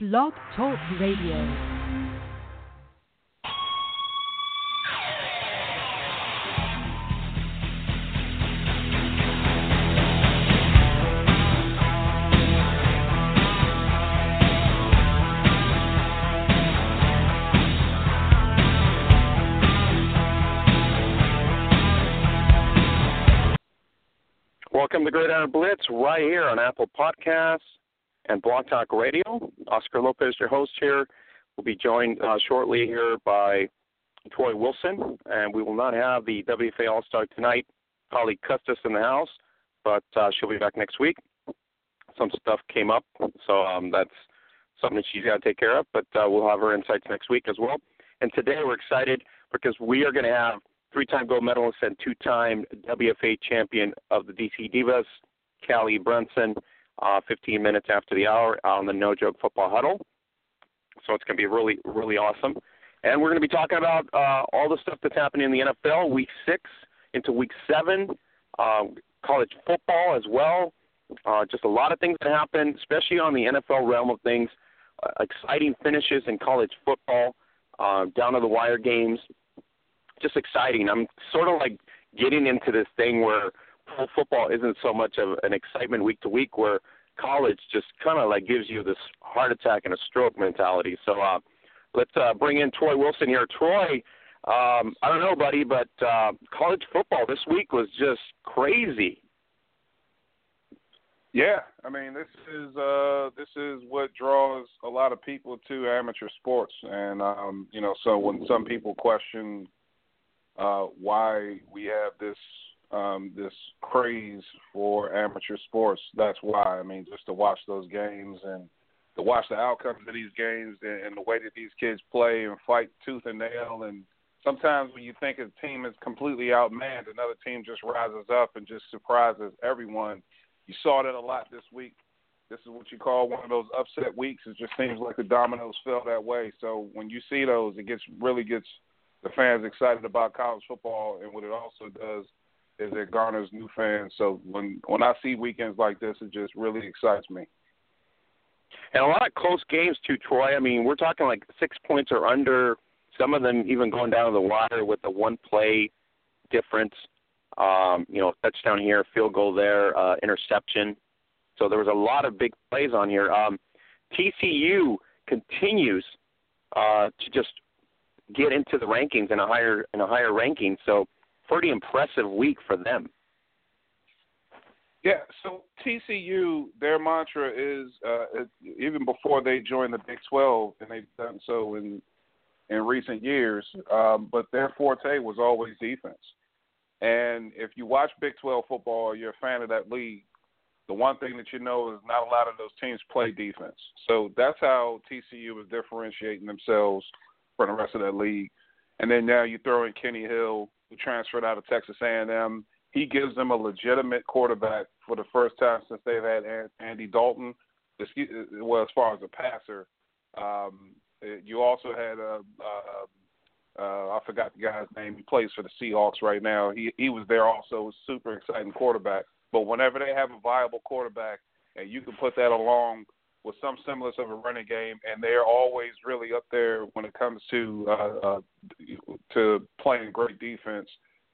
Blog Talk Radio. Welcome to Gridiron Blitz right here on Apple Podcasts and Blog Talk Radio. Oscar Lopez, your host here, will be joined uh, shortly here by Troy Wilson, and we will not have the WFA All Star tonight. Holly Custis in the house, but uh, she'll be back next week. Some stuff came up, so um, that's something she's got to take care of, but uh, we'll have her insights next week as well. And today we're excited because we are going to have three-time gold medalist and two-time WFA champion of the DC Divas, Callie Brownson, uh, 15 minutes after the hour on the No Joke Football Huddle. So it's going to be really, really awesome. And we're going to be talking about uh, all the stuff that's happening in the NFL, week six into week seven, uh, college football as well. Uh, just a lot of things that happen, especially on the NFL realm of things. Uh, exciting finishes in college football, uh, down to the wire games. Just exciting. I'm sort of like getting into this thing where pro football isn't so much of an excitement week to week, where college just kind of like gives you this heart attack and a stroke mentality. So uh, let's uh, bring in Troy Wilson here. Troy, um, I don't know, buddy, but uh, college football this week was just crazy. Yeah, I mean this is uh this is what draws a lot of people to amateur sports, and um, you know, so when some people question uh, why we have this um, this craze for amateur sports, that's why. I mean, just to watch those games and to watch the outcomes of these games and, and the way that these kids play and fight tooth and nail, and sometimes when you think a team is completely outmanned, another team just rises up and just surprises everyone you saw that a lot this week. This is what you call one of those upset weeks. It just seems like the dominoes fell that way. So when you see those, it gets really gets the fans excited about college football, and what it also does is it garners new fans. So when when I see weekends like this, it just really excites me. And a lot of close games too, Troy. I mean, we're talking like six points or under. Some of them even going down to the wire with a one play difference. Um, you know, touchdown here, field goal there, uh, interception. So there was a lot of big plays on here. Um, TCU continues uh, to just get into the rankings in a higher in a higher ranking. So pretty impressive week for them. Yeah, so TCU, their mantra is uh, even before they joined the Big 12, and they've done so in in recent years. Um, but their forte was always defense. And if you watch Big 12 football, you're a fan of that league. The one thing that you know is not a lot of those teams play defense. So that's how TCU is differentiating themselves from the rest of that league. And then now you throw in Kenny Hill, who transferred out of Texas A&M. He gives them a legitimate quarterback for the first time since they've had Andy Dalton. Well, as far as a passer, um, you also had a, a uh, forgot the guy's name. He plays for the Seahawks right now. He he was there also. Super exciting quarterback. But whenever they have a viable quarterback, and you can put that along with some semblance of a running game, and they're always really up there when it comes to uh, uh, to playing great defense.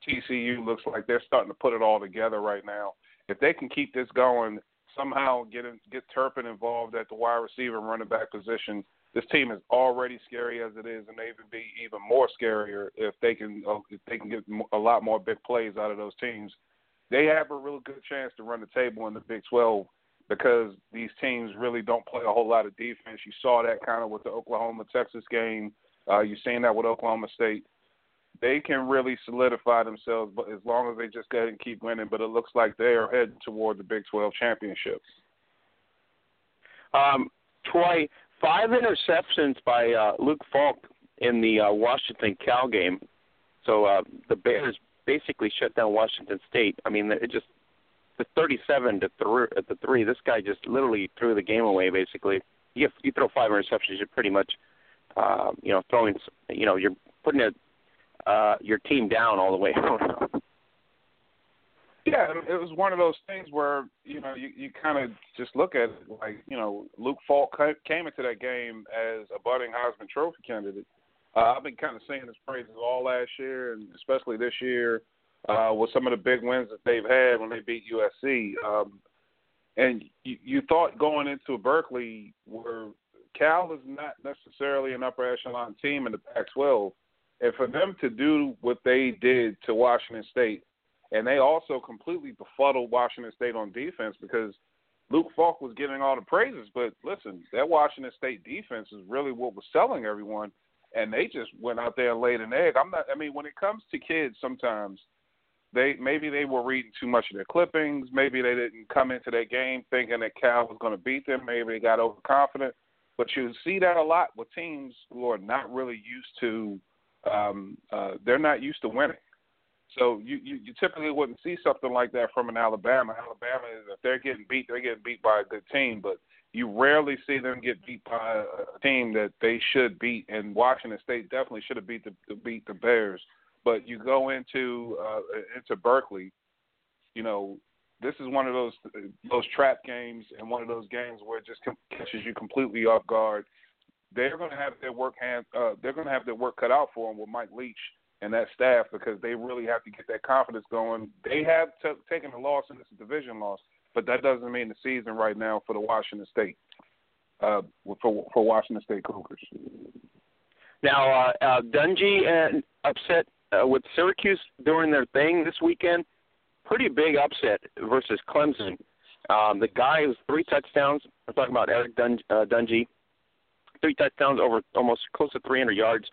TCU looks like they're starting to put it all together right now. If they can keep this going, somehow get in, get Turpin involved at the wide receiver and running back position, this team is already scary as it is, and they would be even more scarier if they can uh, if they can get a lot more big plays out of those teams. They have a real good chance to run the table in the Big 12 because these teams really don't play a whole lot of defense. You saw that kind of with the Oklahoma Texas game. Uh, you're seeing that with Oklahoma State. They can really solidify themselves, but as long as they just go ahead and keep winning. But it looks like they are heading toward the Big 12 championship. Um, Troy, five interceptions by uh, Luke Falk in the uh, Washington Cal game. So uh, the Bears basically shut down Washington State. I mean, it just the 37 to three at the three. This guy just literally threw the game away. Basically, you you throw five interceptions, you're pretty much, uh, you know, throwing. You know, you're putting a, uh, your team down all the way. Yeah, it was one of those things where you know you you kind of just look at it like you know Luke Falk came into that game as a budding Heisman Trophy candidate. Uh, I've been kind of singing his praises all last year, and especially this year uh, with some of the big wins that they've had when they beat USC. Um, and you, you thought going into Berkeley, where Cal is not necessarily an upper echelon team in the Pac-12, and for them to do what they did to Washington State and they also completely befuddled Washington State on defense because Luke Falk was getting all the praises, but listen, that Washington State defense is really what was selling everyone, and they just went out there and laid an egg. I'm not. I mean, when it comes to kids, sometimes they maybe they were reading too much of their clippings. Maybe they didn't come into that game thinking that Cal was going to beat them. Maybe they got overconfident. But you see that a lot with teams who are not really used to. Um, uh, they're not used to winning. So you, you you typically wouldn't see something like that from an Alabama. Alabama if they're getting beat, they're getting beat by a good team, but you rarely see them get beat by a team that they should beat. And Washington State definitely should have beat the, beat the Bears. But you go into uh, into Berkeley, you know, this is one of those those trap games and one of those games where it just catches you completely off guard. They're going to have their work hand. Uh, they're going to have their work cut out for them with Mike Leach and that staff because they really have to get that confidence going. They have t- taken a loss and it's a division loss, but that doesn't mean the season right now for the Washington State uh, for for Washington State Cougars. Now, uh, uh, Dungey uh, upset uh, with Syracuse during their thing this weekend. Pretty big upset versus Clemson. Um, the guy was three touchdowns. We're talking about Eric Dun- uh, Dungey. Three touchdowns over almost close to 300 yards.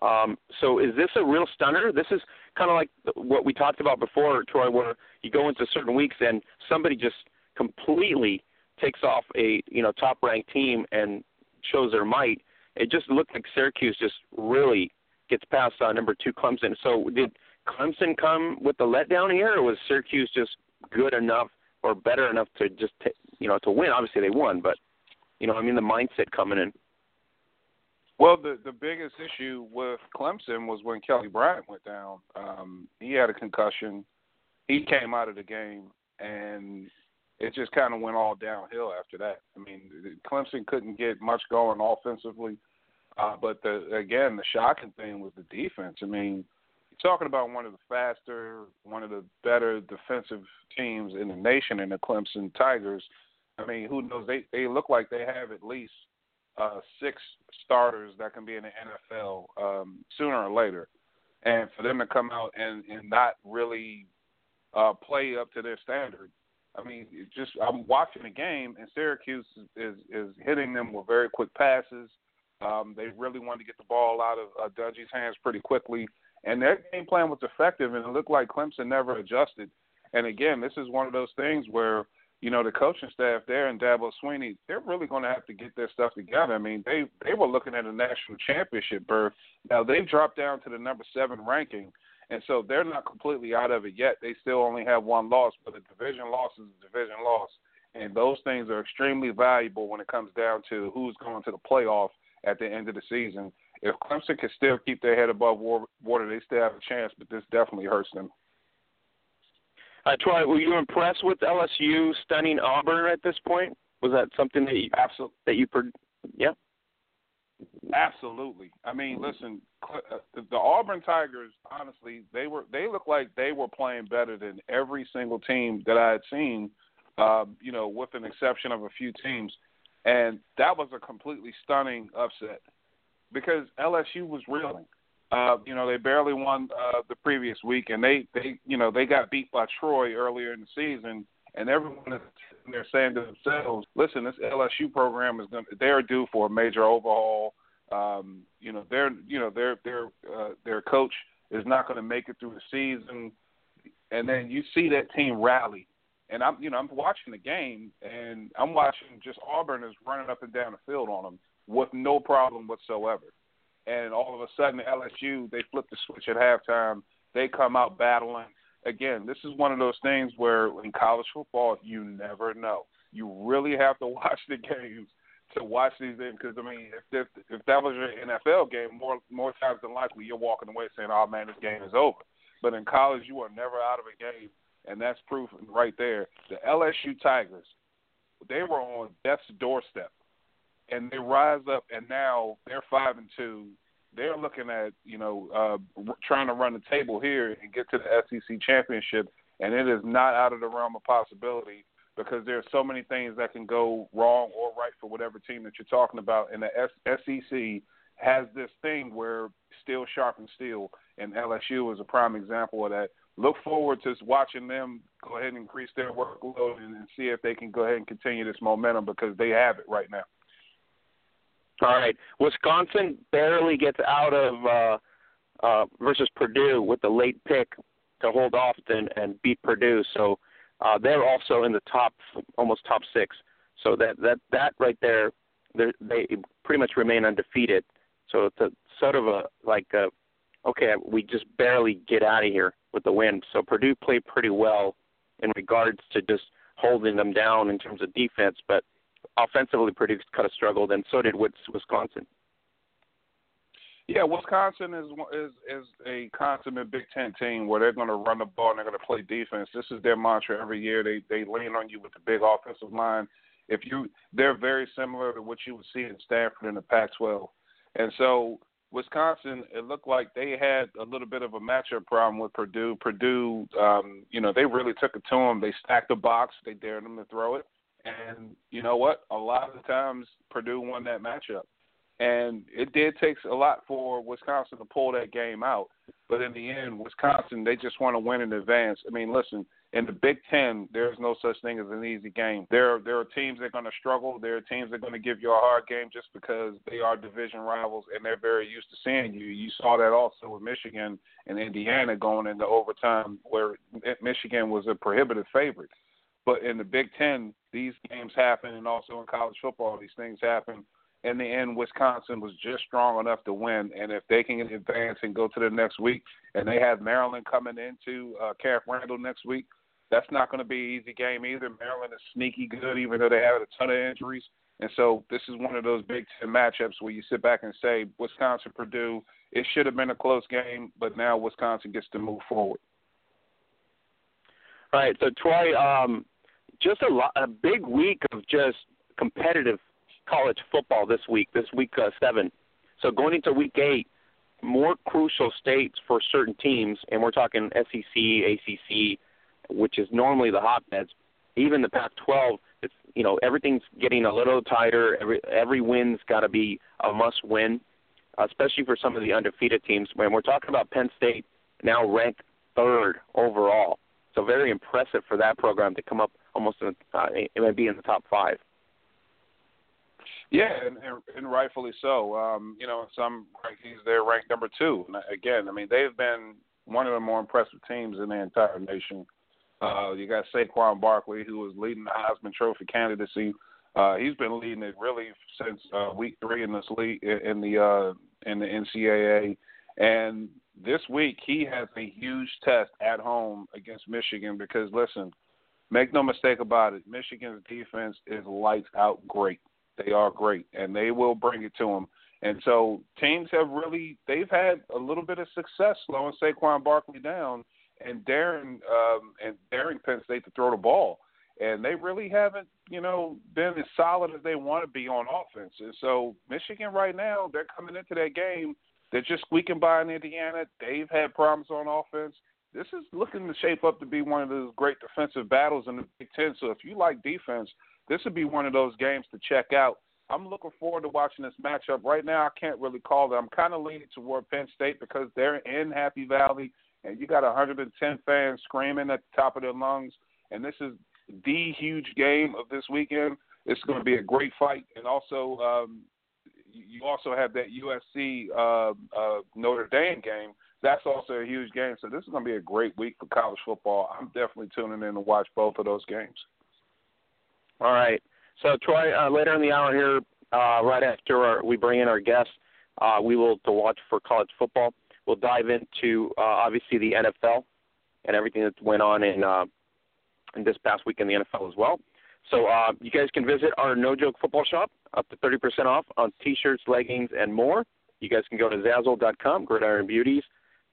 Um, so is this a real stunner? This is kind of like what we talked about before, Troy, where you go into certain weeks and somebody just completely takes off a you know top ranked team and shows their might. It just looked like Syracuse just really gets past uh, number two Clemson. So did Clemson come with the letdown here, or was Syracuse just good enough or better enough to just t- you know to win? Obviously they won, but you know I mean the mindset coming in. Well, the the biggest issue with Clemson was when Kelly Bryant went down. Um, he had a concussion. He came out of the game, and it just kind of went all downhill after that. I mean, Clemson couldn't get much going offensively. Uh, but the again, the shocking thing was the defense. I mean, you're talking about one of the faster, one of the better defensive teams in the nation in the Clemson Tigers. I mean, who knows? They they look like they have at least uh, six starters that can be in the NFL um, sooner or later, and for them to come out and, and not really uh, play up to their standard. I mean, just I'm watching the game, and Syracuse is is, is hitting them with very quick passes. Um, they really wanted to get the ball out of uh, Dungey's hands pretty quickly, and their game plan was effective, and it looked like Clemson never adjusted. And again, this is one of those things where you know, the coaching staff there and Dabo Swinney, they're really going to have to get their stuff together. I mean, they they were looking at a national championship berth. Now they've dropped down to the number seven ranking, and so they're not completely out of it yet. They still only have one loss, but a division loss is a division loss, and those things are extremely valuable when it comes down to who's going to the playoff at the end of the season. If Clemson can still keep their head above water, they still have a chance, but this definitely hurts them. Uh, Troy, were you impressed with LSU stunning Auburn at this point? Was that something that you absolutely that you yeah? Absolutely. I mean, listen, uh, the Auburn Tigers, honestly, they were they looked like they were playing better than every single team that I had seen. Um, you know, with an exception of a few teams, and that was a completely stunning upset because LSU was reeling. Uh, you know, they barely won uh, the previous week, and they, they, you know, they got beat by Troy earlier in the season, and everyone is they're saying to themselves, "Listen, this LSU program is going. They're due for a major overhaul. Um, you know, their, you know, their their uh, their coach is not going to make it through the season." And then you see that team rally, and I'm, you know, I'm watching the game, and I'm watching just Auburn is running up and down the field on them with no problem whatsoever and all of a sudden LSU they flip the switch at halftime. They come out battling. Again, this is one of those things where in college football you never know. You really have to watch the games to watch these games because I mean, if, if if that was your NFL game, more more times than likely you're walking away saying, "Oh man, this game is over." But in college, you are never out of a game and that's proof right there. The LSU Tigers, they were on death's doorstep, and they rise up, and now they're five and two. They're looking at you know uh, trying to run the table here and get to the SEC championship, and it is not out of the realm of possibility because there are so many things that can go wrong or right for whatever team that you're talking about. And the SEC has this thing where steel sharpens steel, and LSU is a prime example of that. Look forward to watching them go ahead and increase their workload and, and see if they can go ahead and continue this momentum because they have it right now. All right, Wisconsin barely gets out of uh, uh, versus Purdue with the late pick to hold off and, and beat Purdue. So uh, they're also in the top, almost top six. So that that that right there, they pretty much remain undefeated. So it's a sort of a like a, okay, we just barely get out of here with the win. So Purdue played pretty well in regards to just holding them down in terms of defense, but offensively Purdue kind of struggled, and so did Wisconsin. Yeah, Wisconsin is is is a consummate Big Ten team where they're going to run the ball and they're going to play defense. This is their mantra every year. They they lean on you with the big offensive line. If you, they're very similar to what you would see in Stanford in the Pac-12, and so Wisconsin, it looked like they had a little bit of a matchup problem with Purdue. Purdue, um, you know, they really took it to them. They stacked the box. They dared them to throw it, and you know what? A lot of the times Purdue won that matchup. And it did take a lot for Wisconsin to pull that game out. But in the end, Wisconsin, they just want to win in advance. I mean, listen, in the Big Ten, there's no such thing as an easy game. There, there are teams that are going to struggle. There are teams that are going to give you a hard game just because they are division rivals and they're very used to seeing you. You saw that also with Michigan and Indiana going into overtime, where Michigan was a prohibitive favorite. But in the Big Ten, these games happen, and also in college football, these things happen in the end, Wisconsin was just strong enough to win. And if they can advance and go to the next week, and they have Maryland coming into uh, Camp Randall next week, that's not going to be an easy game either. Maryland is sneaky good, even though they have a ton of injuries. And so this is one of those Big Ten matchups where you sit back and say, Wisconsin, Purdue, it should have been a close game, but now Wisconsin gets to move forward. Right. So Troy, um, just a, lot, a big week of just competitive college football this week, this week uh, seven. So going into week eight, more crucial states for certain teams, and we're talking SEC, ACC, which is normally the hotbeds. Even the Pac-12, it's you know everything's getting a little tighter. Every every win's got to be a must-win, especially for some of the undefeated teams. When we're talking about Penn State, now ranked third overall, so very impressive for that program to come up almost in, uh, be in the top five. Yeah, and, and rightfully so. Um, you know, some rankings they're ranked number two. And again, I mean, they've been one of the more impressive teams in the entire nation. Uh, you got Saquon Barkley, who was leading the Heisman Trophy candidacy. Uh, he's been leading it really since uh, week three in this league in the uh, in the NCAA, and this week he has a huge test at home against Michigan because listen, make no mistake about it, Michigan's defense is lights out great. They are great, and they will bring it to him. And so teams have really they've had a little bit of success slowing Saquon Barkley down and daring um, and daring Penn State to throw the ball. And they really haven't, you know, been as solid as they want to be on offense. And so Michigan right now, they're coming into that game. They're just squeaking by in Indiana. They've had problems on offense. This is looking to shape up to be one of those great defensive battles in the Big Ten. So if you like defense, this would be one of those games to check out. I'm looking forward to watching this matchup. Right now, I can't really call it. I'm kind of leaning toward Penn State because they're in Happy Valley, and you got 110 fans screaming at the top of their lungs. And this is the huge game of this weekend. It's going to be a great fight, and also um, you also have that USC uh, uh, Notre Dame game. That's also a huge game. So this is going to be a great week for college football. I'm definitely tuning in to watch both of those games. All right. So Troy, uh, later in the hour here, uh, right after our, we bring in our guests, uh, we will to watch for college football. We'll dive into uh, obviously the NFL and everything that went on in in this past week in the NFL as well. So you guys can visit our No Joke Football Shop, up to 30% off on T-shirts, leggings, and more. You guys can go to Zazzle.com, Gridiron Beauties.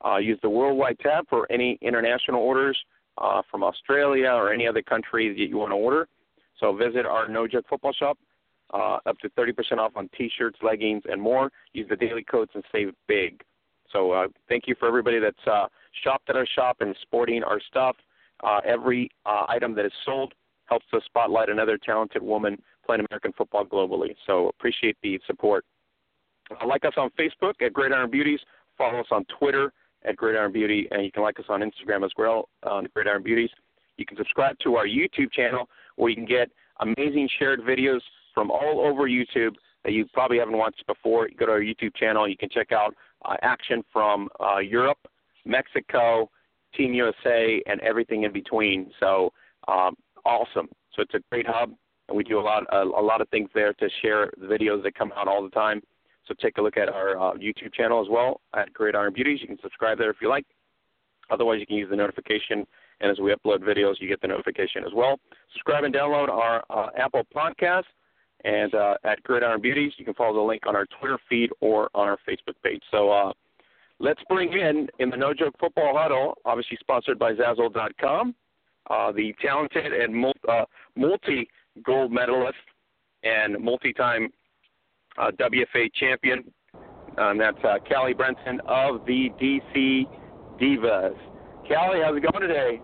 Uh, use the Worldwide tab for any international orders uh, from Australia or any other country that you want to order. So visit our No Joke Football Shop. Uh, up to 30% off on T-shirts, leggings, and more. Use the daily codes and save big. So uh, thank you for everybody that's uh, shopped at our shop and sporting our stuff. Uh, every uh, item that is sold helps us spotlight another talented woman playing American football globally. So appreciate the support. Uh, like us on Facebook at Gridiron Beauties. Follow us on Twitter at Gridiron Beauty, and you can like us on Instagram as well on Gridiron Beauties. You can subscribe to our YouTube channel where you can get amazing shared videos from all over YouTube that you probably haven't watched before. You go to our YouTube channel. You can check out uh, action from uh, Europe, Mexico, Team USA, and everything in between. So um, awesome. So it's a great hub, and we do a lot a, a lot of things there to share the videos that come out all the time. So take a look at our uh, YouTube channel as well at Gridiron Beauties. You can subscribe there if you like. Otherwise, you can use the notification, and as we upload videos, you get the notification as well. Subscribe and download our uh, Apple Podcast and uh, at Gridiron Beauties. You can follow the link on our Twitter feed or on our Facebook page. So uh, let's bring in, in the No Joke Football Huddle, obviously sponsored by Zazzle.com, uh, the talented and uh, multi gold medalist and multi time uh, WFA champion. Um, that's uh, Callie Brownson of the DC Divas. Callie, how's it going today?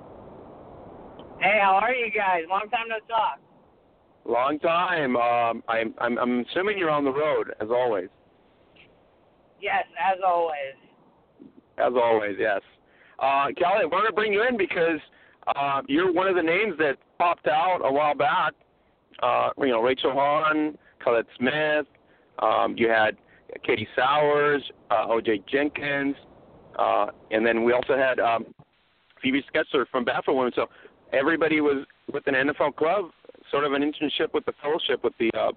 Hey, how are you guys? Long time no talk. Long time. Um, I'm, I'm I'm assuming you're on the road as always. Yes, as always. As always, yes. Uh, Kelly, I wanted to bring you in because uh, you're one of the names that popped out a while back. Uh, you know, Rachel Hahn, Colette Smith. Um, you had Katie Sowers, uh, O.J. Jenkins, uh, and then we also had um, Phoebe Schecter from BAFA Women. So everybody was with an NFL club sort of an internship with the fellowship with the uh,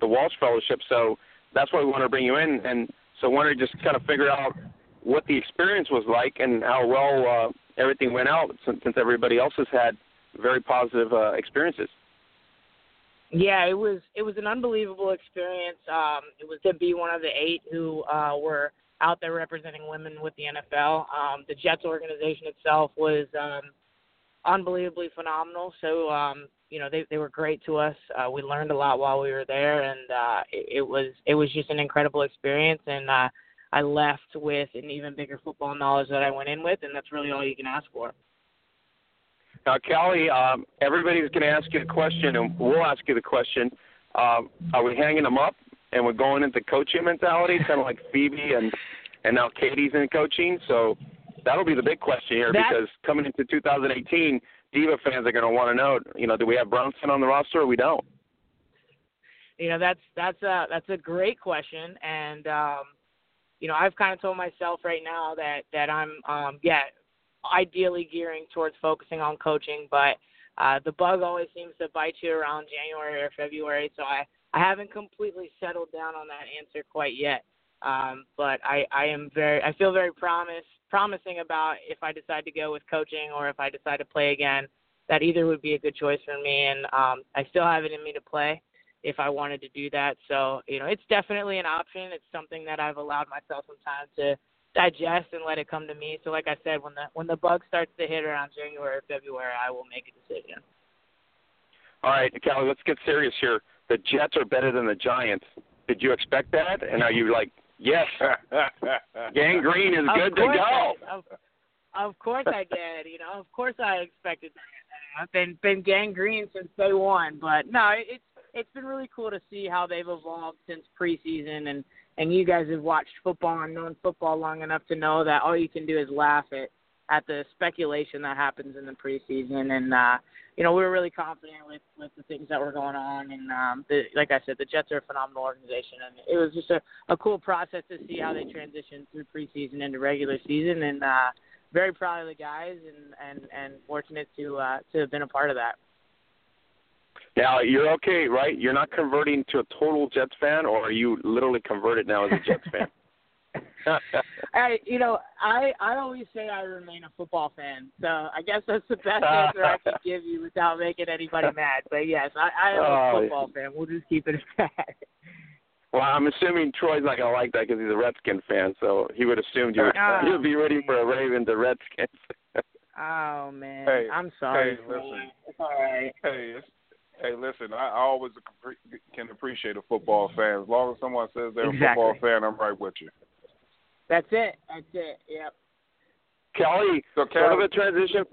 the Walsh Fellowship. So that's why we want to bring you in, and so wanted to just kind of figure out what the experience was like and how well uh, everything went out since, since everybody else has had very positive uh, experiences. Yeah, it was it was an unbelievable experience. Um, it was to be one of the eight who uh, were out there representing women with the NFL. Um, the Jets organization itself was um, unbelievably phenomenal. So um, you know they they were great to us. Uh, we learned a lot while we were there, and uh, it, it was it was just an incredible experience. And uh, I left with an even bigger football knowledge that I went in with, and that's really all you can ask for. Now, Kelly, um, everybody's going to ask you the question, and we'll ask you the question. Um, are we hanging them up, and we're going into coaching mentality, kind of like Phoebe and and now Katie's in coaching? So that'll be the big question here, because coming into 2018 Diva fans are going to want to know, you know, do we have Brownson on the roster or we don't? You know, that's that's a that's a great question, and um, you know, I've kind of told myself right now that that I'm um, yeah, ideally gearing towards focusing on coaching, but uh, the bug always seems to bite you around January or February, so I I haven't completely settled down on that answer quite yet. Um, but I, I am very, I feel very promise, promising about if I decide to go with coaching or if I decide to play again, that either would be a good choice for me. And um, I still have it in me to play if I wanted to do that. So, you know, it's definitely an option. It's something that I've allowed myself some time to digest and let it come to me. So, like I said, when the when the bug starts to hit around January or February, I will make a decision. All right, Callie, let's get serious here. The Jets are better than the Giants. Did you expect that? And are you like Yes. Gang Green is good to go. I, of, of course I did. You know, of course I expected that. I've been been Gang Green since day one, but no, it's it's been really cool to see how they've evolved since preseason, and and you guys have watched football and known football long enough to know that all you can do is laugh at at the speculation that happens in the preseason, and uh, you know we were really confident with with the things that were going on, and um, the, like I said, the Jets are a phenomenal organization, and it was just a, a cool process to see how they transitioned through preseason into regular season, and uh, very proud of the guys, and and and fortunate to uh, to have been a part of that. Now you're okay, right? You're not converting to a total Jets fan, or are you literally converted now as a Jets fan? I, you know, I I always say I remain a football fan, so I guess that's the best answer I can give you without making anybody mad. But yes, I, I am a oh, football fan. We'll just keep it at that. Well, I'm assuming Troy's not gonna like that because he's a Redskin fan, so he would assume you would, uh, you'd be rooting for a Ravens or Redskins. Oh man, Hey, I'm sorry. hey, listen. It's all right. Hey, it's, hey, listen. I always can appreciate a football fan. As long as someone says they're Exactly. a football fan, I'm right with you. That's it. That's it. Yep. Kelly, So, sort of a transition,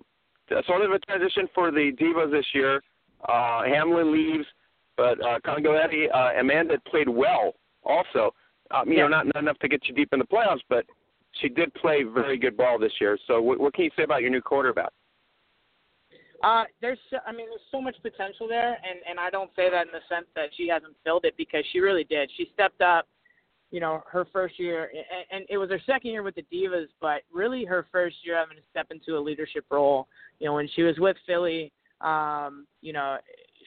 sort of a transition for the Divas this year. Uh, Hamlin leaves, but uh, Congoletti, uh, Amanda played well also. Um, you Yeah. know, not, not enough to get you deep in the playoffs, but she did play very good ball this year. So, what, what can you say about your new quarterback? Uh, there's, so, I mean, there's so much potential there, and and I don't say that in the sense that she hasn't filled it because she really did. She stepped up, you know, her first year, and, and it was her second year with the Divas, but really her first year having to step into a leadership role. You know, when she was with Philly, um, you know,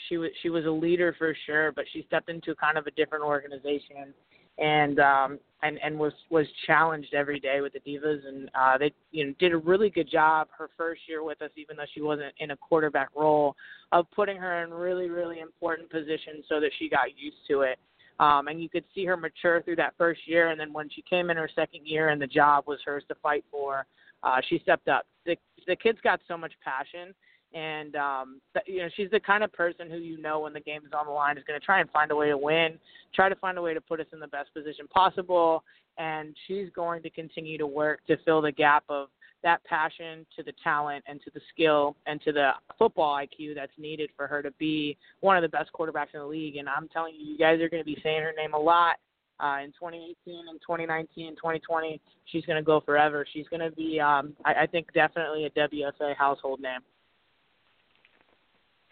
she was she was a leader for sure, but she stepped into kind of a different organization, and um, and and was was challenged every day with the Divas, and uh, they you know did a really good job her first year with us, even though she wasn't in a quarterback role, of putting her in really really important positions so that she got used to it. Um, and you could see her mature through that first year, and then when she came in her second year and the job was hers to fight for, uh, she stepped up. The the kid's got so much passion, and um, you know she's the kind of person who you know when the game is on the line is going to try and find a way to win, try to find a way to put us in the best position possible, and she's going to continue to work to fill the gap of that passion to the talent and to the skill and to the football IQ that's needed for her to be one of the best quarterbacks in the league. And I'm telling you, you guys are going to be saying her name a lot uh, in 2018 and 2019 and 2020. She's going to go forever. She's going to be, um, I, I think, definitely a WFA household name.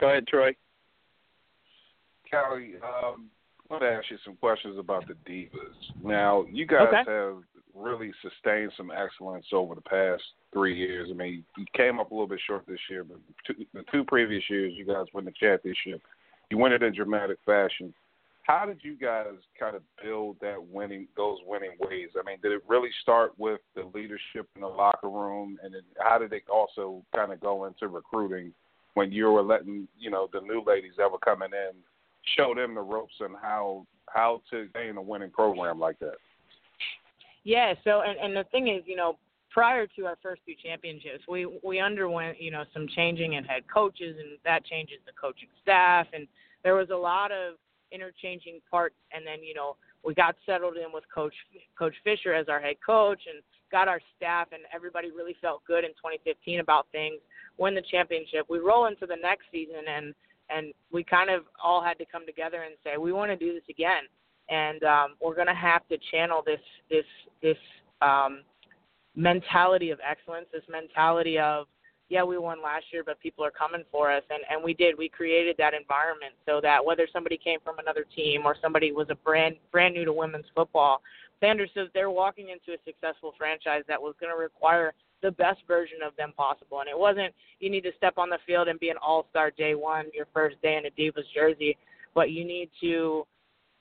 Go ahead, Troy. Callie, um, I want to ask you some questions about the Divas. Now, you guys Okay. have really sustained some excellence over the past three years. I mean, you came up a little bit short this year, but two, the two previous years, you guys won the championship. You win it in dramatic fashion. How did you guys kind of build that winning, those winning ways? I mean, did it really start with the leadership in the locker room, and then how did it also kind of go into recruiting when you were letting, you know, the new ladies that were coming in show them the ropes and how how to gain a winning program like that? Yeah. So, and, and the thing is, you know, prior to our first two championships, we we underwent, you know, some changing in head coaches, and that changes the coaching staff, and there was a lot of interchanging parts, and then you know we got settled in with Coach Coach Fisher as our head coach, and got our staff, and everybody really felt good in 2015 about things. Win the championship. We roll into the next season, and and we kind of all had to come together and say we want to do this again and um, we're going to have to channel this this this um, mentality of excellence, this mentality of yeah, we won last year, but people are coming for us, and and we did. We created that environment so that whether somebody came from another team or somebody was a brand brand new to women's football, they understood they're walking into a successful franchise that was going to require the best version of them possible. And it wasn't you need to step on the field and be an all star day one, your first day in a Divas jersey, but you need to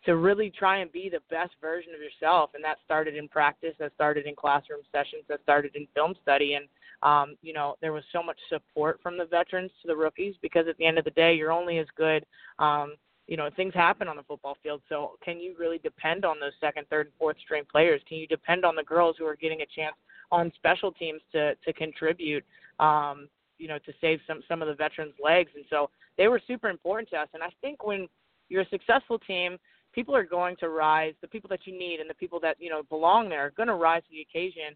to really try and be the best version of yourself. And that started in practice that started in classroom sessions that started in film study. And um, you know there was so much support from the veterans to the rookies because at the end of the day you're only as good um, you know things happen on the football field. So can you really depend on those second third and fourth string players? Can you depend on the girls who are getting a chance on special teams to to contribute um, you know to save some some of the veterans legs and so they were super important to us and i think when you're a successful team people are going to rise. The people that you need and the people that you know belong there are going to rise to the occasion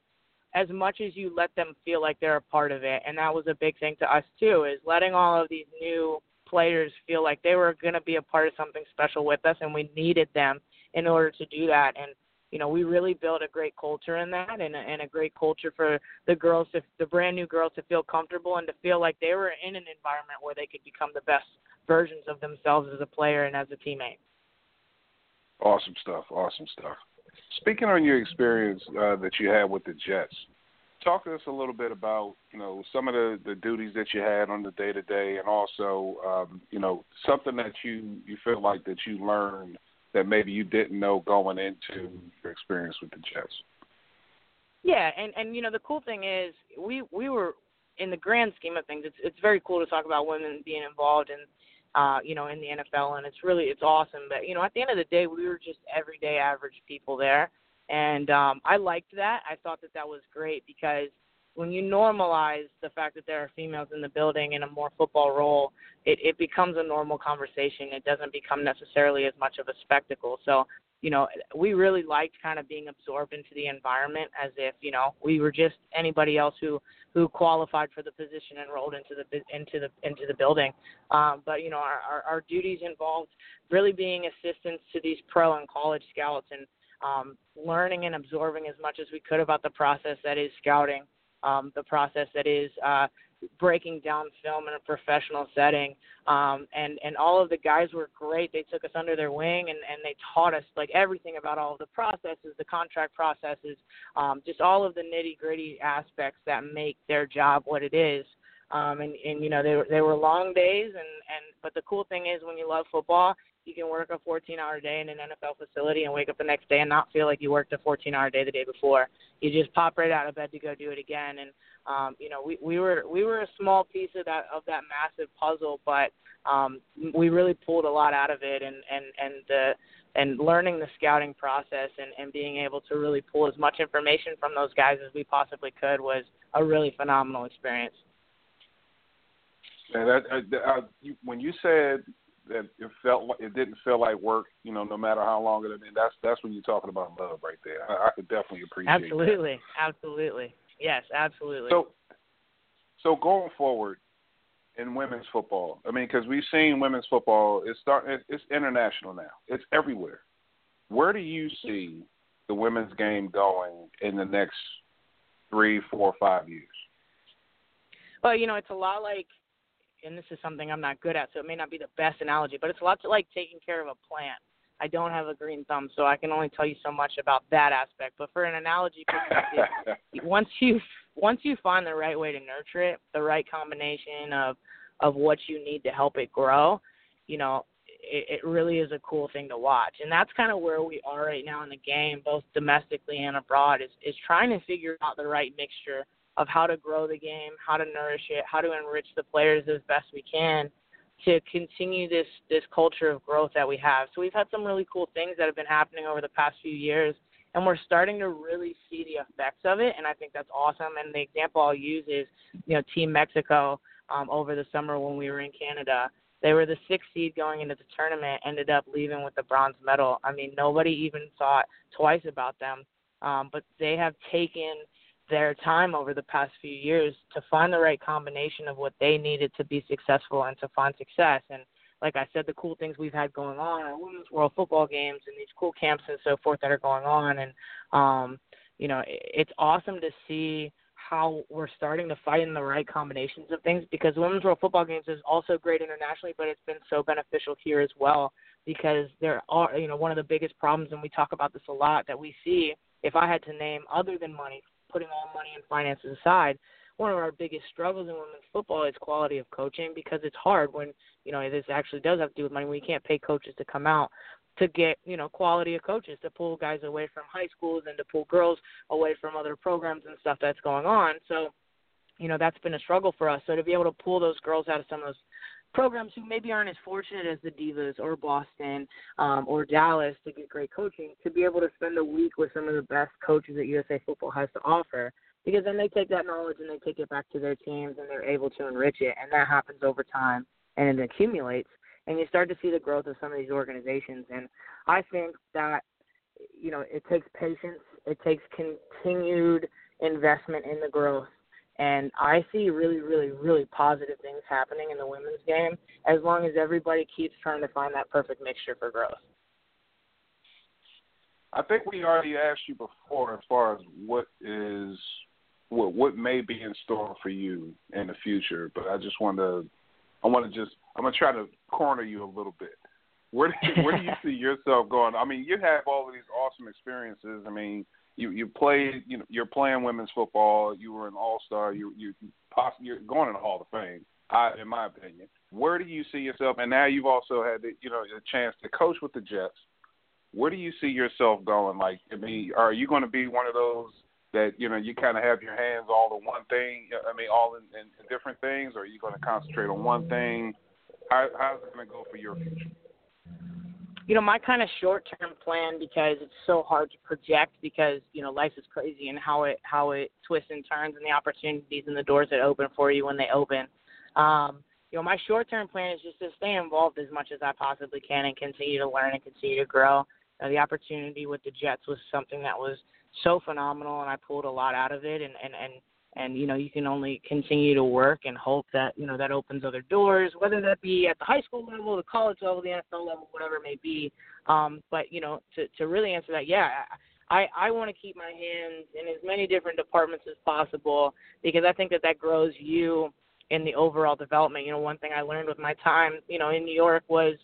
as much as you let them feel like they're a part of it. And that was a big thing to us too, is letting all of these new players feel like they were going to be a part of something special with us, and we needed them in order to do that. And you know, we really built a great culture in that, and a, and a great culture for the girls, to, the brand new girls, to feel comfortable and to feel like they were in an environment where they could become the best versions of themselves as a player and as a teammate. Awesome stuff. Awesome stuff. Speaking on your experience uh, that you had with the Jets, talk to us a little bit about you know some of the, the duties that you had on the day to day, and also um, you know something that you you feel like that you learned that maybe you didn't know going into your experience with the Jets. Yeah, and and you know the cool thing is we we were in the grand scheme of things. It's it's very cool to talk about women being involved in uh, you know, in the NFL, and it's really it's awesome. But you know, at the end of the day, we were just everyday average people there, and um, I liked that. I thought that that was great because when you normalize the fact that there are females in the building in a more football role, it, it becomes a normal conversation. It doesn't become necessarily as much of a spectacle. So, you know, we really liked kind of being absorbed into the environment as if, you know, we were just anybody else who who qualified for the position enrolled into the into the into the building. Um, but you know, our, our, our duties involved really being assistants to these pro and college scouts and um, learning and absorbing as much as we could about the process that is scouting um, the process that is uh, breaking down film in a professional setting. Um, and and all of the guys were great. They took us under their wing and and they taught us like everything about all of the processes, the contract processes, um, just all of the nitty gritty aspects that make their job what it is. Um, and and you know they were they were long days and and but the cool thing is when you love football you can work a 14 hour day in an NFL facility and wake up the next day and not feel like you worked a 14 hour day the day before. You just pop right out of bed to go do it again. And um, you know, we, we were we were a small piece of that of that massive puzzle, but um, we really pulled a lot out of it. And and and the and learning the scouting process and, and being able to really pull as much information from those guys as we possibly could was a really phenomenal experience. Yeah, that, uh, uh, you, when you said that it felt like it didn't feel like work, you know, no matter how long it had been. That's that's when you're talking about love right there. I, I could definitely appreciate absolutely, that. absolutely, yes, absolutely. So, so going forward in women's football, I mean, because we've seen women's football, it's start, it's international now. It's everywhere. Where do you see the women's game going in the next three, four, five years? Well, you know, it's a lot like and this is something I'm not good at, so it may not be the best analogy, but it's a lot to like taking care of a plant. I don't have a green thumb, so I can only tell you so much about that aspect. But for an analogy perspective, once you once you find the right way to nurture it, the right combination of of what you need to help it grow, you know, it, it really is a cool thing to watch. And that's kind of where we are right now in the game, both domestically and abroad, is is trying to figure out the right mixture of how to grow the game, how to nourish it, how to enrich the players as best we can to continue this this culture of growth that we have. So we've had some really cool things that have been happening over the past few years and we're starting to really see the effects of it and I think that's awesome and the example I'll use is you know Team Mexico um over the summer when we were in Canada. They were the sixth seed going into the tournament, ended up leaving with the bronze medal. I mean, nobody even thought twice about them. Um, but they have taken their time over the past few years to find the right combination of what they needed to be successful and to find success. And like I said, the cool things we've had going on are women's world football games and these cool camps and so forth that are going on. And um, you know, it's awesome to see how we're starting to in the right combinations of things because women's world football games is also great internationally, but it's been so beneficial here as well because there are you know one of the biggest problems and we talk about this a lot that we see if I had to name other than money putting all money and finances aside, one of our biggest struggles in women's football is quality of coaching because it's hard when you know this actually does have to do with money. We can't pay coaches to come out to get you know quality of coaches to pull guys away from high schools and to pull girls away from other programs and stuff that's going on. So you know that's been a struggle for us. So to be able to pull those girls out of some of those programs who maybe aren't as fortunate as the Divas or Boston um, or Dallas to get great coaching, to be able to spend a week with some of the best coaches that USA Football has to offer. Because then they take that knowledge and they take it back to their teams and they're able to enrich it, and that happens over time and it accumulates. And you start to see the growth of some of these organizations. And I think that you know it takes patience, it takes continued investment in the growth and I see really, really, really positive things happening in the women's game as long as everybody keeps trying to find that perfect mixture for growth. I think we already asked you before as far as what is what what may be in store for you in the future, but I just want to I want to just I'm gonna try to corner you a little bit. Where do you, where do you see yourself going? I mean, you have all of these awesome experiences. I mean, you you played you know you're playing women's football. You were an all star. You you possibly you're going in the Hall of Fame. I, in my opinion, where do you see yourself? And now you've also had the, you know a chance to coach with the Jets. Where do you see yourself going? Like, I mean, are you going to be one of those that you know you kind of have your hands all in one thing? I mean, all in, in, in different things, or are you going to concentrate on one thing? How, how's it going to go for your future? You know, my kind of short-term plan because it's so hard to project because you know life is crazy and how it how it twists and turns and the opportunities and the doors that open for you when they open. Um, you know, my short-term plan is just to stay involved as much as I possibly can and continue to learn and continue to grow. Uh, the opportunity with the Jets was something that was so phenomenal, and I pulled a lot out of it. And and and and you know, you can only continue to work and hope that you know that opens other doors, whether that be at the high school level, the college level, the NFL level, whatever it may be. Um, but you know, to to really answer that, yeah. I, I want to keep my hands in as many different departments as possible because I think that that grows you in the overall development. You know, one thing I learned with my time, you know, in New York was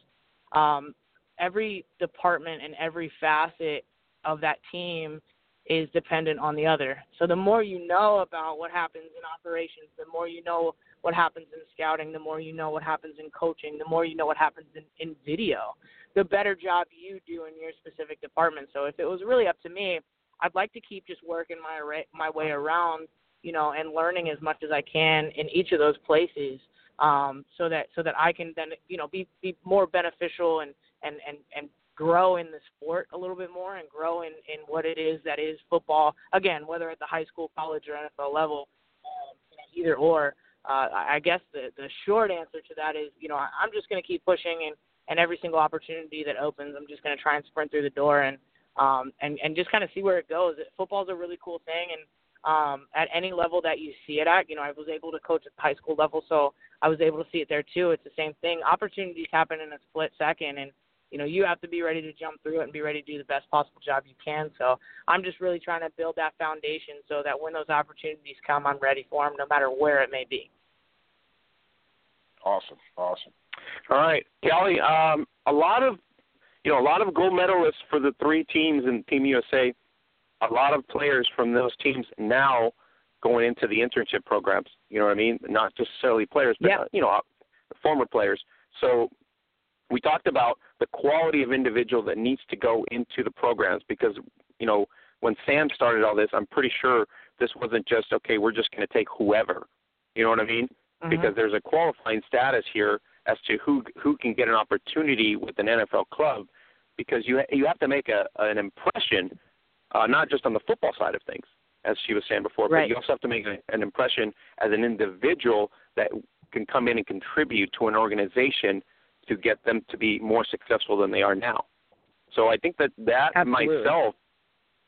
um, every department and every facet of that team is dependent on the other. So the more you know about what happens in operations, the more you know what happens in scouting, the more you know what happens in coaching, the more you know what happens in, in video, the better job you do in your specific department. So if it was really up to me, I'd like to keep just working my my way around, you know, and learning as much as I can in each of those places, um, so that so that I can then you know be be more beneficial and and and and grow in the sport a little bit more and grow in in what it is that is football. Again, whether at the high school, college, or NFL level, um, either or. Uh, I guess the the short answer to that is, you know, I'm just going to keep pushing and and every single opportunity that opens, I'm just going to try and sprint through the door and um and and just kind of see where it goes. Football's a really cool thing and um, at any level that you see it at. You know, I was able to coach at the high school level, so I was able to see it there too. It's the same thing. Opportunities happen in a split second, and you know, you have to be ready to jump through it and be ready to do the best possible job you can. So I'm just really trying to build that foundation so that when those opportunities come, I'm ready for them, no matter where it may be. Awesome, awesome. All right, Kelly. Um, a lot of, you know, a lot of gold medalists for the three teams in Team USA a lot of players from those teams now going into the internship programs. You know what I mean? Not necessarily players, but yeah. you know, uh, former players. So we talked about the quality of individual that needs to go into the programs because you know when Sam started all this, I'm pretty sure this wasn't just okay. We're just going to take whoever. You know what I mean? Mm-hmm. Because there's a qualifying status here as to who who can get an opportunity with an NFL club because you you have to make a an impression uh, not just on the football side of things, as she was saying before, right. but you also have to make a, an impression as an individual that can come in and contribute to an organization to get them to be more successful than they are now. So I think that that Absolutely. myself,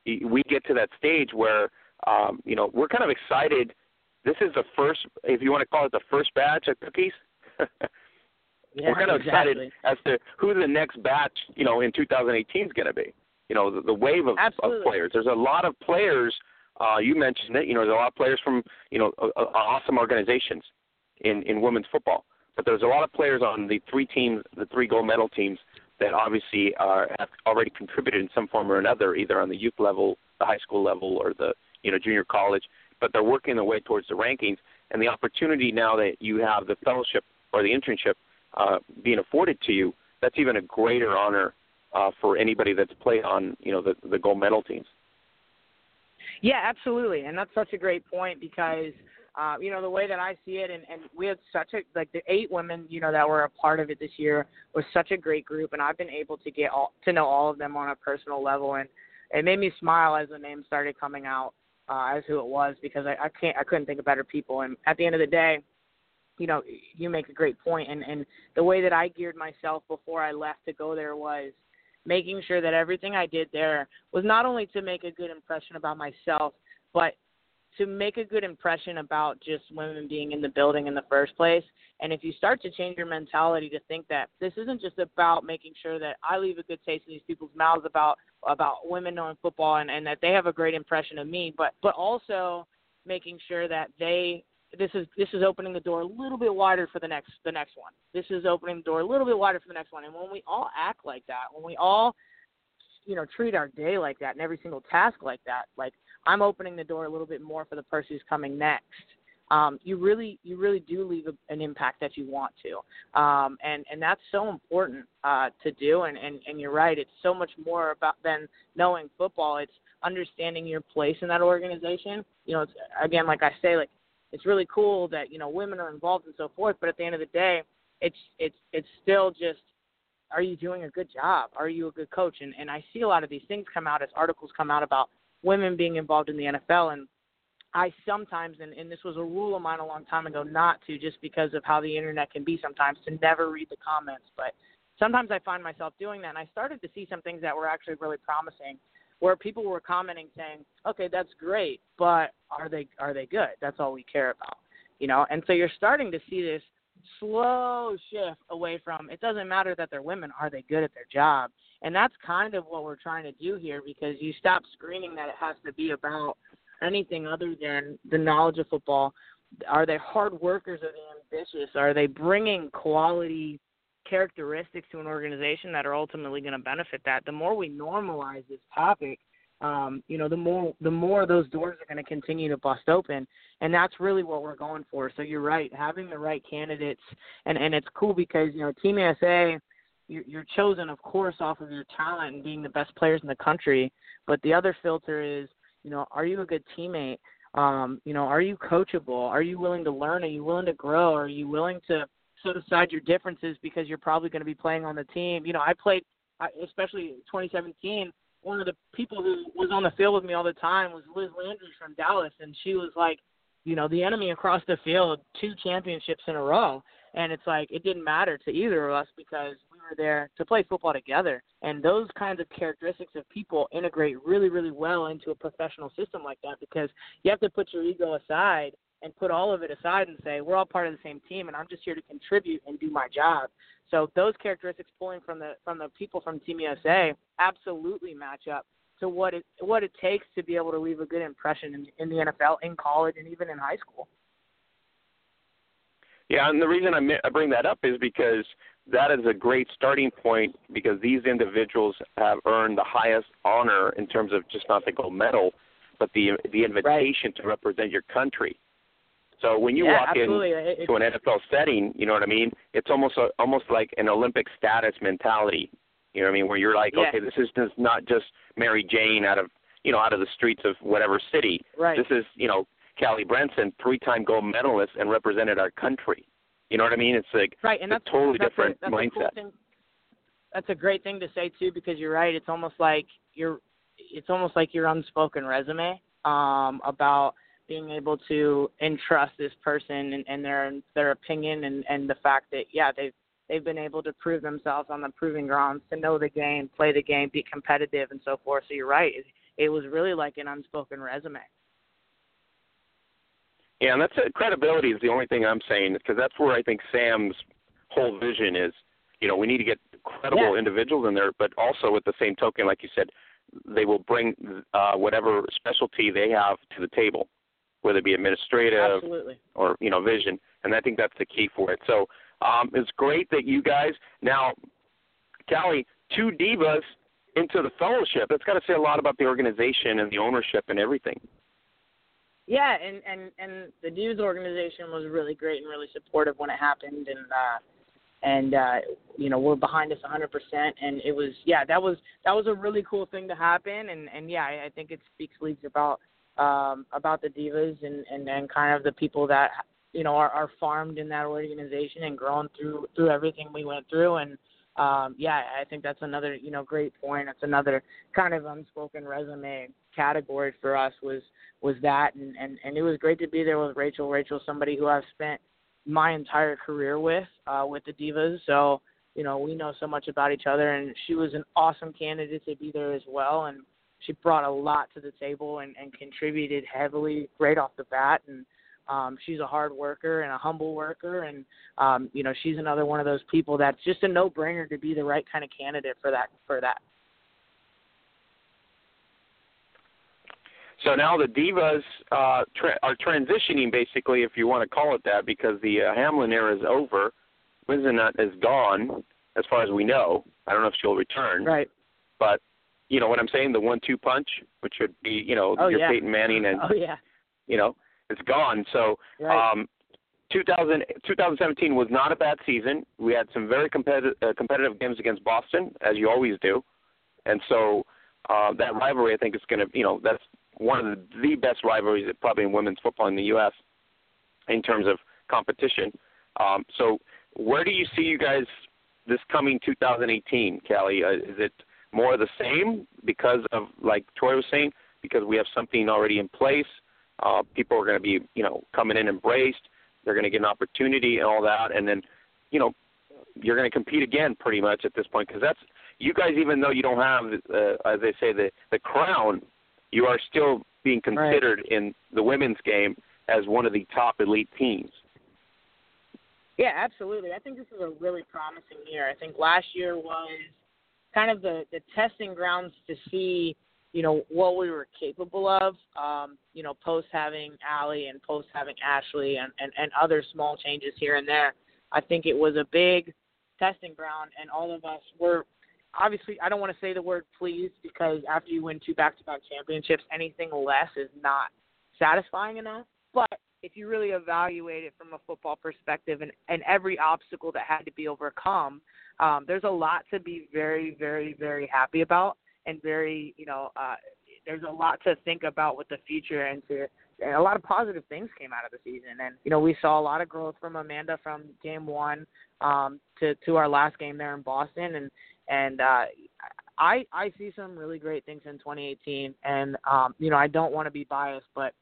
we get to that stage where um, you know we're kind of excited. This is the first, if you want to call it the first batch of cookies. yeah, we're kind of exactly. excited as to who the next batch, you know, in 2018 is going to be you know the, the wave of, of players. There's a lot of players. Uh, you mentioned it. You know, there's a lot of players from you know uh, awesome organizations in in women's football. But there's a lot of players on the three teams, the three gold medal teams, that obviously are have already contributed in some form or another, either on the youth level, the high school level, or the you know junior college. But they're working their way towards the rankings, and the opportunity now that you have the fellowship or the internship uh, being afforded to you, that's even a greater honor uh, for anybody that's played on you know the the gold medal teams. Yeah, absolutely, and that's such a great point because uh, you know the way that I see it, and, and we had such a like the eight women you know that were a part of it this year was such a great group, and I've been able to get all to know all of them on a personal level, and it made me smile as the names started coming out uh, as who it was because I, I can't I couldn't think of better people, and at the end of the day, you know you make a great point, and and the way that I geared myself before I left to go there was making sure that everything I did there was not only to make a good impression about myself, but to make a good impression about just women being in the building in the first place. And if you start to change your mentality to think that this isn't just about making sure that I leave a good taste in these people's mouths about about women knowing football and, and that they have a great impression of me, but but also making sure that they this is this is opening the door a little bit wider for the next the next one. This is opening the door a little bit wider for the next one. And when we all act like that, when we all you know treat our day like that and every single task like that, like I'm opening the door a little bit more for the person who's coming next. Um, you really you really do leave a, an impact that you want to, um, and and that's so important uh, to do. And, and and you're right, it's so much more about than knowing football. It's understanding your place in that organization. You know, it's, again, like I say, like it's really cool that you know women are involved and so forth. But at the end of the day, it's it's it's still just are you doing a good job? Are you a good coach? And and I see a lot of these things come out as articles come out about women being involved in the NFL and I sometimes and, and this was a rule of mine a long time ago not to just because of how the internet can be sometimes to never read the comments. But sometimes I find myself doing that and I started to see some things that were actually really promising where people were commenting saying, Okay, that's great, but are they are they good? That's all we care about. You know, and so you're starting to see this slow shift away from it doesn't matter that they're women, are they good at their job? And that's kind of what we're trying to do here because you stop screaming that it has to be about anything other than the knowledge of football. Are they hard workers? Are they ambitious? Are they bringing quality characteristics to an organization that are ultimately going to benefit that? The more we normalize this topic, um, you know, the more the more those doors are going to continue to bust open, and that's really what we're going for. So you're right, having the right candidates, and and it's cool because you know Team USA, you're, you're chosen of course off of your talent and being the best players in the country, but the other filter is, you know, are you a good teammate? Um, you know, are you coachable? Are you willing to learn? Are you willing to grow? Are you willing to set aside your differences because you're probably going to be playing on the team? You know, I played, especially 2017 one of the people who was on the field with me all the time was Liz Landry from Dallas, and she was like, you know, the enemy across the field, two championships in a row. And it's like it didn't matter to either of us because there to play football together. And those kinds of characteristics of people integrate really, really well into a professional system like that because you have to put your ego aside and put all of it aside and say we're all part of the same team and I'm just here to contribute and do my job. So those characteristics pulling from the from the people from Team USA absolutely match up to what it what it takes to be able to leave a good impression in, in the NFL, in college, and even in high school. Yeah, and the reason I, bring that up is because that is a great starting point because these individuals have earned the highest honor in terms of just not the gold medal, but the the invitation right. to represent your country. So when you yeah, walk absolutely. into an NFL setting, you know what I mean? It's almost a, almost like an Olympic status mentality. You know what I mean? Where you're like, yeah. okay, this is just not just Mary Jane out of you know out of the streets of whatever city. Right. This is you know Callie Branson, three-time gold medalist, and represented our country. You know what I mean? It's like right, and that's a totally that's different a, that's mindset. A cool. That's a great thing to say too, because you're right. It's almost like you're, it's almost like your unspoken resume um, about being able to entrust this person and, and their their opinion and, and the fact that yeah they've they've been able to prove themselves on the proving grounds to know the game, play the game, be competitive, and so forth. So you're right. It, it was really like an unspoken resume. Yeah, and that's uh, credibility is the only thing I'm saying because that's where I think Sam's whole vision is. You know, we need to get credible yeah. individuals in there, but also at the same token, like you said, they will bring uh, whatever specialty they have to the table whether it be administrative Absolutely. or you know vision, and I think that's the key for it. So um, it's great that you guys now, Callie, two divas into the fellowship. That's got to say a lot about the organization and the ownership and everything. Yeah, and and and the Divas organization was really great and really supportive when it happened, and uh, and uh, you know we're behind us 100%. And it was yeah, that was that was a really cool thing to happen, and and yeah, I, I think it speaks leagues about um, about the divas and, and and kind of the people that you know are, are farmed in that organization and grown through through everything we went through and um, yeah, I think that's another you know great point. It's another kind of unspoken resume category for us was was that and, and and it was great to be there with Rachel. Rachel, somebody who I've spent my entire career with uh, with the divas, so you know we know so much about each other, and she was an awesome candidate to be there as well. And she brought a lot to the table and, and contributed heavily right off the bat and um she's a hard worker and a humble worker and um you know she's another one of those people that's just a no brainer to be the right kind of candidate for that for that so now the divas uh, tra- are transitioning, basically, if you want to call it that, because the uh, Hamlin era is over. Whisenant is gone, as far as we know. I don't know if she'll return. Right. But you know what I'm saying? The one-two punch, which would be, you know, oh, your yeah. Peyton Manning, and oh yeah, you know, it's gone. So, right. um, 2000, 2017 was not a bad season. We had some very competitive uh, competitive games against Boston, as you always do, and so uh, that rivalry, I think, is going to, you know, that's one of the, the best rivalries probably in women's football in the U.S. in terms of competition. Um, so, where do you see you guys this coming 2018, Callie? Uh, is it more of the same because of like Troy was saying, because we have something already in place? Uh, people are going to be, you know, coming in embraced. They're going to get an opportunity and all that, and then, you know, you're going to compete again pretty much at this point because that's you guys. Even though you don't have, uh, as they say, the the crown, you are still being considered right. in the women's game as one of the top elite teams. Yeah, absolutely. I think this is a really promising year. I think last year was kind of the the testing grounds to see, you know, what we were capable of. Um, you know, post having Allie and post having Ashley and, and and other small changes here and there. I think it was a big testing ground, and all of us were obviously. I don't want to say the word pleased because after you win two back-to-back championships, anything less is not satisfying enough. But if you really evaluate it from a football perspective and, and every obstacle that had to be overcome, um, there's a lot to be very, very, very happy about and very, you know, uh, there's a lot to think about with the future and to and a lot of positive things came out of the season. And you know, we saw a lot of growth from Amanda from game one um, to to our last game there in Boston, and and uh, I I see some really great things in 2018. And um, you know, I don't want to be biased, but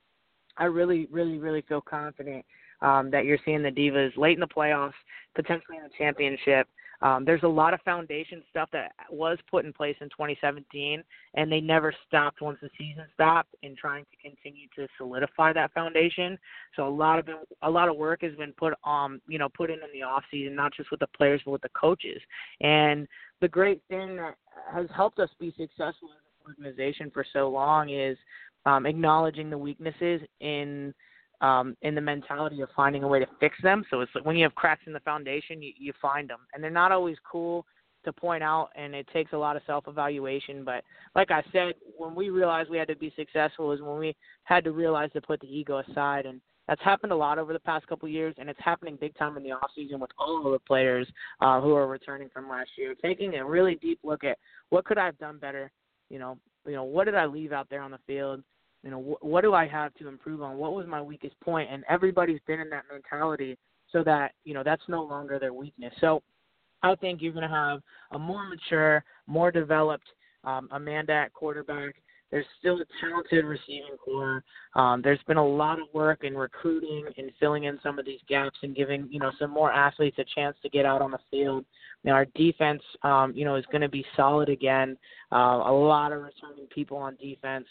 I really, really, really feel confident um, that you're seeing the Divas late in the playoffs, potentially in the championship. Um, there's a lot of foundation stuff that was put in place in 2017, and they never stopped once the season stopped in trying to continue to solidify that foundation. So a lot of a lot of work has been put um you know put in in the off season, not just with the players but with the coaches. And the great thing that has helped us be successful as an organization for so long is um, acknowledging the weaknesses in um, in the mentality of finding a way to fix them. So it's like when you have cracks in the foundation, you, you find them, and they're not always cool to point out, and it takes a lot of self-evaluation. But like I said, when we realized we had to be successful is when we had to realize to put the ego aside, and that's happened a lot over the past couple of years, and it's happening big time in the off season with all of the players uh, who are returning from last year, taking a really deep look at what could I have done better. You know, you know, what did I leave out there on the field? You know, wh- what do I have to improve on? What was my weakest point? And everybody's been in that mentality so that, you know, that's no longer their weakness. So I think you're going to have a more mature, more developed um, Amanda at quarterback. There's still a talented receiving corps. Um, there's been a lot of work in recruiting and filling in some of these gaps and giving you know some more athletes a chance to get out on the field. Now our defense, um, you know, is going to be solid again. Uh, a lot of returning people on defense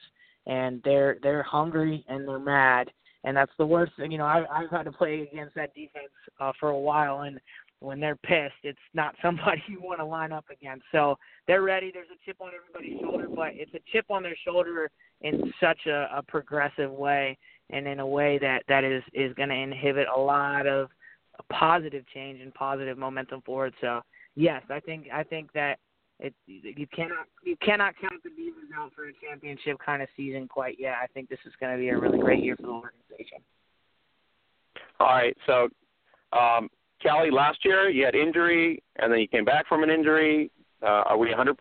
and they're they're hungry and they're mad, and that's the worst thing. You know, I've I've had to play against that defense uh, for a while, and when they're pissed, it's not somebody you want to line up against. So they're ready. There's a chip on everybody's shoulder, but it's a chip on their shoulder in such a, a progressive way and in a way that that is is going to inhibit a lot of positive change and positive momentum forward. So yes, I think I think that it you cannot you cannot count the Divas out for a championship kind of season quite yet. I think this is going to be a really great year for the organization. All right, so um, Callie, last year you had injury, and then you came back from an injury. Uh, are we 100%?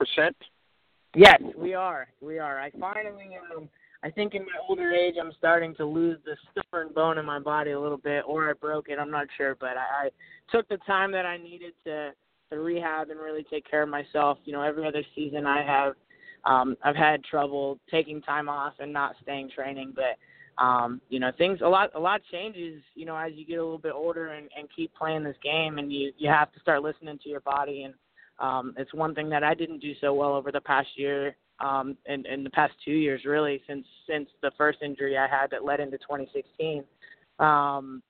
Yes, we are. We are. I finally, um, I think in my older age, I'm starting to lose the stubborn bone in my body a little bit, or I broke it. I'm not sure, but I, I took the time that I needed to to rehab and really take care of myself. You know, every other season I have um I've had trouble taking time off and not staying training, but um, you know, things a lot a lot changes, you know, as you get a little bit older and, and keep playing this game and you you have to start listening to your body. And um it's one thing that I didn't do so well over the past year um and in the past 2 years really since since the first injury I had that led into 2016 um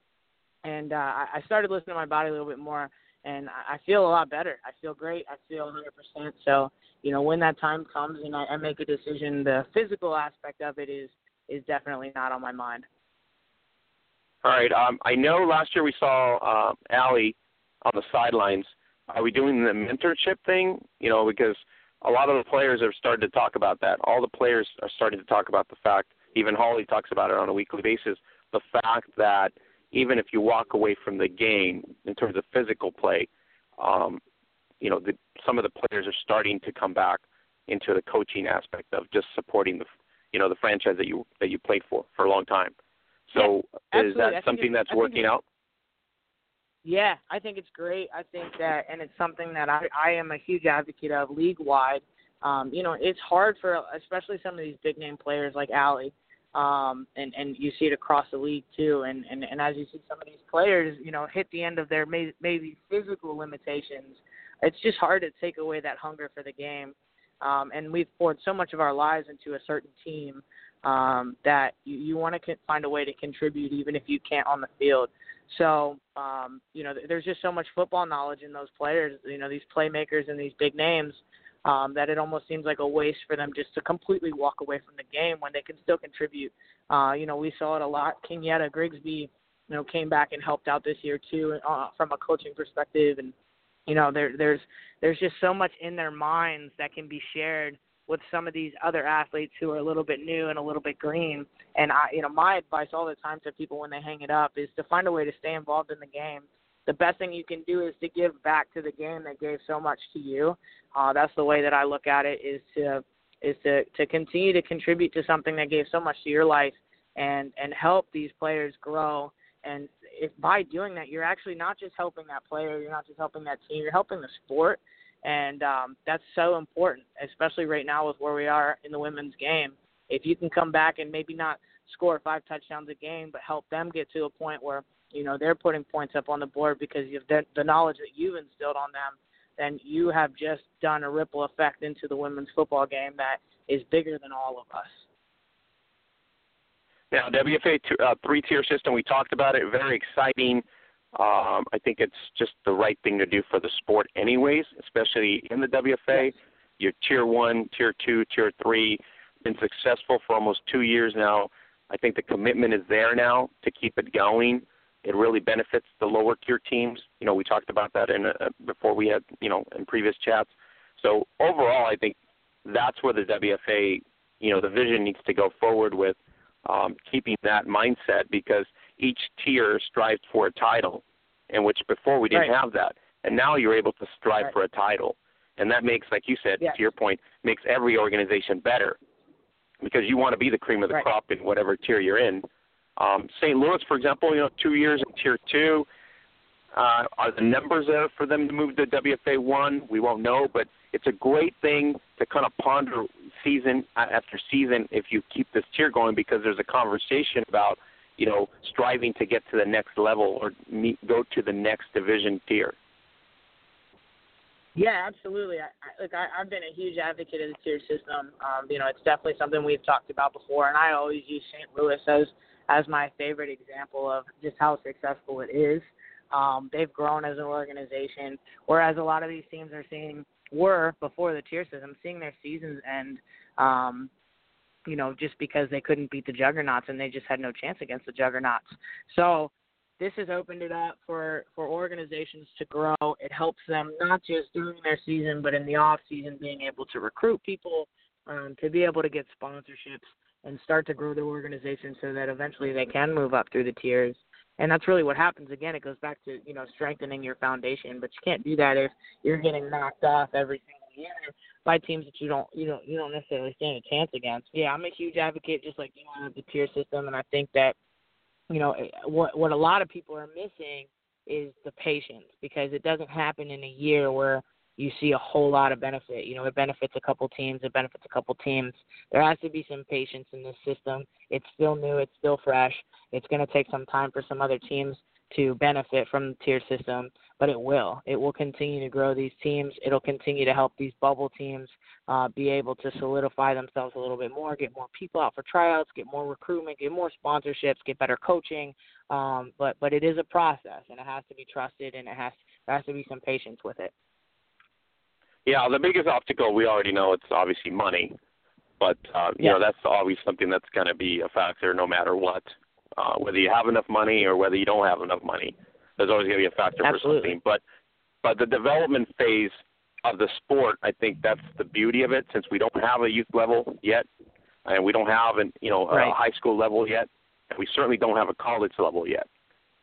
and uh I started listening to my body a little bit more and I feel a lot better. I feel great. I feel 100%. So, you know, when that time comes and I, I make a decision, the physical aspect of it is is definitely not on my mind. All right. Um, I know last year we saw uh, Allie on the sidelines. Are we doing the mentorship thing? You know, because a lot of the players have started to talk about that. All the players are starting to talk about the fact. Even Holly talks about it on a weekly basis. The fact that – even if you walk away from the game in terms of physical play, um, you know, the, some of the players are starting to come back into the coaching aspect of just supporting the, you know, the franchise that you that you played for for a long time. So yeah, is that something that's working out? Yeah, I think it's great. I think that, and it's something that I, I am a huge advocate of league wide. Um, you know, it's hard for especially some of these big name players like Allie, um, and and you see it across the league too. And and and as you see some of these players, you know, hit the end of their may, maybe physical limitations, it's just hard to take away that hunger for the game. Um, and we've poured so much of our lives into a certain team um, that you, you want to find a way to contribute even if you can't on the field. So, um, you know, there's just so much football knowledge in those players, you know, these playmakers and these big names, um, that it almost seems like a waste for them just to completely walk away from the game when they can still contribute. Uh, you know, we saw it a lot. Kenyatta Grigsby, you know, came back and helped out this year too, uh, from a coaching perspective. And, you know, there, there's, there's just so much in their minds that can be shared with some of these other athletes who are a little bit new and a little bit green. And I, you know, my advice all the time to people when they hang it up is to find a way to stay involved in the game. The best thing you can do is to give back to the game that gave so much to you. Uh, that's the way that I look at it is to is to to continue to contribute to something that gave so much to your life and and help these players grow and if by doing that you're actually not just helping that player you're not just helping that team you're helping the sport and um, that's so important, especially right now with where we are in the women's game. If you can come back and maybe not score five touchdowns a game, but help them get to a point where you know they're putting points up on the board because of the, the knowledge that you've instilled on them, then you have just done a ripple effect into the women's football game that is bigger than all of us. Now, WFA uh, three-tier system, we talked about it. Very exciting. Um, I think it's just the right thing to do for the sport, anyways, especially in the WFA. Yes. You're tier one, tier two, tier three, been successful for almost two years now. I think the commitment is there now to keep it going. It really benefits the lower tier teams. You know, we talked about that in uh, before we had, you know, in previous chats. So overall, I think that's where the WFA, you know, the vision needs to go forward with um, keeping that mindset because each tier strives for a title, in which before we didn't right. have that, and now you're able to strive right. for a title, and that makes, like you said, yes. to your point, makes every organization better because you want to be the cream of the right. crop in whatever tier you're in. Um, St. Louis, for example, you know, two years in tier two. Uh, are the numbers there for them to move to WFA one? We won't know, but it's a great thing to kind of ponder season after season if you keep this tier going because there's a conversation about you know, striving to get to the next level or meet, go to the next division tier. Yeah, absolutely. I, I, look, I, I've been a huge advocate of the tier system. Um, you know, it's definitely something we've talked about before, and I always use St. Louis as as my favorite example of just how successful it is. Um, they've grown as an organization, whereas a lot of these teams are seeing were before the tier system, seeing their seasons end um, you know, just because they couldn't beat the juggernauts and they just had no chance against the juggernauts. So this has opened it up for for organizations to grow. It helps them not just during their season, but in the off season, being able to recruit people, um, to be able to get sponsorships and start to grow their organization so that eventually they can move up through the tiers. And that's really what happens. Again, it goes back to you know strengthening your foundation, but you can't do that if you're getting knocked off every single year by teams that you don't you don't you don't necessarily stand a chance against. Yeah, I'm a huge advocate, just like you know, of the tier system, and I think that you know eh, what what a lot of people are missing is the patience because it doesn't happen in a year where you see a whole lot of benefit. You know, it benefits a couple teams, it benefits a couple teams. There has to be some patience in this system. It's still new, it's still fresh. It's going to take some time for some other teams to benefit from the tier system, but it will. It will continue to grow these teams. It'll continue to help these bubble teams uh, be able to solidify themselves a little bit more, get more people out for tryouts, get more recruitment, get more sponsorships, get better coaching. Um, but but it is a process, and it has to be trusted, and it has there has to be some patience with it. Yeah, the biggest obstacle we already know it's obviously money, but uh, you yeah. know that's always something that's going to be a factor no matter what uh, whether you have enough money or whether you don't have enough money. There's always going to be a factor Absolutely. for something. But but the development phase of the sport, I think that's the beauty of it. Since we don't have a youth level yet, and we don't have an you know right. a high school level yet, and we certainly don't have a college level yet.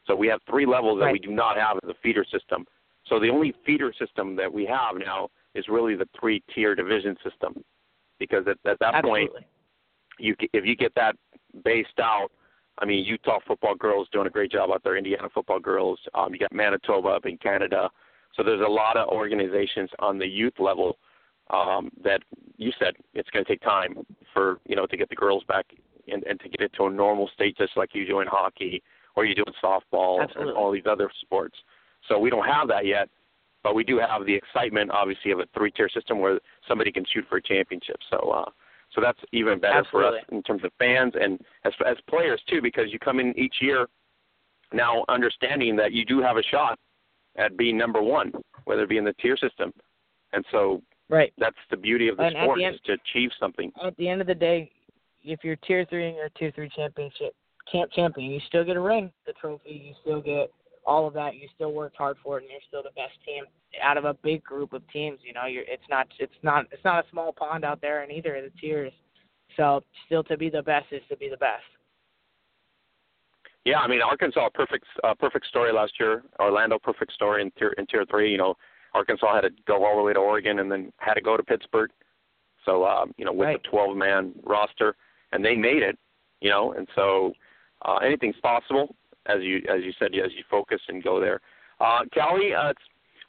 So we have three levels that right. we do not have in the feeder system. So the only feeder system that we have now is really the three-tier division system, because at, at that Absolutely. point, you if you get that based out, I mean, Utah football girls doing a great job out there. Indiana football girls. Um, you got Manitoba up in Canada. So there's a lot of organizations on the youth level um, that you said it's going to take time for you know to get the girls back and, and to get it to a normal state, just like you do in hockey or you do in softball Absolutely. and all these other sports. So we don't have that yet, but we do have the excitement, obviously, of a three-tier system where somebody can shoot for a championship. So, uh, so that's even better Absolutely. for us in terms of fans and as as players too, because you come in each year now understanding that you do have a shot at being number one, whether it be in the tier system, and so Right. that's the beauty of the And sport the end- is to achieve something. At the end of the day, if you're tier three and you're a tier three championship camp champion, you still get a ring, the trophy, you still get all of that. You still worked hard for it, and you're still the best team out of a big group of teams. You know, you're it's not it's not it's not a small pond out there in either of the tiers. So still to be the best is to be the best. Yeah, I mean Arkansas perfect uh, perfect story last year. Orlando perfect story in tier in tier three. You know, Arkansas had to go all the way to Oregon and then had to go to Pittsburgh. So um, you know, with Right. a 12 man roster, and they made it. You know, and so uh, anything's possible as you as you said as you focus and go there. Uh, Callie, uh, it's,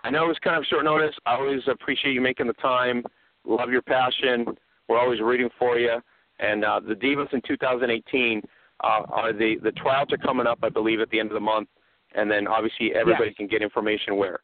I know it was kind of short notice. I always appreciate you making the time. Love your passion. We're always rooting for you. And uh, the Divas in 2018 uh, are the the tryouts are coming up, I believe, at the end of the month. And then obviously everybody Yes. can get information where.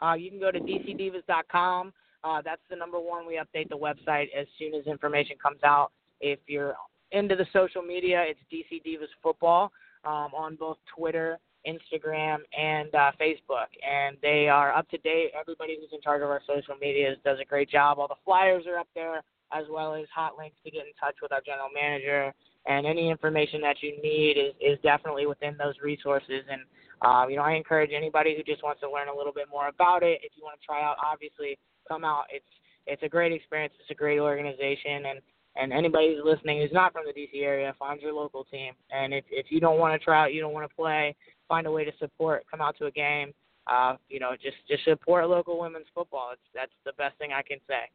Uh, you can go to dcdivas.com. Uh, that's the number one. We update the website as soon as information comes out. If you're into the social media, it's DC Divas Football um, on both Twitter, Instagram, and uh, Facebook. And they are up to date. Everybody who's in charge of our social medias does a great job. All the flyers are up there, as well as hot links to get in touch with our general manager. And any information that you need is, is definitely within those resources. And um, you know, I encourage anybody who just wants to learn a little bit more about it. If you want to try out, obviously come out. It's it's a great experience. It's a great organization, and and anybody who's listening who's not from the DC area, find your local team. And if if you don't want to try out, you don't want to play, find a way to support. Come out to a game. Uh, you know, just just support local women's football. It's that's the best thing I can say.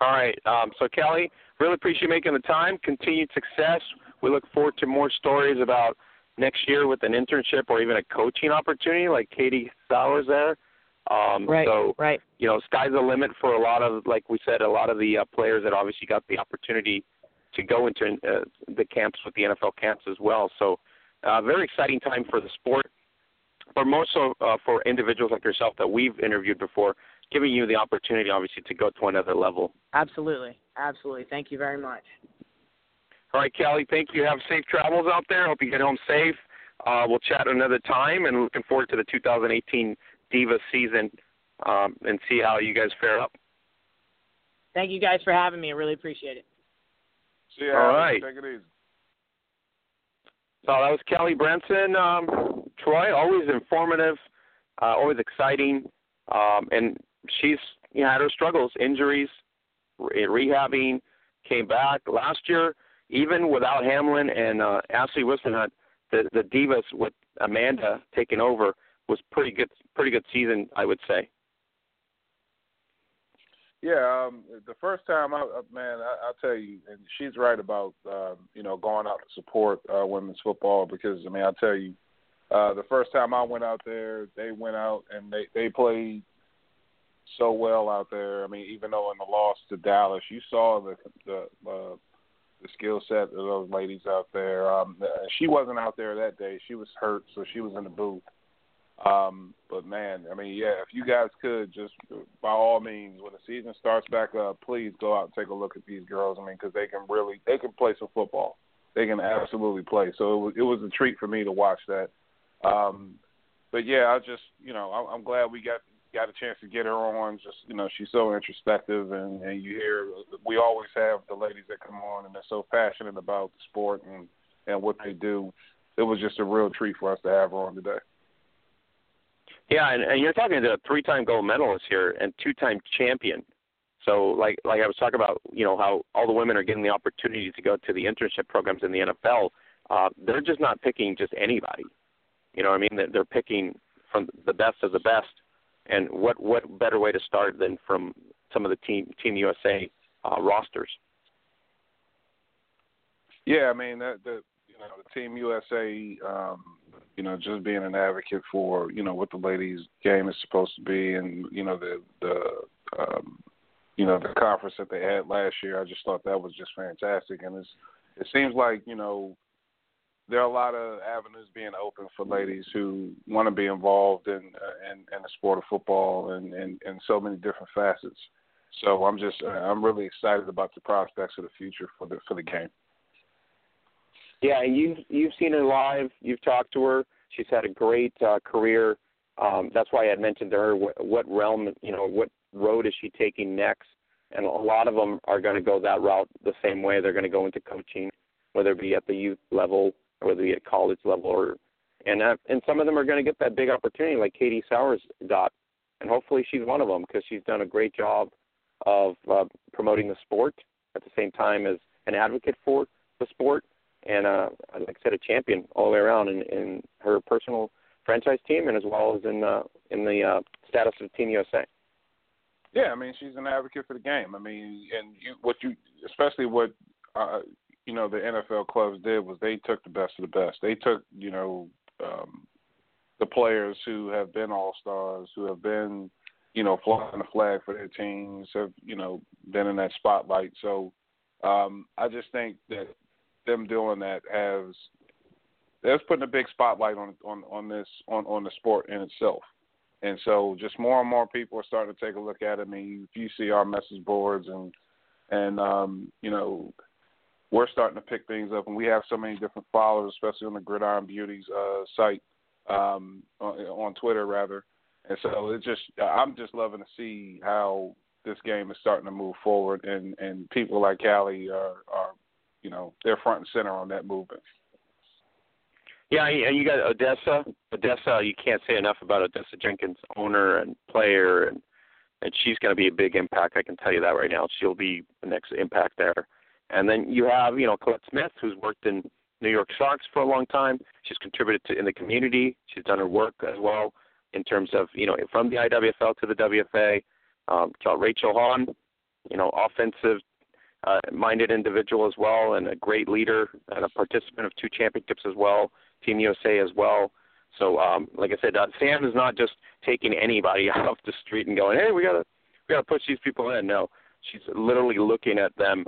All right. Um, so Kelly, really appreciate you making the time. Continued success. We look forward to more stories about next year with an internship or even a coaching opportunity like Katie Sowers there. Um, Right. So right. you know, sky's the limit for a lot of, like we said, a lot of the uh, players that obviously got the opportunity to go into uh, the camps with the NFL camps as well. So, uh, very exciting time for the sport, but more so uh, for individuals like yourself that we've interviewed before, giving you the opportunity, obviously, to go to another level. Absolutely. Absolutely. Thank you very much. All right, Kelly, thank you. Have safe travels out there. Hope you get home safe. Uh, we'll chat another time, and looking forward to the 2018 Diva season um, and see how you guys fare up. Thank you guys for having me. I really appreciate it. See ya. All Alex. right. Take it easy. So that was Kelly Branson. Um, Troy, always informative, uh, always exciting, um, and she's you know, had her struggles, injuries, re- rehabbing, came back last year. Even without Hamlin and uh, Ashley Whisenant, the the Divas with Amanda taking over was pretty good. Pretty good season, I would say. Yeah, um, the first time, I, uh, man, I, I'll tell you, and she's right about um, you know going out to support uh, women's football because I mean I'll tell you, uh, the first time I went out there, they went out and they they played so well out there. I mean, even though in the loss to Dallas, you saw the the uh, the skill set of those ladies out there. Um, she wasn't out there that day; she was hurt, so she was in the booth. Um, but man, I mean, yeah, if you guys could just, by all means, when the season starts back up, please go out and take a look at these girls. I mean, because they can really, they can play some football. They can absolutely play. So it was, it was a treat for me to watch that. Um, but yeah, I just, you know, I'm, I'm glad we got got a chance to get her on. Just, you know, she's so introspective, and and you hear we always have the ladies that come on and they're so passionate about the sport and and what they do. It was just a real treat for us to have her on today. Yeah, and, and you're talking to a three-time gold medalist here and two-time champion. So, like like I was talking about, you know how all the women are getting the opportunity to go to the internship programs in the NFL. Uh, they're just not picking just anybody. You know what I mean? They're, picking from the best of the best. And what what better way to start than from some of the team Team USA uh, rosters? Yeah, I mean that the you know the Team USA, um, you know, just being an advocate for you know what the ladies' game is supposed to be, and you know the the um, you know the conference that they had last year. I just thought that was just fantastic, and it's it seems like you know there are a lot of avenues being open for ladies who want to be involved in uh, in, in the sport of football and, and so many different facets. So I'm just I'm really excited about the prospects of the future for the for the game. Yeah, you've you've seen her live. You've talked to her. She's had a great uh, career. Um, that's why I had mentioned to her what, what realm, you know, what road is she taking next. And a lot of them are going to go that route the same way. They're going to go into coaching, whether it be at the youth level or whether it be at college level, or and uh, and some of them are going to get that big opportunity like Katie Sowers got, and hopefully she's one of them because she's done a great job of uh, promoting the sport at the same time as an advocate for the sport and uh, like I said, a champion all the way around in, in her personal franchise team and as well as in uh, in the uh, status of Team USA. Yeah, I mean she's an advocate for the game. I mean, and you, what you, especially what uh, you know the NFL clubs did was they took the best of the best. They took you know um, the players who have been all stars, who have been you know flying the flag for their teams, have you know been in that spotlight. So um, I just think that them doing that has that's putting a big spotlight on on on this on on the sport in itself. And so, just more and more people are starting to take a look at it. I mean, if you see our message boards and and um, you know, we're starting to pick things up, and we have so many different followers, especially on the Gridiron Beauties uh, site um, on, on Twitter, rather. And so, it's just I'm just loving to see how this game is starting to move forward, and and people like Callie are are you know they're front and center on that movement. Yeah, and you got Odessa. Odessa, you can't say enough about Odessa Jenkins, owner and player, and and she's going to be a big impact. I can tell you that right now. She'll be the next impact there. And then you have, you know, Colette Smith, who's worked in New York Sharks for a long time. She's contributed to in the community. She's done her work as well in terms of, you know, from the IWFL to the WFA. Um, Rachel Hahn, you know, offensive uh, minded individual as well, and a great leader and a participant of two championships as well, Team USA as well. So, um, like I said, uh, Sam is not just taking anybody off the street and going, "Hey, we gotta we gotta push these people in." No, she's literally looking at them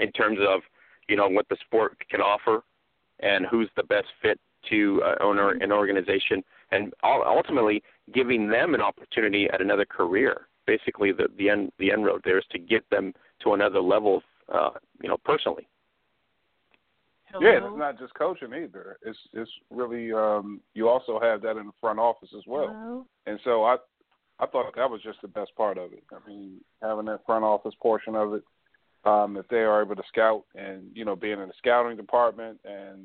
in terms of you know what the sport can offer and who's the best fit to uh, own an organization, and ultimately giving them an opportunity at another career. Basically, the the end the end road there is to get them to another level, uh, you know, personally. Hello? Yeah, it's not just coaching either. It's it's really um, you also have that in the front office as well. Hello? And so I I thought that was just the best part of it. I mean, having that front office portion of it, um, if they are able to scout and you know being in the scouting department and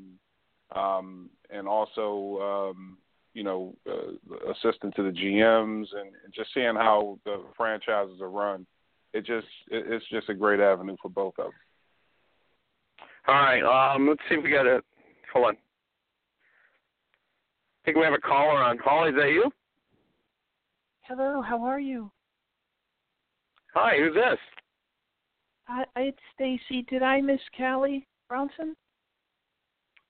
um, and also um, you know uh, assistant to the GMs and, and just seeing how the franchises are run it just it, it's just a great avenue for both of them. All right, um, let's see if we got a hold on. I think we have a caller on. Holly, is that you? Hello, how are you? Hi, who's this? Hi, it's Stacy. Did I miss Callie Brownson?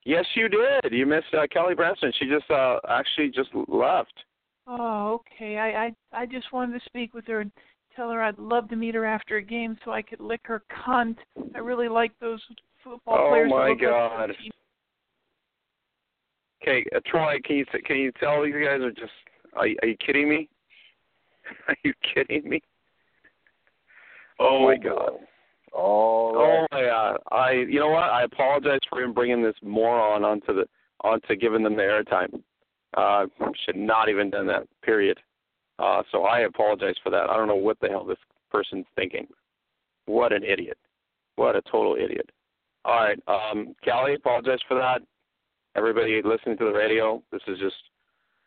Yes, you did. You missed uh, Kelly Branson. She just uh, actually just left. Oh, okay. I, I I just wanted to speak with her tell her I'd love to meet her after a game so I could lick her cunt. I really like those football oh players. Oh my god. Okay, uh, Troy, can you can you tell these guys are just are, are you kidding me? are you kidding me? Oh, my god. Oh, oh my god. I you know what? I apologize for him bringing this moron onto the onto giving them the airtime. Uh should not even done that. Period. Uh, so I apologize for that. I don't know what the hell this person's thinking. What an idiot. What a total idiot. All right, um, Callie, apologize for that. Everybody listening to the radio, this is just,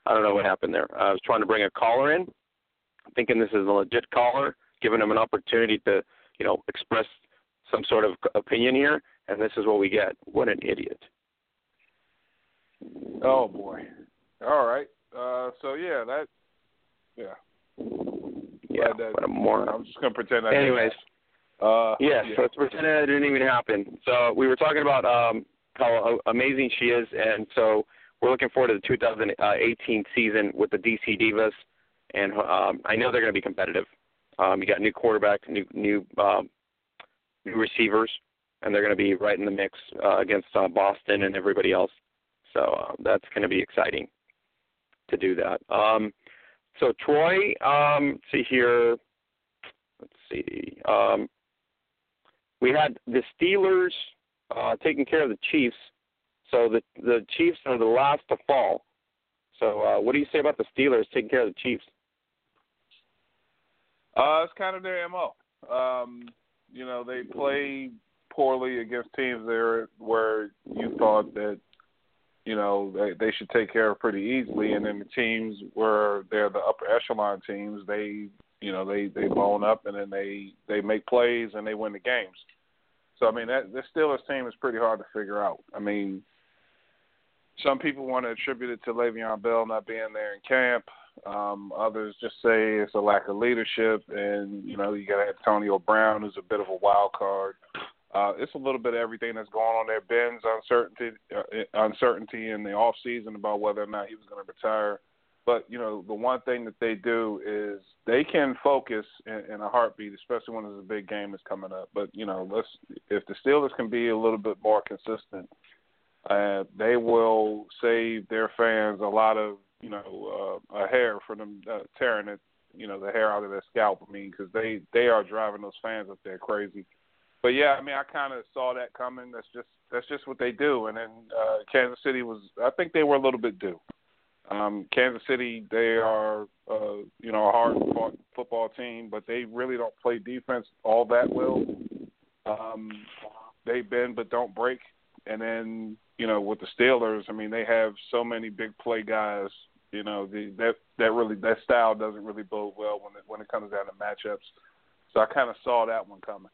I don't know what happened there. I was trying to bring a caller in, thinking this is a legit caller, giving him an opportunity to, you know, express some sort of opinion here, and this is what we get. What an idiot. Oh boy. All right. Uh, so yeah, that yeah. Yeah, that, what a moron. I'm just gonna pretend. I Anyways, Uh, yes, yeah. let's pretend it didn't even happen. So we were talking about um, how amazing she is, and so we're looking forward to the 2018 season with the DC Divas, and um, I know they're going to be competitive. Um, you got new quarterback, new new um, new receivers, and they're going to be right in the mix uh, against uh, Boston and everybody else. So uh, that's going to be exciting to do that. Um, so Troy, um, see here. Let's see. Um, we had the Steelers uh, taking care of the Chiefs. So the the Chiefs are the last to fall. So uh, what do you say about the Steelers taking care of the Chiefs? Uh, it's kind of their mo. Um, you know, they play poorly against teams there where you thought that you know they they should take care of pretty easily, and then the teams where they're the upper echelon teams, they you know they they bone up and then they they make plays and they win the games. So I mean that this Steelers team is pretty hard to figure out. I mean, some people want to attribute it to Le'Veon Bell not being there in camp. Um, others just say it's a lack of leadership, and you know you got Antonio Brown, who's a bit of a wild card. Uh, it's a little bit of everything that's going on there. Ben's uncertainty, uh, uncertainty in the off season about whether or not he was going to retire. But you know, the one thing that they do is they can focus in, in a heartbeat, especially when there's a big game that's coming up. But you know, let's if the Steelers can be a little bit more consistent, uh, they will save their fans a lot of you know uh, a hair for them uh, tearing it, you know, the hair out of their scalp. I mean, because they they are driving those fans up there crazy but yeah, I mean, I kind of saw that coming. That's just that's just what they do. And then uh, Kansas City was, I think they were a little bit due. Um, Kansas City, they are, uh, you know, a hard fought football team, but they really don't play defense all that well. Um, they bend but don't break. And then, you know, with the Steelers, I mean, they have so many big play guys. You know, the, that that really that style doesn't really bode well when it when it comes down to matchups. So I kind of saw that one coming.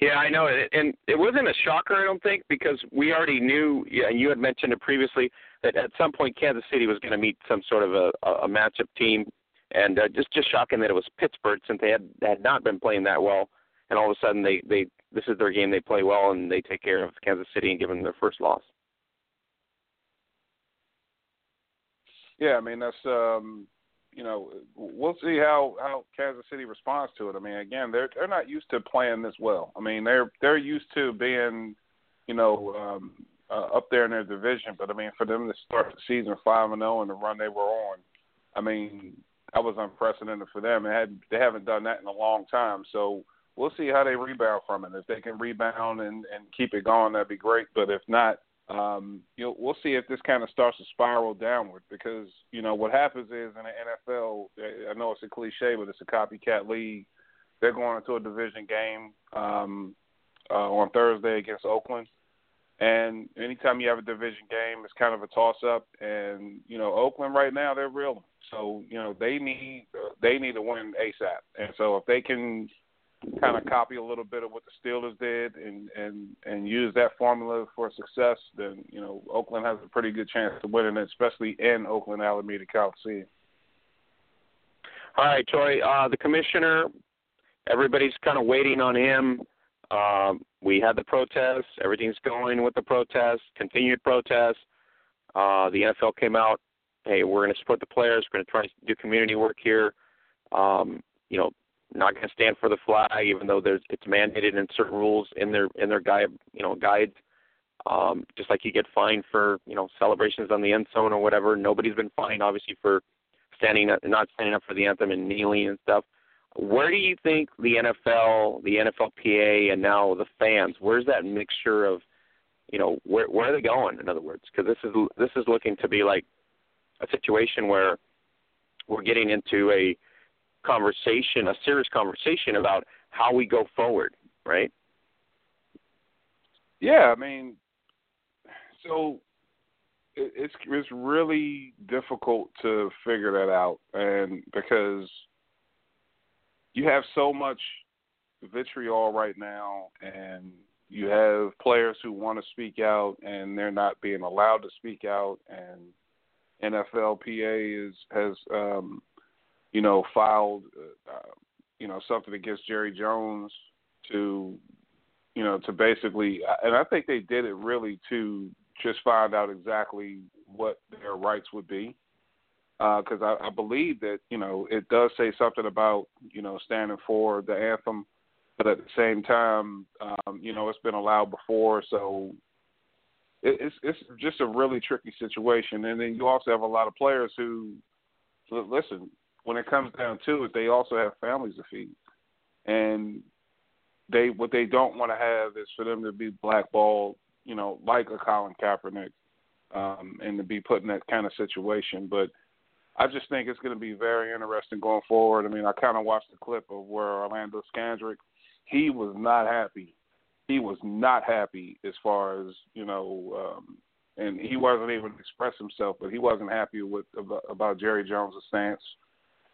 Yeah, I know it, and it wasn't a shocker, I don't think, because we already knew. Yeah, you had mentioned it previously that at some point Kansas City was going to meet some sort of a, a matchup team, and uh, just just shocking that it was Pittsburgh since they had had not been playing that well, and all of a sudden they they this is their game, they play well, and they take care of Kansas City and give them their first loss. Yeah, I mean that's um you know, we'll see how how Kansas City responds to it. I mean, again, they're they're not used to playing this well. I mean, they're they're used to being, you know, um, uh, up there in their division. But I mean, for them to start the season five and zero oh and the run they were on, I mean, that was unprecedented for them. They had they haven't done that in a long time. So we'll see how they rebound from it. If they can rebound and and keep it going, that'd be great. But if not, um, you know, we'll see if this kind of starts to spiral downward because you know what happens is in the NFL, I know it's a cliche, but it's a copycat league. They're going into a division game um, uh, on Thursday against Oakland, and anytime you have a division game, it's kind of a toss-up. And you know, Oakland right now they're real, so you know they need they need to win ASAP. And so if they can kind of copy a little bit of what the Steelers did and and and use that formula for success, then you know Oakland has a pretty good chance to win it, especially in Oakland Alameda Coliseum. All right, Troy. Uh, the commissioner, everybody's kind of waiting on him. Um, we had the protests. Everything's going with the protests. Continued protests. Uh, the NFL came out. Hey, we're going to support the players. We're going to try to do community work here. Um, you know, not going to stand for the flag, even though there's it's mandated in certain rules in their in their guide you know guides. Um, just like you get fined for you know celebrations on the end zone or whatever. Nobody's been fined obviously for standing up, not standing up for the anthem and kneeling and stuff. Where do you think the NFL, the NFLPA, and now the fans? Where's that mixture of, you know, where where are they going? In other words, because this is this is looking to be like a situation where we're getting into a conversation, a serious conversation about how we go forward, right? Yeah, I mean, so it's it's really difficult to figure that out, and because you have so much vitriol right now, and you have players who want to speak out and they're not being allowed to speak out, and NFLPA is has um, you know, filed uh, you know, something against Jerry Jones to, you know, to basically, and I think they did it really to just find out exactly what their rights would be. Because uh, I, I believe that you know it does say something about you know standing for the anthem, but at the same time, um, you know it's been allowed before, so it, it's it's just a really tricky situation. And then you also have a lot of players who, listen, when it comes down to it, they also have families to feed, and they what they don't want to have is for them to be blackballed, you know, like a Colin Kaepernick, um, and to be put in that kind of situation. But I just think it's going to be very interesting going forward. I mean, I kind of watched the clip of where Orlando Scandrick, he was not happy. He was not happy as far as you know, um, and he wasn't able to express himself. But he wasn't happy with about, about Jerry Jones' stance,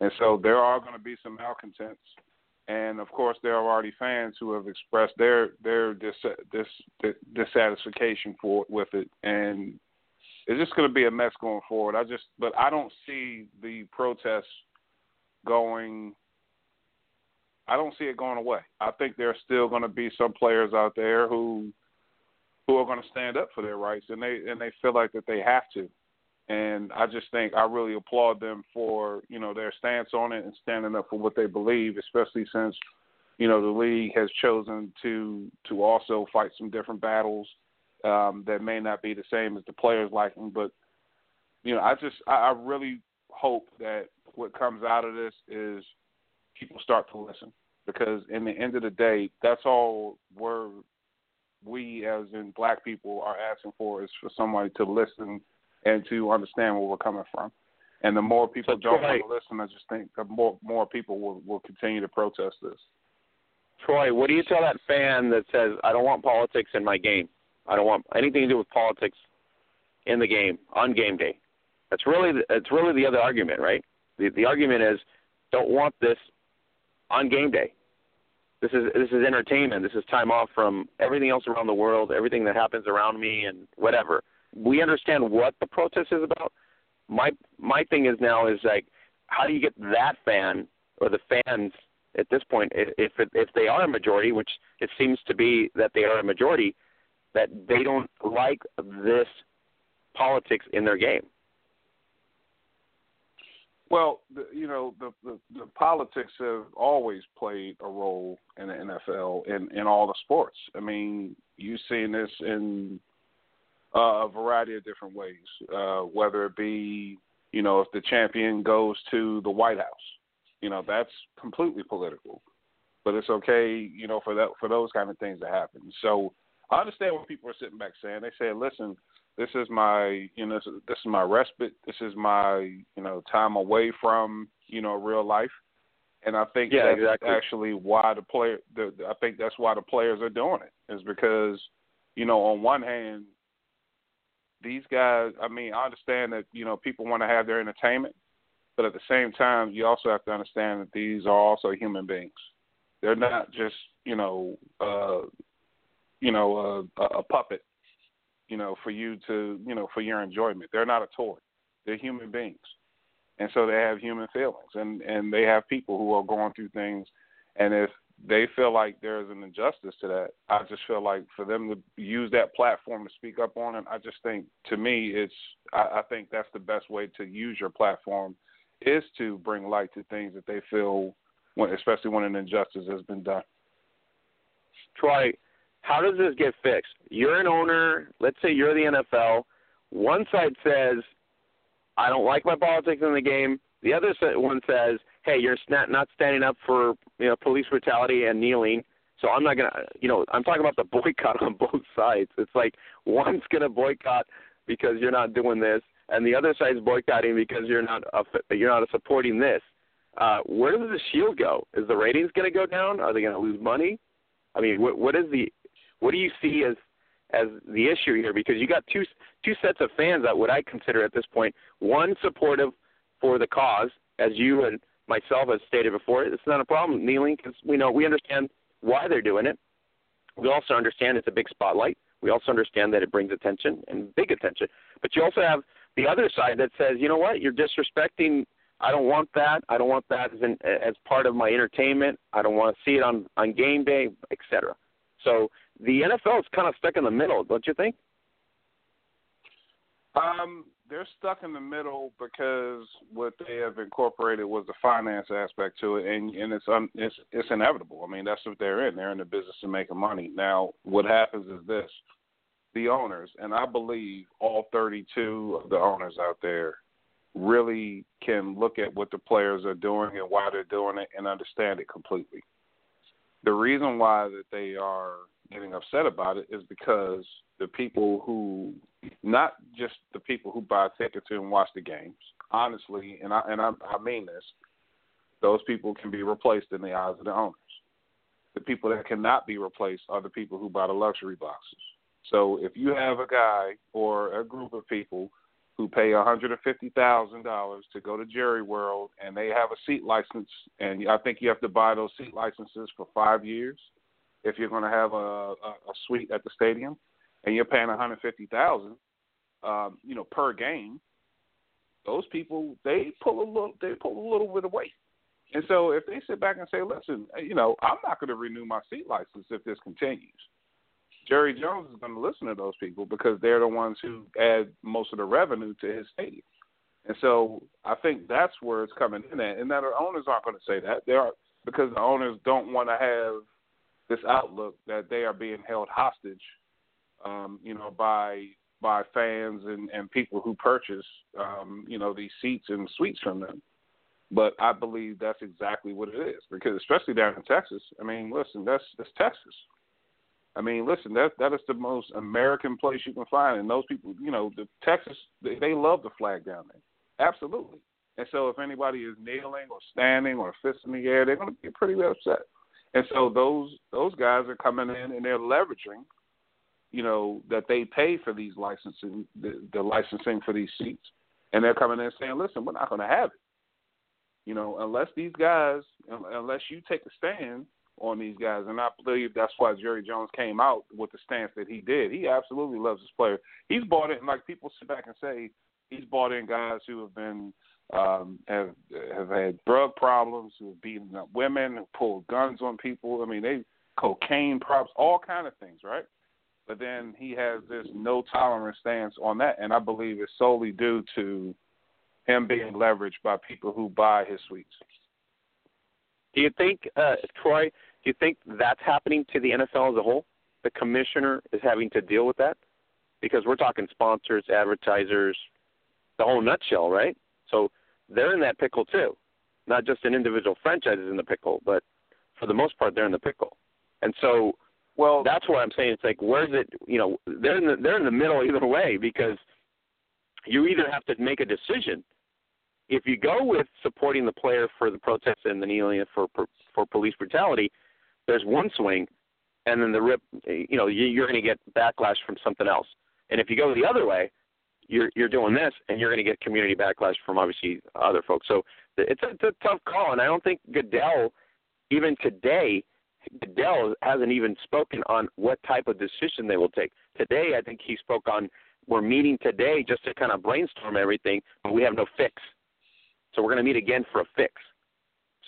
and so there are going to be some malcontents. And of course, there are already fans who have expressed their their dis, dis, dissatisfaction for with it, and it's just going to be a mess going forward. I just, but I don't see the protests going. I don't see it going away. I think there are still going to be some players out there who who are going to stand up for their rights, and they and they feel like that they have to. And I just think I really applaud them for you know their stance on it and standing up for what they believe, especially since you know the league has chosen to to also fight some different battles um, that may not be the same as the players them. But you know, I just I, I really hope that what comes out of this is people start to listen because in the end of the day, that's all we're we as in black people are asking for is for somebody to listen and to understand where we're coming from. And the more people don't want to listen, I just think the more more people will will continue to protest this. Troy, what do you tell that fan that says, "I don't want politics in my game"? I don't want anything to do with politics in the game on game day. That's really the, that's really the other argument, right? The the argument is don't want this on game day. This is this is entertainment. This is time off from everything else around the world, everything that happens around me, and whatever. We understand what the protest is about. My my thing is now is like, how do you get that fan or the fans at this point, if if they are a majority, which it seems to be that they are a majority, that they don't like this politics in their game. Well, the, you know, the, the the politics have always played a role in the NFL in in all the sports. I mean, you've seen this in uh, a variety of different ways. Uh, whether it be, you know, if the champion goes to the White House, you know, that's completely political. But it's okay, you know, for that for those kind of things to happen. So I understand what people are sitting back saying. They say, "Listen, this is my, you know, this is, this is my respite. This is my, you know, time away from, you know, real life." And I think yeah, that's exactly. actually why the player. The, I think that's why the players are doing it is because, you know, on one hand, these guys. I mean, I understand that you know people want to have their entertainment, but at the same time, you also have to understand that these are also human beings. They're not just you know uh, you know, a, a puppet, you know, for you to, you know, for your enjoyment. They're not a toy. They're human beings. And so they have human feelings and, and they have people who are going through things. And if they feel like there's an injustice to that, I just feel like for them to use that platform to speak up on it, I just think to me, it's, I, I think that's the best way to use your platform is to bring light to things that they feel, when, especially when an injustice has been done. Troy, how does this get fixed? You're an owner. Let's say you're the NFL. One side says, I don't like my politics in the game. The other one says, Hey, you're not not standing up for you know police brutality and kneeling. So I'm not gonna, you know, I'm talking about the boycott on both sides. It's like one's gonna boycott because you're not doing this, and the other side's boycotting because you're not a, you're not supporting this. Uh, where does the shield go? Is the ratings to go down? Are they to lose money? I mean, what, what is the what do you see as as the issue here? Because you got two two sets of fans that what I consider at this point one supportive for the cause, as you and myself have stated before. It's not a problem kneeling because we know we understand why they're doing it. We also understand it's a big spotlight. We also understand that it brings attention and big attention. But you also have the other side that says, you know what, you're disrespecting I don't want that. I don't want that as an, as part of my entertainment. I don't want to see it on on game day, etc. So the NFL is kind of stuck in the middle, don't you think? Um, they're stuck in the middle because what they have incorporated was the finance aspect to it, and and it's un, it's it's inevitable. I mean, that's what they're in. They're in the business of making money. Now, what happens is this: the owners, and I believe all 32 of the owners out there, really can look at what the players are doing and why they're doing it and understand it completely. The reason why that they are getting upset about it is because the people who not just the people who buy tickets and watch the games. Honestly, and I and I, I mean this, those people can be replaced in the eyes of the owners. The people that cannot be replaced are the people who buy the luxury boxes. So if you have a guy or a group of people who pay $150,000 to go to Jerry World and they have a seat license, and I think you have to buy those seat licenses for five years if you're going to have a, a, a suite at the stadium and you're paying 150,000, um, you know, per game, those people they pull a little they pull a little bit of weight. And so if they sit back and say, "Listen, you know, I'm not going to renew my seat license if this continues," Jerry Jones is going to listen to those people because they're the ones who add most of the revenue to his stadium. And so I think that's where it's coming in at. And that the owners aren't going to say that. They are because the owners don't want to have this outlook that they are being held hostage um, you know, by by fans and, and people who purchase, um, you know, these seats and suites from them. But I believe that's exactly what it is because, especially down in Texas. I mean, listen, that's that's Texas. I mean, listen, that that is the most American place you can find, and those people, you know, the Texas, they, they love the flag down there, absolutely. And so, if anybody is kneeling or standing or fist in the air, they're going to be pretty upset. And so, those those guys are coming in and they're leveraging you know, that they pay for these licensing, the, the licensing for these seats, and they're coming in saying, "Listen, we're not going to have it." You know, unless these guys, unless you take a stand on these guys, and I believe that's why Jerry Jones came out with the stance that he did. He absolutely loves his player. He's bought in. like people sit back and say, he's bought in guys who have been um, have have had drug problems, who have beaten up women, who pulled guns on people. I mean, they cocaine props, all kind of things, right? But then he has this no tolerance stance on that, and I believe it's solely due to him being leveraged by people who buy his suites. Do you think, uh, Troy? Do you think that's happening to the NFL as a whole? The commissioner is having to deal with that because we're talking sponsors, advertisers, the whole nutshell, right? So they're in that pickle too. Not just an individual franchise is in the pickle, but for the most part, they're in the pickle. And so well, that's what I'm saying. It's like where's it? You know, they're in the they're in the middle either way because you either have to make a decision. If you go with supporting the player for the protests and the kneeling for for, police brutality, there's one swing, and then the rip. You know, you're going to get backlash from something else. And if you go the other way, you're you're doing this, and you're going to get community backlash from obviously other folks. So it's a, it's a tough call, and I don't think Goodell, even today, Goodell hasn't even spoken on what type of decision they will take. Today, I think he spoke on we're meeting today just to kind of brainstorm everything, but we have no fix. So we're going to meet again for a fix.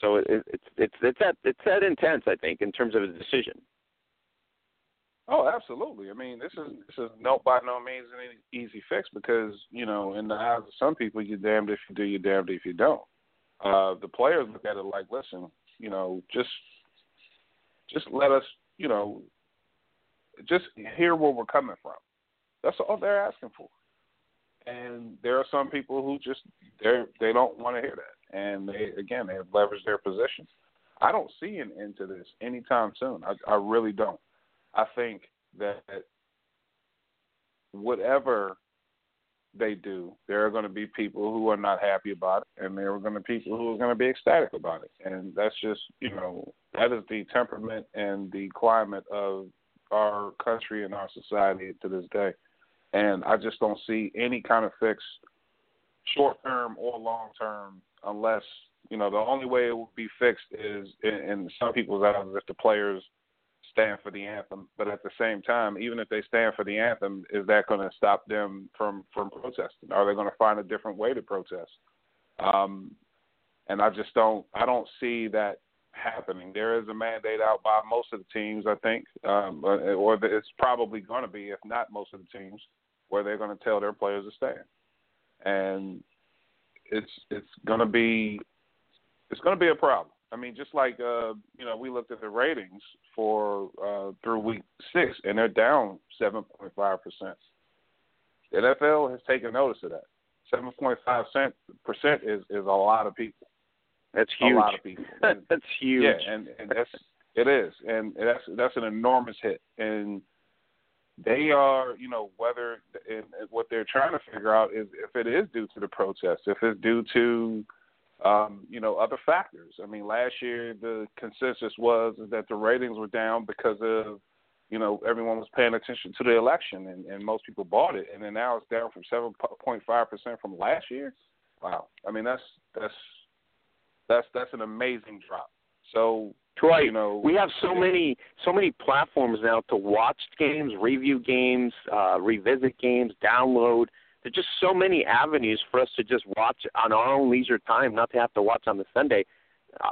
So it, it's it's it's that it's that intense, I think, in terms of his decision. Oh, absolutely. I mean, this is this is no by no means an easy fix because you know, in the eyes of some people, you're damned if you do, you're damned if you don't. Uh, the players look at it like, listen, you know, just just let us, you know, just hear where we're coming from. That's all they're asking for. And there are some people who just they they don't want to hear that, and they again they have leveraged their position. I don't see an end to this anytime soon. I, I really don't. I think that whatever they do, there are going to be people who are not happy about it, and there are going to be people who are going to be ecstatic about it. And that's just, you know, that is the temperament and the climate of our country and our society to this day. And I just don't see any kind of fix, short term or long term, unless, you know, the only way it will be fixed is in, in some people's eyes if the players – stand for the anthem. But at the same time, even if they stand for the anthem, is that going to stop them from from protesting? Are they going to find a different way to protest? Um, and I just don't I don't see that happening. There is a mandate out by most of the teams, I think, um, or it's probably going to be, if not most of the teams, where they're going to tell their players to stay. And it's it's going to be it's going to be a problem. I mean, just like uh, you know, we looked at the ratings for uh, through week six, and they're down seven point five percent. The NFL has taken notice of that. Seven point five percent is is a lot of people. That's huge. A lot of people. And, that's huge. Yeah, and, and that's it is, and that's that's an enormous hit. And they are, you know, whether and what they're trying to figure out is if it is due to the protests, if it's due to, um, you know, other factors. I mean, last year the consensus was that the ratings were down because of, you know, everyone was paying attention to the election and, and most people bought it, and then now it's down from seven point five percent from last year. Wow, I mean that's that's that's that's an amazing drop. So right. You know, we have so many so many platforms now to watch games, review games, uh, revisit games, download. There's just so many avenues for us to just watch on our own leisure time, not to have to watch on the Sunday.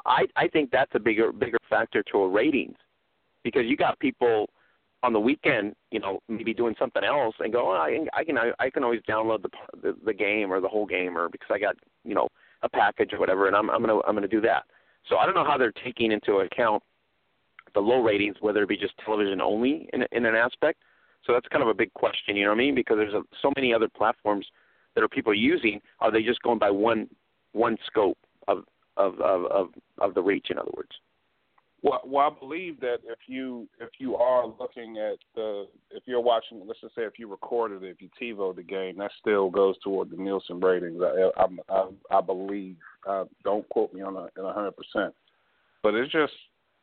I I think that's a bigger bigger factor to a ratings because you got people on the weekend, you know, maybe doing something else and go, oh, I, can, I can I can always download the, the the game or the whole game or because I got you know a package or whatever, and I'm I'm gonna I'm gonna do that. So I don't know how they're taking into account the low ratings, whether it be just television only in in an aspect. So that's kind of a big question, you know what I mean? Because there's a, so many other platforms that are people using. Are they just going by one one scope of of of of, of the reach? In other words. Well, well, I believe that if you if you are looking at the if you're watching, let's just say if you recorded it, if you TiVo the game, that still goes toward the Nielsen ratings. I I, I, I believe. Uh, don't quote me on a hundred percent, but it's just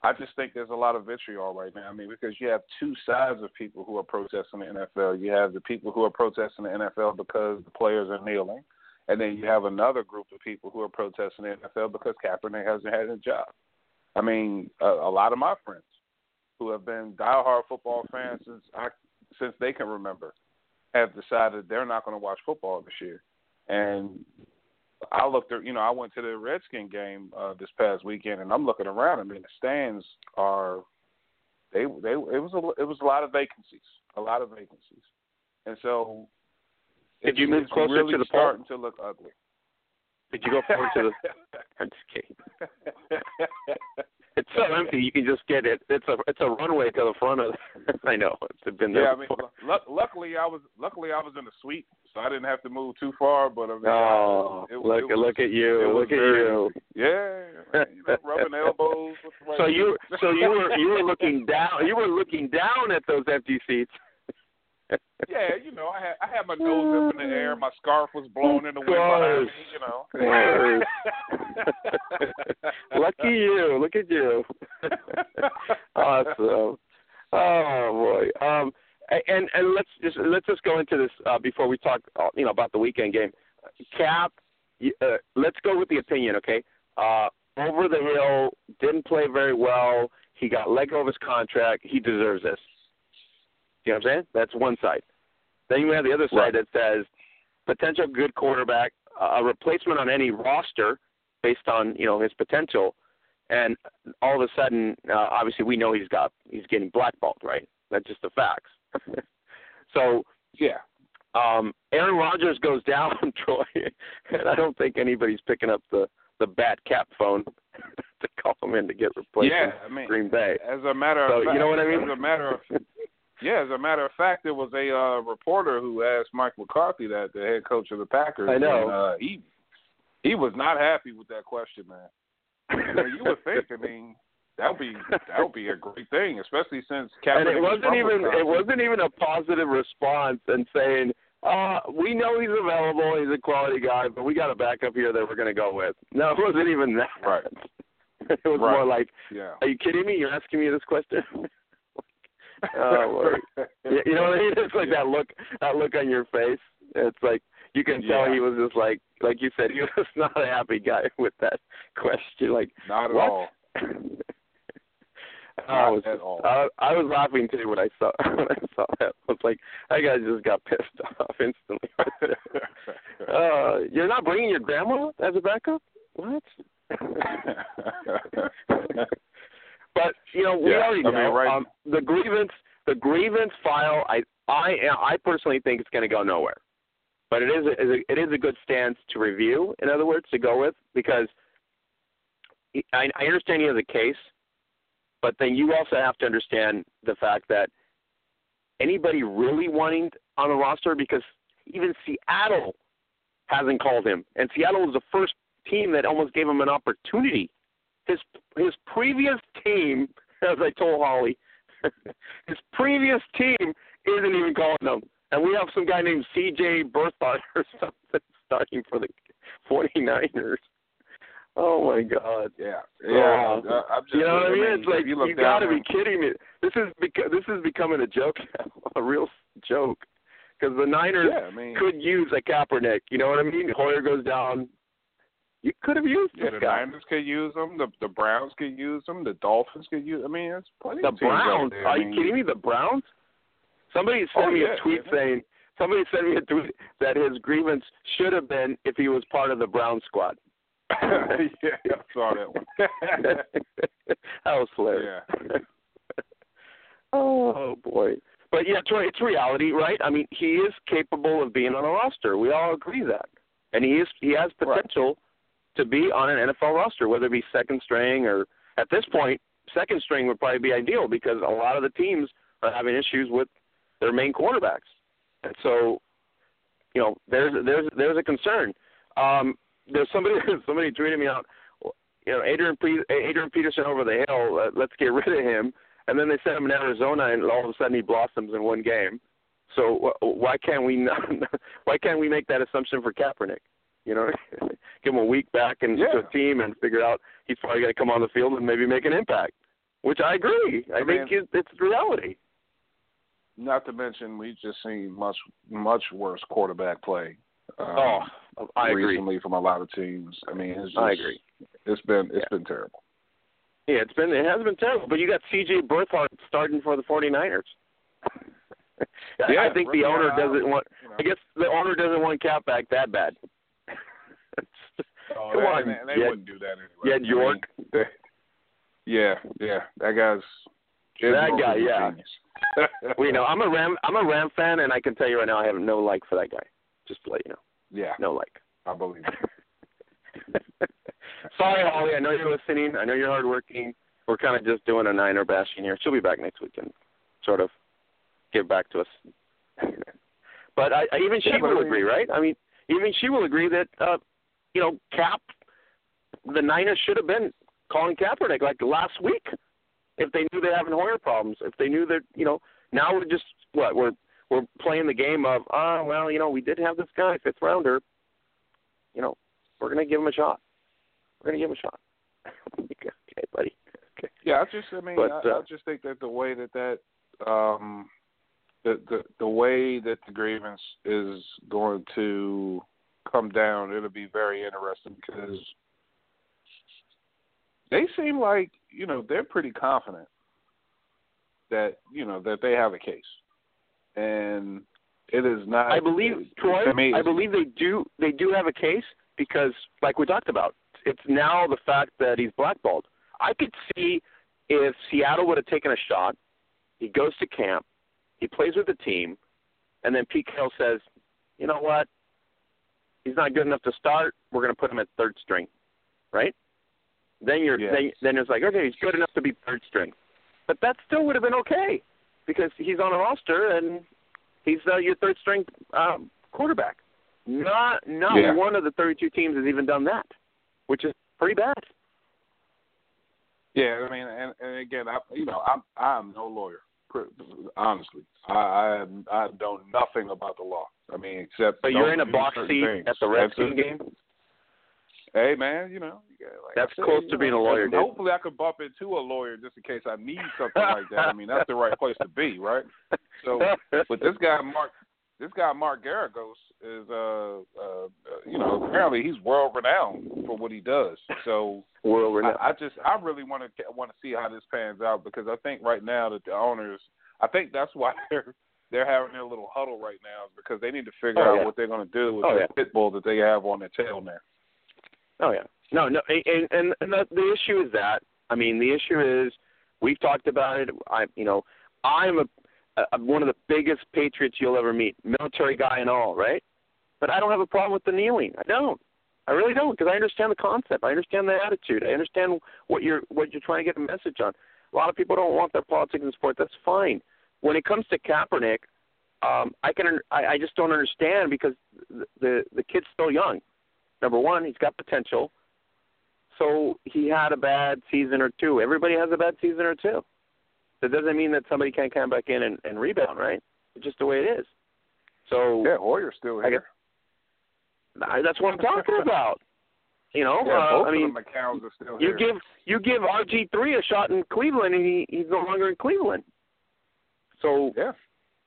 I just think there's a lot of vitriol right now. I mean, because you have two sides of people who are protesting the NFL. You have the people who are protesting the NFL because the players are kneeling, and then you have another group of people who are protesting the NFL because Kaepernick hasn't had a job. I mean, a, a lot of my friends who have been diehard football fans since I since they can remember have decided they're not going to watch football this year. And I looked at, you know, I went to the Redskin game uh, this past weekend, and I'm looking around. I mean, the stands are they they it was a it was a lot of vacancies, a lot of vacancies, and so did you move closer really to the starting to look ugly. Did you go forward to the? I'm just kidding. it's so empty. You can just get it. It's a it's a runway to the front of. I know it's been there. Yeah, I mean, l- luckily I was luckily I was in a suite, so I didn't have to move too far. But I mean, oh, it, look it was, look at you! Look at very, you! Yeah, you know, rubbing elbows. Right so you so you were you were looking down. You were looking down at those empty seats yeah, you know, I had I had my nose up in the air, my scarf was blowing in the wind behind me, you know. Lucky you! Look at you. awesome. Oh boy. Um, and and let's just let's just go into this uh, before we talk, uh, you know, about the weekend game. Cap, uh, let's go with the opinion, okay? Uh, over the hill, didn't play very well. He got let go of his contract. He deserves this. You know what I'm saying? That's one side. Then you have the other side right. that says potential good quarterback, a replacement on any roster based on you know his potential, and all of a sudden, uh, obviously we know he's got he's getting blackballed, right? That's just the facts. so yeah, um, Aaron Rodgers goes down, Troy, and I don't think anybody's picking up the the bat cap phone to call him in to get replaced. Yeah, I mean, Green Bay. As a matter so, of fact, you know what I mean. As a matter of yeah, as a matter of fact, there was a uh, reporter who asked Mike McCarthy, that the head coach of the Packers. I know. And, uh, he he was not happy with that question, man. You, know, you would think, I mean, that would be that would be a great thing, especially since Kaepernick and it wasn't even Wisconsin. it wasn't even a positive response and saying, uh, we know he's available, he's a quality guy, but we got a backup here that we're going to go with. No, it wasn't even that. Right. it was right. more like, yeah. are you kidding me? You're asking me this question? oh, Lord. you know what I mean? It's like yeah. that look, that look on your face. It's like you can tell Yeah. he was just like, like you said, he was not a happy guy with that question. Like, Not at what? all. I was at all. I, I was laughing too when I saw when I saw that. I was like, that guy just got pissed off instantly. uh, you're not bringing your grandma as a backup? What? But you know, we Yeah, already I mean, know right- um, the grievance. The grievance file. I I I personally think it's going to go nowhere. But it is a, is a it is a good stance to review. In other words, to go with because I, I understand he has a case, but then you also have to understand the fact that anybody really wanting on the roster because even Seattle hasn't called him, and Seattle was the first team that almost gave him an opportunity. His his previous team, as I told Holly, his previous team isn't even calling him, and we have some guy named C.J. Beathard or something starting for the 49ers. Oh my God! Yeah, yeah. Oh. I, I'm just, You know what I mean? mean, It's like you, you got to be kidding me. This is beca- this is becoming a joke a real joke. Because the Niners Yeah, I mean, could use a Kaepernick. You know what I mean? Hoyer goes down. You could have used yeah, this the guy. Niners could use them. The the Browns could use them. The Dolphins could use. I mean, it's plenty The of teams out Browns? Are I you mean, kidding me? The Browns? Somebody oh, sent Oh, me yeah, a tweet yeah. saying somebody sent me a tweet that his grievance should have been if he was part of the Brown squad. yeah, I saw that one. that was hilarious. yeah, Oh boy. But yeah, it's, it's reality, right? I mean, he is capable of being on a roster. We all agree that, and he is he has potential to be on an NFL roster, whether it be second string or at this point, second string would probably be ideal because a lot of the teams are having issues with their main quarterbacks, and so you know there's there's there's a concern. Um, there's somebody somebody tweeted me out. You know, Adrian Adrian Peterson over the hill. Uh, let's get rid of him. And then they sent him in Arizona, and all of a sudden he blossoms in one game. So wh- why can't we not, why can't we make that assumption for Kaepernick? You know, give him a week back and Yeah. to a team and figure out he's probably going to come on the field and maybe make an impact. Which I agree. I, I think mean- it's reality. not to mention we've just seen much much worse quarterback play. Um, oh, I agree. recently from a lot of teams. I mean, it's just, I agree. It's been it's Yeah. been terrible. Yeah, it's been it has been terrible. But you got C.J. Beathard starting for the 49ers. Yeah, I think the owner doesn't want. you know. I guess the owner doesn't want Cap back that bad. Oh, Come they, on, they, they Jed- wouldn't do that anyway. Jed I mean, York. they- yeah, yeah, that guy's That guy, yeah. we know, I'm a Ram. I'm a Ram fan, and I can tell you right now, I have no like for that guy. Just to let you know, yeah, no like. I believe it. Sorry, Holly. I know you're listening. I know you're hardworking. We're kind of just doing a Niner bashing here. She'll be back next week and sort of give back to us. but I, I even she Yeah, will agree, right? I mean, even she will agree that uh, you know Cap, the Niners should have been calling Kaepernick like last week if they knew they're having Hoyer problems. If they knew that you know now we're just what we're we're playing the game of ah well you know we did have this guy fifth rounder, you know we're gonna give him a shot. We're gonna give him a shot. okay, buddy. Okay. Yeah, I just, I mean, But, I, uh, I just think that the way that that, um, the the the way that the grievance is going to come down, it'll be very interesting because they seem like you know they're pretty confident that you know that they have a case, and it is not. I believe Troy. I believe they do. They do have a case because, like we talked about, it's now the fact that he's blackballed. I could see if Seattle would have taken a shot. He goes to camp. He plays with the team, and then Pete Carroll says, "You know what? He's not good enough to start. We're going to put him at third string, right?" Then you're Yes. then, then it's like, okay, he's good enough to be third string, but that still would have been okay because he's on a roster and he's uh, your third string um, quarterback. Not not Yeah. one of the 32 teams has even done that, which is pretty bad. Yeah, I mean, and, and again, I you know, I'm I'm no lawyer. pr- Honestly, I I, I know nothing about the law. I mean, except But you're in a box seat things. at the That's Redskin it. game. Hey, man, you know, like That's said, close to know, being a lawyer, dude. Hopefully, I could bump into a lawyer just in case I need something like that. I mean, that's the right place to be, right? So, but this guy Mark, this guy Mark Geragos is, uh, uh, uh, you know, apparently he's world renowned for what he does. So. world renowned. I, I just I really want to want to see how this pans out because I think right now that the owners I think that's why they're they're having their little huddle right now because they need to figure Oh, out yeah. what they're going to do with Oh, the yeah. pit bull that they have on their tail now. Oh yeah, No, no, and and, and the, the issue is that I mean the issue is we've talked about it. I you know I'm a, a one of the biggest patriots you'll ever meet, military guy and all, right? But I don't have a problem with the kneeling. I don't. I really don't because I understand the concept. I understand the attitude. I understand what you're what you're trying to get a message on. A lot of people don't want their politics in sport. That's fine. When it comes to Kaepernick, um, I can I, I just don't understand because the, the the kid's still young. Number one, he's got potential. So he had a bad season or two. Everybody has a bad season or two. That doesn't mean that somebody can't come back in and, and rebound, right? It's just the way it is. So yeah, Hoyer's still here. I guess, that's what I'm talking about. You know, yeah, uh, I mean, of the McCowns are still you here. give you give RG three a shot in Cleveland, and he he's no longer in Cleveland. So yeah,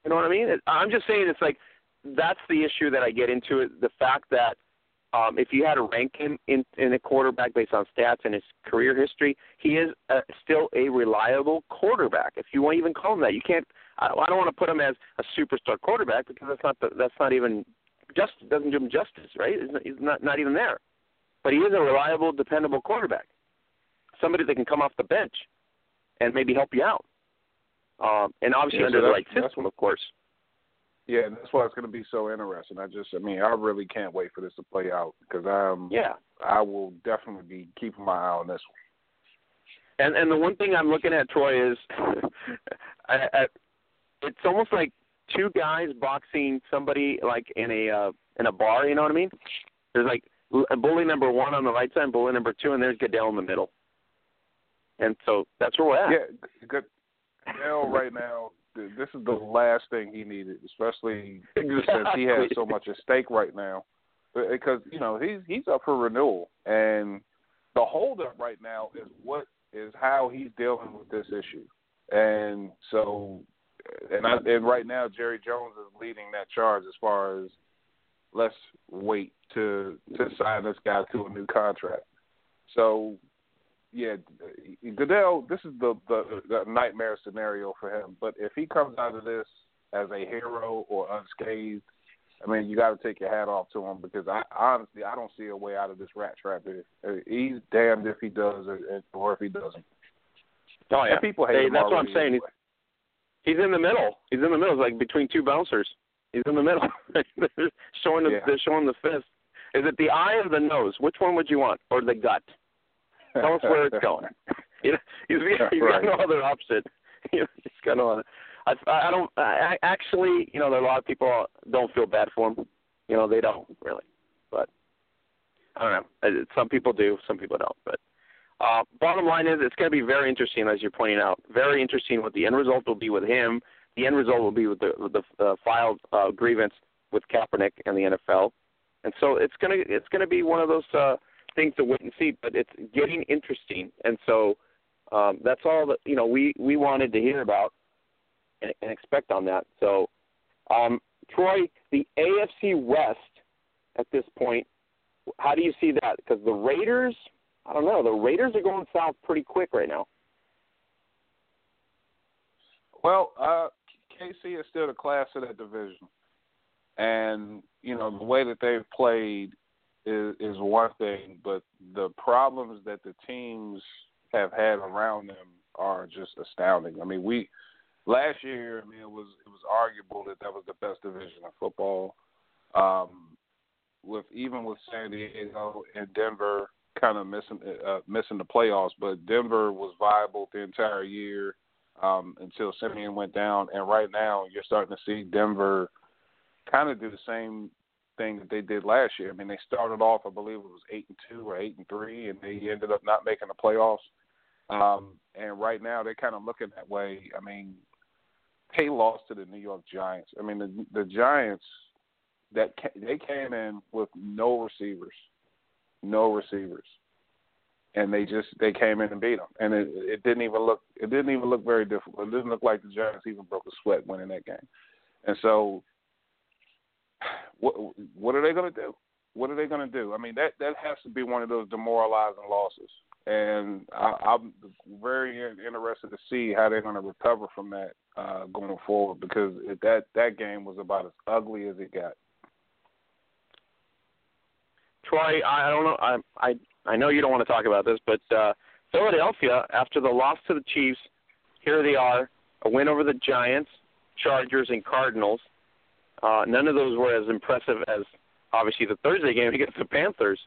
you know what I mean. I'm just saying it's like that's the issue that I get into. It the fact that um, if you had to rank him in in a quarterback based on stats and his career history, he is uh, still a reliable quarterback. If you want to even call him that, you can't. I, I don't want to put him as a superstar quarterback because that's not the, that's not even just doesn't do him justice, right? He's not, he's not not even there. But he is a reliable, dependable quarterback. Somebody that can come off the bench and maybe help you out. Um, and obviously Yeah, under the right system, of course. yeah, and that's why it's going to be so interesting. I just, I mean, I really can't wait for this to play out because I'm, Yeah. I will definitely be keeping my eye on this one. And and the one thing I'm looking at, Troy, is I, I, it's almost like two guys boxing somebody like in a uh, in a bar. You know what I mean? There's like bully number one on the right side, bully number two, and there's Goodell in the middle. And so that's where we're at. Yeah, good. Goodell right now, this is the last thing he needed, especially since he has so much at stake right now. Uh, because you know he's he's up for renewal, and the holdup right now is what is how he's dealing with this issue, and so and I and right now Jerry Jones is leading that charge as far as let's wait to to sign this guy to a new contract. So yeah, Goodell, this is the, the the nightmare scenario for him. But if he comes out of this as a hero or unscathed, I mean, you got to take your hat off to him because I honestly I don't see a way out of this rat trap. Here. He's damned if he does or, or if he doesn't. Oh yeah. And people hate Hey, him that's what I'm saying. anyway. He's in the middle. He's in the middle. It's like between two bouncers. He's in the middle. they're showing the Yeah. they're showing the fist. Is it the eye or the nose? Which one would you want, or the gut? Tell us where it's going. You know, he's, he's Right. got no other option. You know, he's got no other. I, I don't. I, actually, you know, there are a lot of people don't feel bad for him. You know, they don't really. But I don't know. Some people do. Some people don't. But uh, bottom line is, it's going to be very interesting, as you're pointing out. Very interesting what the end result will be with him. The end result will be with the with the uh, filed uh, grievance with Kaepernick and the NFL. And so it's gonna it's gonna be one of those uh, things to wait and see. But it's getting interesting, and so um, that's all that you know we we wanted to hear about and, and expect on that. So, um, Troy, the AFC West at this point, how do you see that? Because the Raiders, I don't know, the Raiders are going south pretty quick right now. Well, uh, KC is still the class of that division, and you know the way that they've played is is one thing, but the problems that the teams have had around them are just astounding. I mean, we last year, I mean, it was it was arguable that that was the best division of football. Um, with even with San Diego and Denver kind of missing uh, missing the playoffs, but Denver was viable the entire year um, until Siemian went down, and right now you're starting to see Denver kind of do the same thing that they did last year. I mean, they started off, I believe it was eight and two or eight and three, and they ended up not making the playoffs. Um, and right now they're kind of looking that way. I mean, they lost to the New York Giants. I mean, the the Giants that ca- they came in with no receivers, no receivers, and they just they came in and beat them. And it, it didn't even look it didn't even look very difficult. It didn't look like the Giants even broke a sweat winning that game. And so, what what are they going to do? What are they going to do? I mean, that that has to be one of those demoralizing losses. And I, I'm very interested to see how they're going to recover from that uh, going forward because that that game was about as ugly as it got. Troy, I I don't know. I I I know you don't want to talk about this, but uh, Philadelphia, after the loss to the Chiefs, here they are, a win over the Giants, Chargers, and Cardinals. Uh, none of those were as impressive as obviously the Thursday game against the Panthers,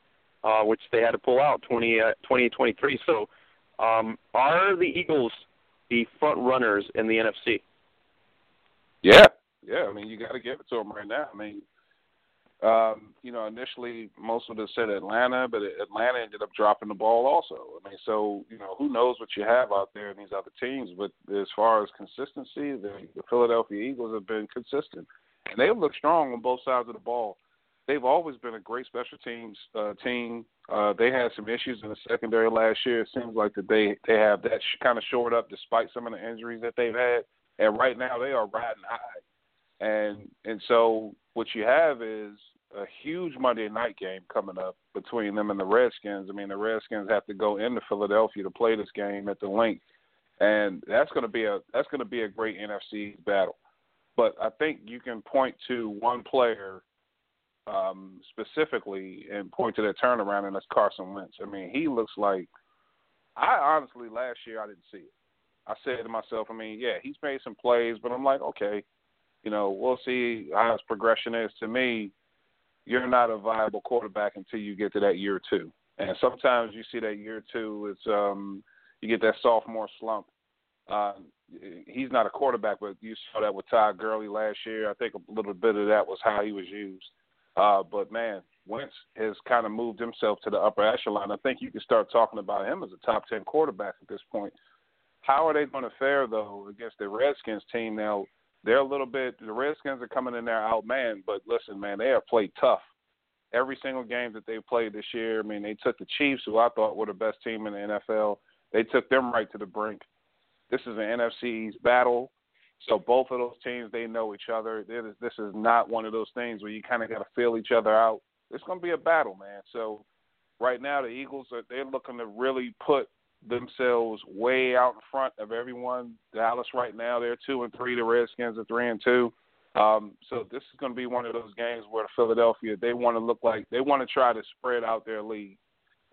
uh, which they had to pull out 20, uh, 2023. So, um, are the Eagles the front runners in the NFC? Yeah, yeah. I mean, you got to give it to them right now. I mean, um, you know, initially most of them said Atlanta, but Atlanta ended up dropping the ball also. I mean, so you know, who knows what you have out there in these other teams? But as far as consistency, the, the Philadelphia Eagles have been consistent, and they look strong on both sides of the ball. They've always been a great special teams uh, team. Uh, they had some issues in the secondary last year. It seems like that they they have that sh- kind of shored up despite some of the injuries that they've had. And right now they are riding high. And and so what you have is a huge Monday night game coming up between them and the Redskins. I mean, the Redskins have to go into Philadelphia to play this game at the Linc, and that's going to be a that's going to be a great NFC battle. But I think you can point to one player um, specifically and point to that turnaround, and that's Carson Wentz. I mean, he looks like I honestly last year I didn't see it. I said to myself, I mean, yeah, he's made some plays, but I'm like, okay, you know, we'll see how his progression is. To me, you're not a viable quarterback until you get to that year two. And sometimes you see that year two, it's um, you get that sophomore slump. Uh, he's not a quarterback, but you saw that with Todd Gurley last year. I think a little bit of that was how he was used. Uh, but man, Wentz has kind of moved himself to the upper echelon. I think you can start talking about him as a top ten quarterback at this point. How are they going to fare though against the Redskins team now? They're a little bit. The Redskins are coming in there outmanned, but listen, man, they have played tough every single game that they played this year. I mean, they took the Chiefs, who I thought were the best team in the NFL. They took them right to the brink. This is an NFC East battle. So both of those teams, they know each other. This is not one of those things where you kind of got to feel each other out. It's going to be a battle, man. So right now, the Eagles are they're looking to really put themselves way out in front of everyone. Dallas right now they're two and three. The Redskins are three and two. Um, so this is going to be one of those games where Philadelphia they want to look like they want to try to spread out their lead.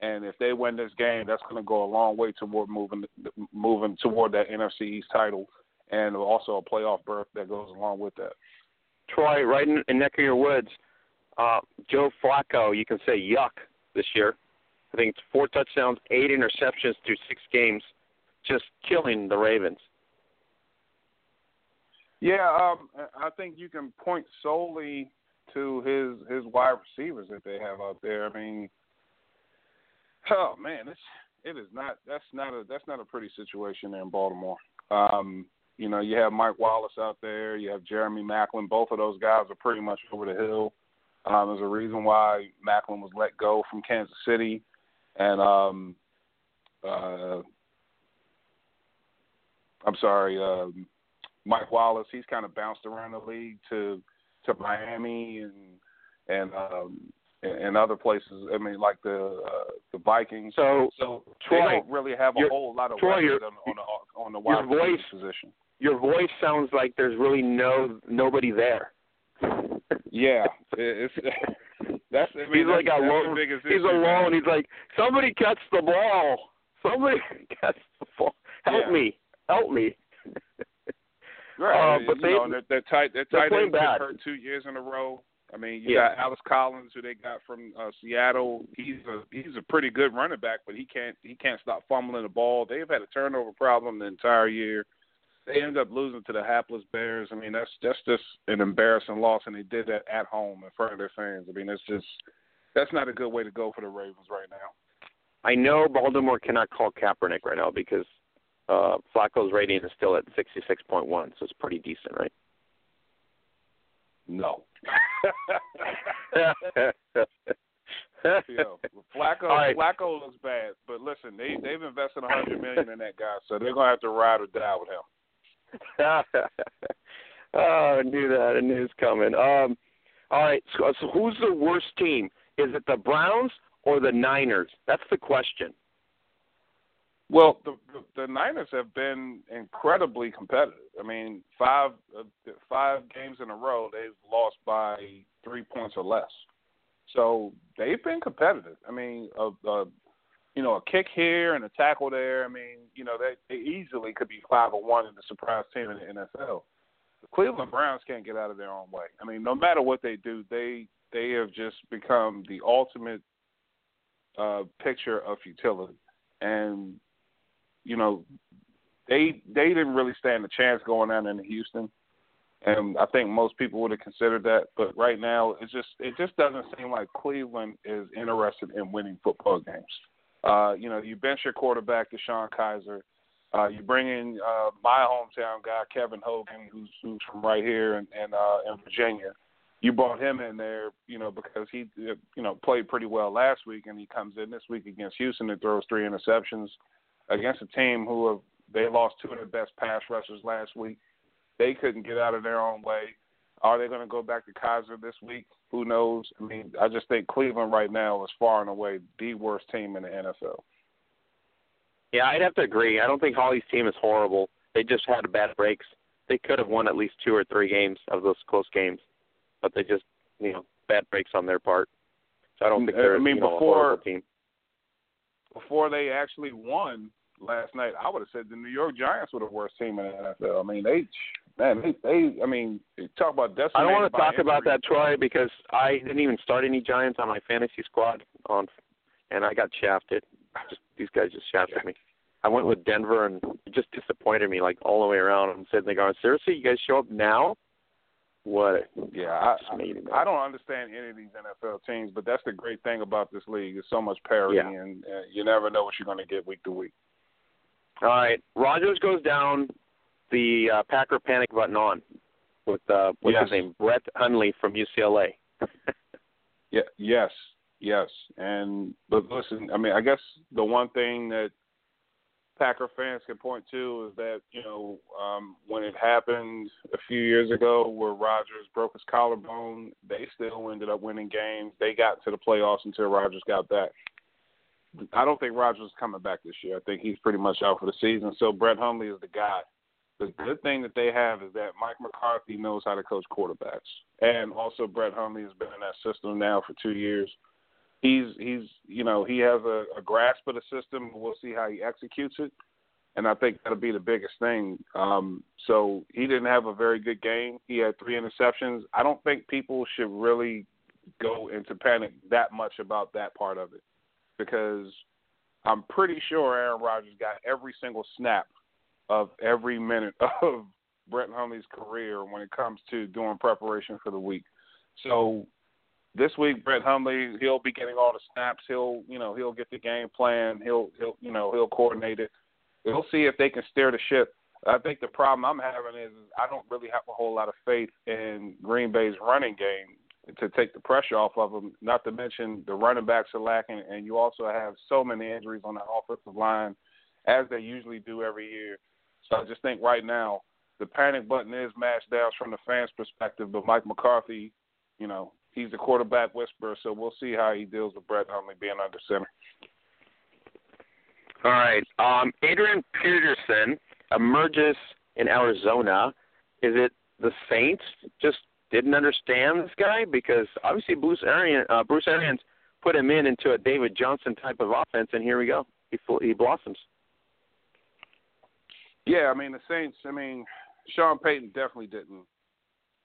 And if they win this game, that's going to go a long way toward moving moving toward that NFC East title, and also a playoff berth that goes along with that. Troy, right in, in neck of your woods, uh, Joe Flacco, you can say yuck this year. I think it's four touchdowns, eight interceptions through six games, just killing the Ravens. Yeah, um, I think you can point solely to his his wide receivers that they have out there. I mean, oh man, it's it is not that's not a that's not a pretty situation there in Baltimore. Um, you know, you have Mike Wallace out there, you have Jeremy Maclin. Both of those guys are pretty much over the hill. Um, there's a reason why Maclin was let go from Kansas City and um, uh, I'm sorry, um, Mike Wallace. He's kind of bounced around the league to to Miami and and um, and other places. I mean, like the uh, the Vikings. So, so Troy, they don't really have a whole lot of Troy, on, on the on the wide voice, position. Your voice sounds like there's really no nobody there. yeah, it's that's. I mean, he's that's, like alone. He's alone. He's like, somebody catch the ball. Somebody catch the ball. Help yeah. me. Help me. right. Uh, but they, know, they're, they're tight. They're tight. They've bad. hurt two years in a row. I mean, you Yeah. got Alex Collins, who they got from uh, Seattle. He's a he's a pretty good running back, but he can't he can't stop fumbling the ball. They've had a turnover problem the entire year. They end up losing to the hapless Bears. I mean, that's that's just an embarrassing loss, and they did that at home in front of their fans. I mean, it's just that's not a good way to go for the Ravens right now. I know Baltimore cannot call Kaepernick right now because uh, Flacco's rating is still at 66.1, so it's pretty decent, right? No. Yo, Flacco right. Flacco looks bad, but listen, they they've invested a hundred million in that guy, so they're gonna have to ride or die with him. oh, I knew that. I knew it was coming. Um, all right. So, so who's the worst team? Is it the Browns or the Niners? That's the question. Well, the, the the Niners have been incredibly competitive. I mean, five five games in a row they've lost by three points or less. So they've been competitive. I mean, a, a, you know, a kick here and a tackle there. I mean, you know, they, they easily could be five or one in the surprise team in the NFL. The Cleveland Browns can't get out of their own way. I mean, no matter what they do, they they have just become the ultimate uh, picture of futility. And you know, they they didn't really stand a chance going down into Houston. And I think most people would have considered that, but right now it just it just doesn't seem like Cleveland is interested in winning football games. Uh, you know, you bench your quarterback, DeShone Kizer. Uh, you bring in uh, my hometown guy, Kevin Hogan, who's who's from right here in in, uh, in Virginia. You brought him in there, you know, because he, you know, played pretty well last week, and he comes in this week against Houston and throws three interceptions against a team who have they lost two of their best pass rushers last week. They couldn't get out of their own way. Are they going to go back to Kizer this week? Who knows? I mean, I just think Cleveland right now is far and away the worst team in the NFL. Yeah, I'd have to agree. I don't think Holly's team is horrible. They just had bad breaks. They could have won at least two or three games of those close games, but they just, you know, bad breaks on their part. So I don't think mm, they're I mean, you know, before, a horrible team. Before they actually won last night, I would have said the New York Giants were the worst team in the NFL. I mean, they man, they, they I mean, talk about decimated. I don't want to talk injury. about that, Troy, because I didn't even start any Giants on my fantasy squad on, and I got shafted. Just these guys just shafted me. I went with Denver, and it just disappointed me like all the way around. I'm sitting there going, seriously, you guys show up now? What? Yeah, I, Just made it I, I don't understand any of these NFL teams, but that's the great thing about this league. There's so much parity, Yeah. and uh, you never know what you're going to get week to week. All right, Rodgers goes down. The uh, Packer panic button on with uh, what's Yes. his name, Brett Hundley from UCLA. Yeah, yes, yes, and but listen, I mean, I guess the one thing that Packer fans can point to is that you know um, when it happened a few years ago, where Rodgers broke his collarbone, they still ended up winning games. They got to the playoffs until Rodgers got back. I don't think Rodgers is coming back this year. I think he's pretty much out for the season. So Brett Hundley is the guy. The good thing that they have is that Mike McCarthy knows how to coach quarterbacks, and also Brett Hundley has been in that system now for two years. He's he's you know he has a, a grasp of the system. We'll see how he executes it, and I think that'll be the biggest thing. Um, so he didn't have a very good game. He had three interceptions. I don't think people should really go into panic that much about that part of it because I'm pretty sure Aaron Rodgers got every single snap of every minute of Brett Hundley's career when it comes to doing preparation for the week. So this week, Brett Hundley, he'll be getting all the snaps. He'll, you know, he'll get the game plan. He'll, he'll, you know, he'll coordinate it. We'll see if they can steer the ship. I think the problem I'm having is I don't really have a whole lot of faith in Green Bay's running game to take the pressure off of them. Not to mention the running backs are lacking, and you also have so many injuries on the offensive line, as they usually do every year. So I just think right now the panic button is mashed down from the fans' perspective, but Mike McCarthy, you know, he's the quarterback whisperer, so we'll see how he deals with Brett Hundley being under center. All right. Um, Adrian Peterson emerges in Arizona. Is it the Saints just didn't understand this guy? Because obviously Bruce Arians, uh, Bruce Arians put him in into a David Johnson type of offense, and here we go. He he blossoms. Yeah, I mean the Saints. I mean, Sean Payton definitely didn't.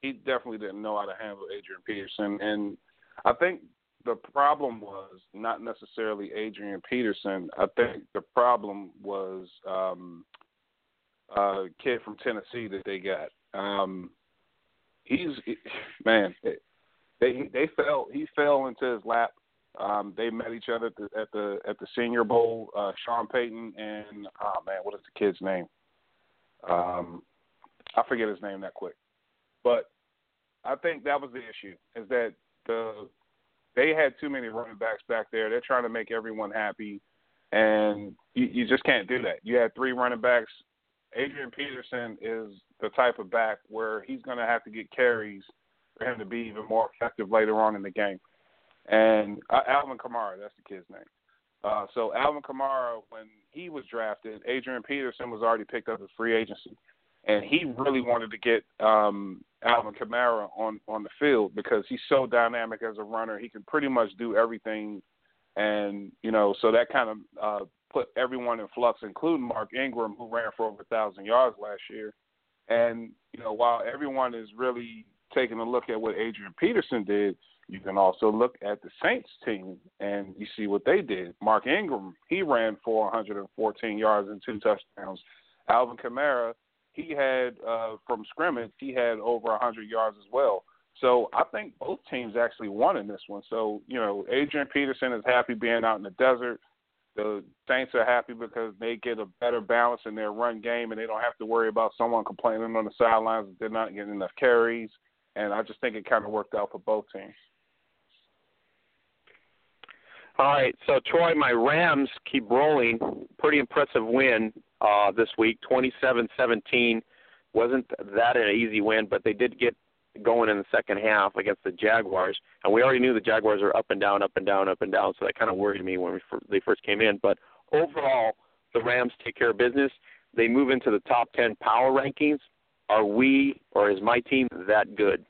He definitely didn't know how to handle Adrian Peterson, and I think the problem was not necessarily Adrian Peterson. I think the problem was um, a kid from Tennessee that they got. Um, he's man, they they fell. He fell into his lap. Um, they met each other at the at the, at the Senior Bowl. Uh, Sean Payton and oh man, what is the kid's name? Um, I forget his name that quick, but I think that was the issue. Is that the they had too many running backs back there. They're trying to make everyone happy, and you, you just can't do that. You had three running backs. Adrian Peterson is the type of back where he's going to have to get carries for him to be even more effective later on in the game. And uh, Alvin Kamara, that's the kid's name. Uh, so Alvin Kamara, when he was drafted, Adrian Peterson was already picked up as free agency, and he really wanted to get um, Alvin Kamara on on the field because he's so dynamic as a runner. He can pretty much do everything and you know, so that kind of uh, put everyone in flux, including Mark Ingram, who ran for over a thousand yards last year. And you know, while everyone is really taking a look at what Adrian Peterson did, you can also look at the Saints team and you see what they did. Mark Ingram, he ran for 114 yards and two touchdowns. Alvin Kamara, he had uh, from scrimmage, he had over 100 yards as well. So I think both teams actually won in this one. So you know, Adrian Peterson is happy being out in the desert. The Saints are happy because they get a better balance in their run game, and they don't have to worry about someone complaining on the sidelines that they're not getting enough carries. And I just think it kind of worked out for both teams. All right, so Troy, my Rams keep rolling. Pretty impressive win uh, this week, 27-17. Wasn't that an easy win, but they did get going in the second half against the Jaguars, and we already knew the Jaguars are up and down, up and down, up and down. So that kind of worried me when we, they first came in. But overall, the Rams take care of business. They move into the top 10 power rankings. Are we, or is my team that good?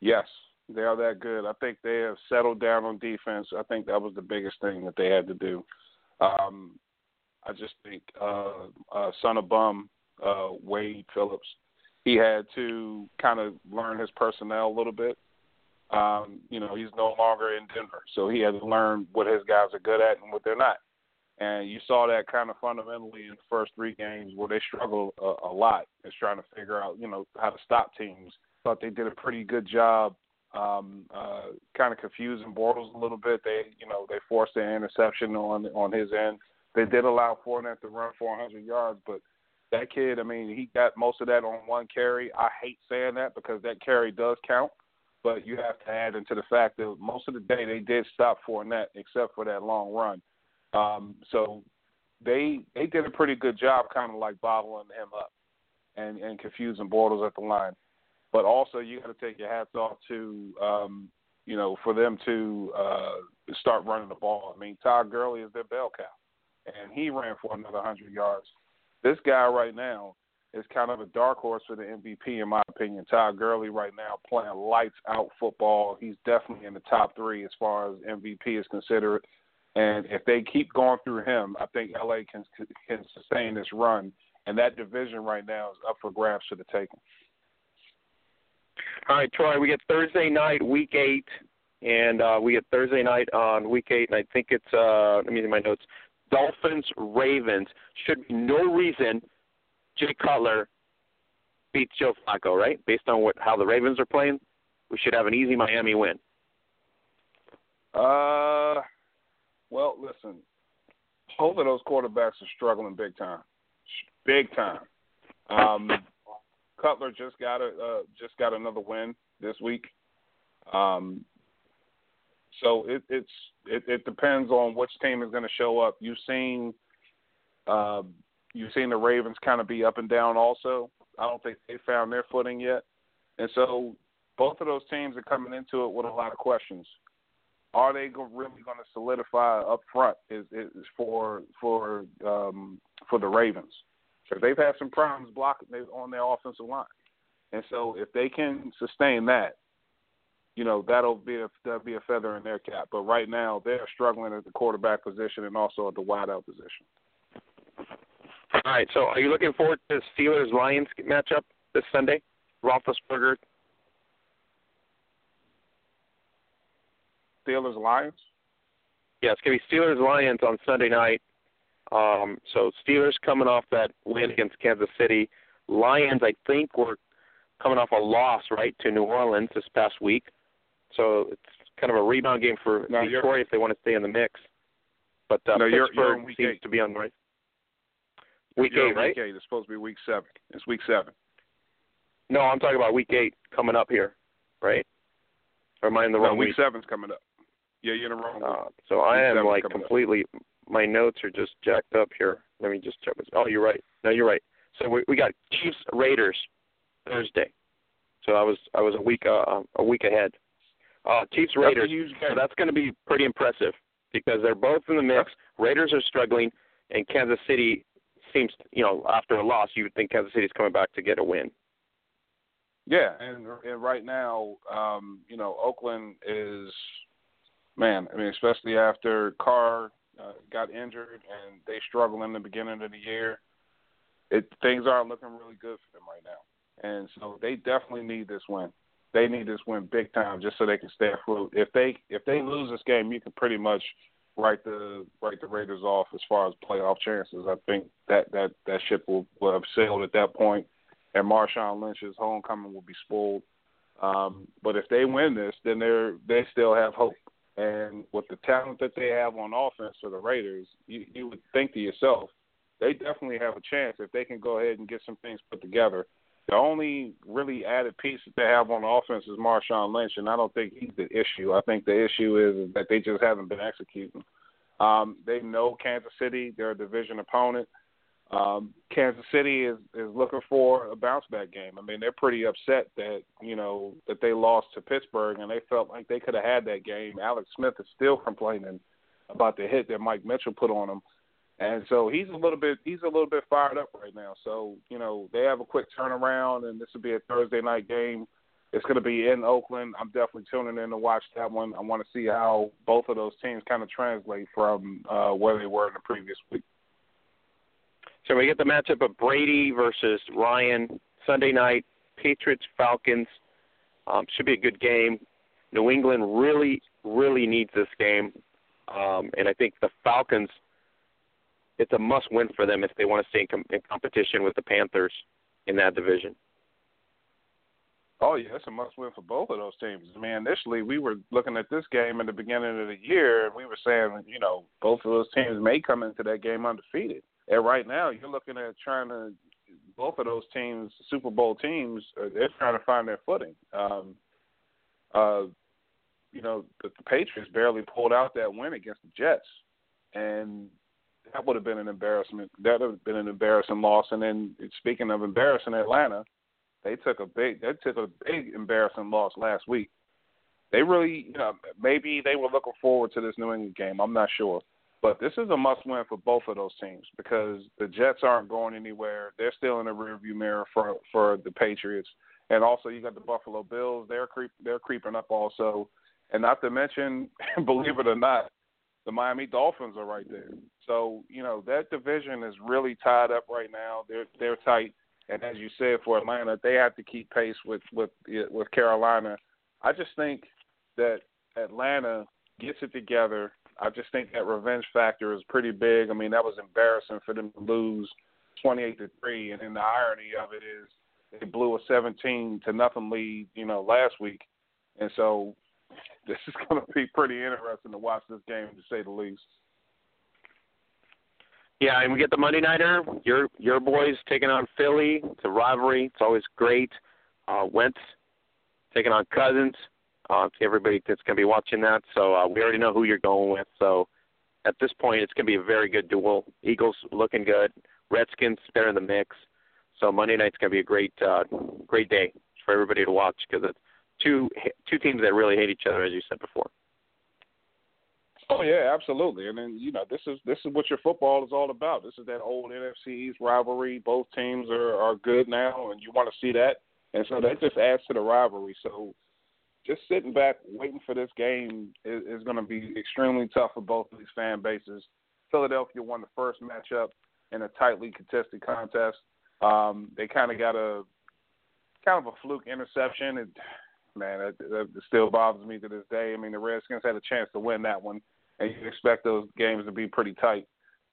Yes, they are that good. I think they have settled down on defense. I think that was the biggest thing that they had to do. Um, I just think uh, uh, son of bum uh, Wade Phillips, he had to kind of learn his personnel a little bit. Um, you know, he's no longer in Denver, so he had to learn what his guys are good at and what they're not. And you saw that kind of fundamentally in the first three games where they struggled a, a lot is trying to figure out, you know, how to stop teams. Thought they did a pretty good job um, uh, kind of confusing Bortles a little bit. They, you know, they forced an interception on on his end. They did allow Fournette to run 400 yards, but that kid, I mean, he got most of that on one carry. I hate saying that because that carry does count, but you have to add into the fact that most of the day they did stop Fournette except for that long run. Um, so they they did a pretty good job, kind of like bottling him up and and confusing Bortles at the line but also you got to take your hats off to um, you know for them to uh, start running the ball. I mean, Todd Gurley is their bell cow, and he ran for another hundred yards. This guy right now is kind of a dark horse for the MVP in my opinion. Todd Gurley right now playing lights out football. He's definitely in the top three as far as MVP is considered. And if they keep going through him, I think LA can can sustain this run. And that division right now is up for grabs for the taking. All right, Troy, we get Thursday night, week eight, and uh, we get Thursday night on week eight, and I think it's uh, let me my notes. Dolphins Ravens should be no reason Jay Cutler beats Joe Flacco, right? Based on what how the Ravens are playing, we should have an easy Miami win. Uh, well, listen, both of those quarterbacks are struggling big time, big time. Um, Cutler just got a uh, just got another win this week. Um, so it, it's it, it depends on which team is going to show up. You've seen uh, you've seen the Ravens kind of be up and down. Also, I don't think they found their footing yet, and so both of those teams are coming into it with a lot of questions. Are they go- really going to solidify up front? Is, is for for um, for the Ravens? because they've had some problems blocking on their offensive line. And so if they can sustain that, you know that'll be a that'll be a feather in their cap. But right now they're struggling at the quarterback position and also at the wideout position. All right. So are you looking forward to the Steelers Lions matchup this Sunday? Roethlisberger. Steelers Lions. Yeah, it's gonna be Steelers Lions on Sunday night. Um, so Steelers coming off that win against Kansas City. Lions, I think, were coming off a loss, right, to New Orleans this past week. So it's kind of a rebound game for no, Detroit if they want to stay in the mix. But uh, no, Pittsburgh you're, you're seems eight. to be on the right. Week you're eight, right? Week eight. It's supposed to be week seven. It's week seven. No, I'm talking about week eight coming up here, right? Or am I in the no, wrong week? week? seven's coming up. Yeah, you're in the wrong. Uh, so I am like coming up. completely. My notes are just jacked up here. Let me just check. This. Oh, you're right. No, you're right. So we we got Chiefs Raiders Thursday. So I was I was a week uh, a week ahead. Uh, Chiefs That's Raiders. huge So that's going to be pretty impressive because they're both in the mix. Raiders are struggling, and Kansas City seems you know after a loss you would think Kansas City's coming back to get a win. Yeah, and and right now, um, you know, Oakland is man, I mean, especially after Carr uh, got injured and they struggled in the beginning of the year, it things aren't looking really good for them right now. And so they definitely need this win. They need this win big time just so they can stay afloat. If they if they lose this game, you can pretty much write the write the Raiders off as far as playoff chances. I think that that that ship will, will have sailed at that point, and Marshawn Lynch's homecoming will be spoiled. Um, but if they win this, then they're they still have hope. And with the talent that they have on offense for the Raiders, you, you would think to yourself, they definitely have a chance if they can go ahead and get some things put together. The only really added piece that they have on offense is Marshawn Lynch, and I don't think he's the issue. I think the issue is that they just haven't been executing. Um, they know Kansas City; they're a division opponent. Um, Kansas City is is looking for a bounce back game. I mean, they're pretty upset that you know that they lost to Pittsburgh, and they felt like they could have had that game. Alex Smith is still complaining about the hit that Mike Mitchell put on him. And so he's a little bit he's a little bit fired up right now. So you know they have a quick turnaround, and this will be a Thursday night game. It's going to be in Oakland. I'm definitely tuning in to watch that one. I want to see how both of those teams kind of translate from uh, where they were in the previous week. So we get the matchup of Brady versus Ryan Sunday night. Patriots Falcons um, should be a good game. New England really really needs this game, um, and I think the Falcons it's a must win for them if they want to stay in, com- in competition with the Panthers in that division. Oh yeah, it's a must win for both of those teams. I mean, initially we were looking at this game in the beginning of the year, and we were saying, you know, both of those teams may come into that game undefeated. And right now, you're looking at trying to both of those teams, Super Bowl teams, uh, they're trying to find their footing. Um, uh, you know, the, the Patriots barely pulled out that win against the Jets, and that would have been an embarrassment. That would have been an embarrassing loss. And then speaking of embarrassing Atlanta, they took a big they took a big embarrassing loss last week. They really, you know, maybe they were looking forward to this New England game. I'm not sure. But this is a must win for both of those teams because the Jets aren't going anywhere. They're still in the rearview mirror for for the Patriots. And also you got the Buffalo Bills, they're creep they're creeping up also. And not to mention, believe it or not, the Miami Dolphins are right there. So you know that division is really tied up right now. They're they're tight, and as you said for Atlanta, they have to keep pace with with with Carolina. I just think that Atlanta gets it together. I just think that revenge factor is pretty big. I mean, that was embarrassing for them to lose 28 to three, and then the irony of it is they blew a 17 to nothing lead, you know, last week, and so this is going to be pretty interesting to watch this game, to say the least. Yeah, and we get the Monday nighter. Your your boys taking on Philly. It's a rivalry. It's always great. Uh, Wentz taking on Cousins. Uh, to everybody that's going to be watching that, so uh, we already know who you're going with. So at this point, it's going to be a very good duel. Eagles looking good. Redskins they're in the mix. So Monday night's going to be a great uh, great day for everybody to watch because it's two two teams that really hate each other, as you said before. Oh yeah, absolutely. And then you know this is this is what your football is all about. This is that old NFC East rivalry. Both teams are are good now, and you want to see that. And so that just adds to the rivalry. So just sitting back waiting for this game is, is going to be extremely tough for both of these fan bases. Philadelphia won the first matchup in a tightly contested contest. Um, they kind of got a kind of a fluke interception. It, man, it, it still bothers me to this day. I mean, the Redskins had a chance to win that one, and you expect those games to be pretty tight.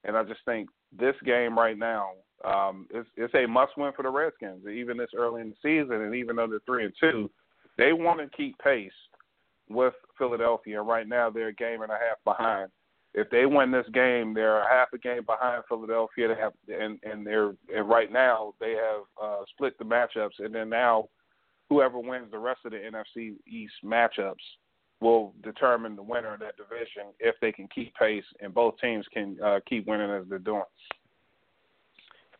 And I just think this game right now um, is it's a must-win for the Redskins, even this early in the season, and even though they're three and two, they want to keep pace with Philadelphia. Right now, they're a game and a half behind. If they win this game, they're a half a game behind Philadelphia. They have, and and they're and right now they have uh, split the matchups, and then now whoever wins the rest of the NFC East matchups will determine the winner of that division if they can keep pace and both teams can uh, keep winning as they're doing.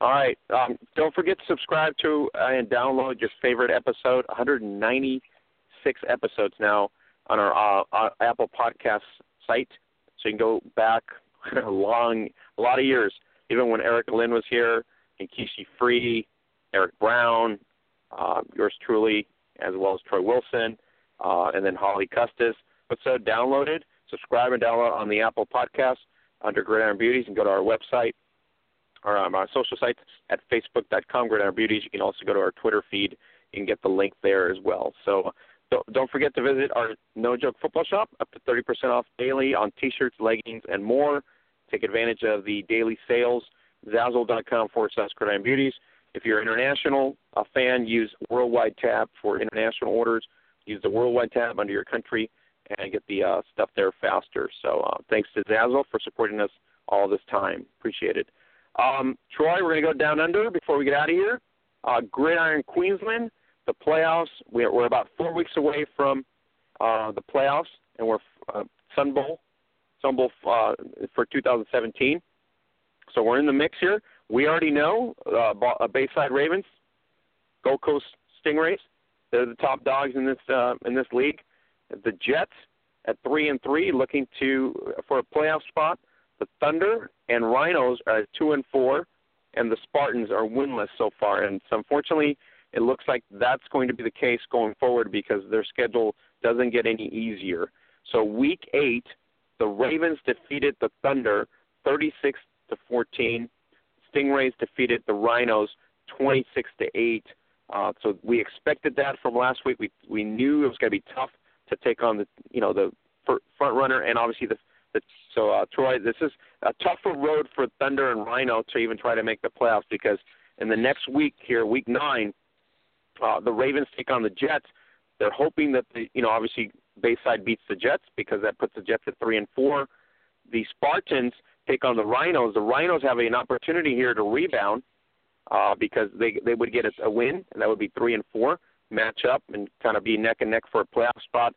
All right. Um, don't forget to subscribe to uh, and download your favorite episode. 196 episodes now on our uh, Apple Podcast site, so you can go back a long, a lot of years, even when Eric Lynn was here, and Kishi Free, Eric Brown, uh, yours truly, as well as Troy Wilson, uh, and then Holly Custis. But so download it subscribe and download on the Apple Podcast under Gridiron Beauties and go to our website or um, our social sites at facebook.com Gridiron Beauties. You can also go to our Twitter feed and get the link there as well. So don't forget to visit our No Joke Football Shop, up to 30% off daily on T-shirts, leggings, and more. Take advantage of the daily sales. Zazzle.com forward slash Gridiron Beauties. If you're international a fan, use Worldwide tab for international orders. Use the Worldwide tab under your country and get the uh, stuff there faster. So uh, thanks to Zazzle for supporting us all this time. Appreciate it. Um, Troy, we're going to go down under before we get out of here. Uh, Gridiron Queensland, the playoffs. We're, we're about four weeks away from uh, the playoffs, and we're uh, Sun Bowl, Sun Bowl uh, for 2017. So we're in the mix here. We already know uh, uh, Bayside Ravens, Gold Coast Stingrays. They're the top dogs in this uh, in this league. The Jets at three and three, looking to for a playoff spot. The Thunder and Rhinos are at two and four, and the Spartans are winless so far. And so unfortunately, it looks like that's going to be the case going forward because their schedule doesn't get any easier. So week eight, the Ravens defeated the Thunder 36 to 14. Stingrays defeated the Rhinos 26 to 8. Uh, so we expected that from last week. We we knew it was going to be tough to take on the you know the front runner and obviously the, the so uh, Troy. This is a tougher road for Thunder and Rhino to even try to make the playoffs because in the next week here, week nine, uh, the Ravens take on the Jets. They're hoping that the you know obviously Bayside beats the Jets because that puts the Jets at three and four. The Spartans take on the Rhinos. The Rhinos have an opportunity here to rebound uh, because they they would get a, a win, and that would be three and four match up and kind of be neck and neck for a playoff spot.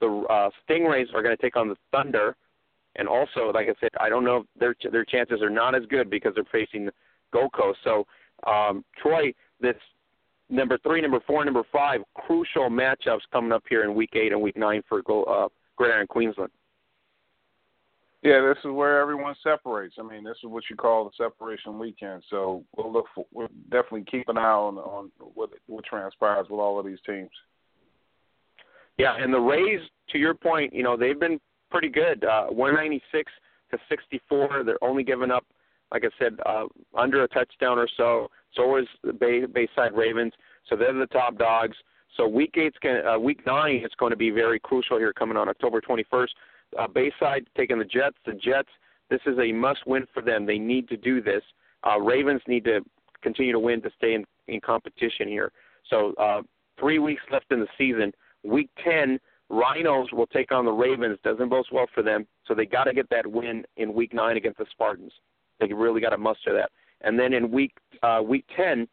The uh, Stingrays are going to take on the Thunder, and also, like I said, I don't know if their their chances are not as good because they're facing Gold Coast. So, um, Troy, this number three, number four, number five, crucial matchups coming up here in Week Eight and Week Nine for uh, Gridiron Queensland. Yeah, this is where everyone separates. I mean, this is what you call the separation weekend. So we'll look for, we'll definitely keep an eye on on what what transpires with all of these teams. Yeah, and the Rays, to your point, you know they've been pretty good. Uh, 196 to 64. They're only giving up, like I said, uh, under a touchdown or so. So is the Bay, Bayside Ravens. So they're the top dogs. So week eight's going uh, week nine is going to be very crucial here coming on October 21st. Uh, Bayside taking the Jets. The Jets, this is a must-win for them. They need to do this. Uh, Ravens need to continue to win to stay in, in competition here. So uh, three weeks left in the season. Week 10, Rhinos will take on the Ravens. Doesn't boast well for them. So they got to get that win in Week 9 against the Spartans. They really got to muster that. And then in Week uh, Week 10,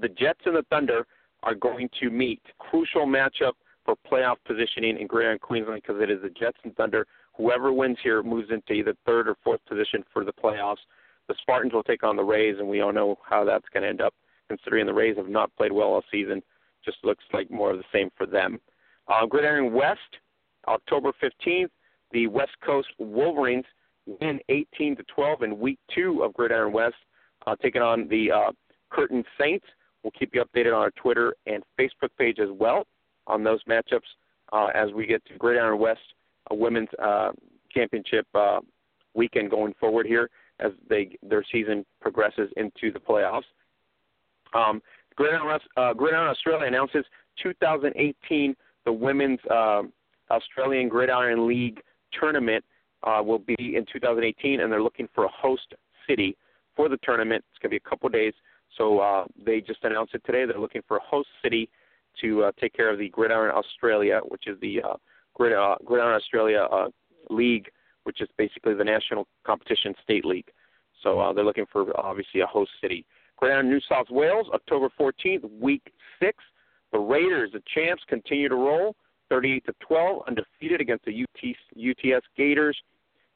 the Jets and the Thunder are going to meet. Crucial matchup for playoff positioning in Greater Queensland because it is the Jets and Thunder. Whoever wins here moves into either third or fourth position for the playoffs. The Spartans will take on the Rays, and we all know how that's going to end up. Considering the Rays have not played well all season, just looks like more of the same for them. Uh, Gridiron West, October 15th, the West Coast Wolverines win 18 to 12 in Week Two of Gridiron West, uh, taking on the uh, Curtin Saints. We'll keep you updated on our Twitter and Facebook page as well on those matchups uh, as we get to Gridiron West, a women's uh, championship uh, weekend going forward here as they their season progresses into the playoffs. Um, Gridiron, uh, Gridiron Australia announces 2018 the women's uh, Australian Gridiron League tournament uh, will be in 2018, and they're looking for a host city for the tournament. It's going to be a couple days. So uh, they just announced it today. They're looking for a host city to uh, take care of the Gridiron Australia, which is the uh, Grid, uh, Gridiron Australia uh, League, which is basically the national competition state league. So uh, they're looking for obviously a host city. Gridiron New South Wales, October 14th, week six. The Raiders, the champs, continue to roll, 38 to 12, undefeated against the UT, UTS Gators.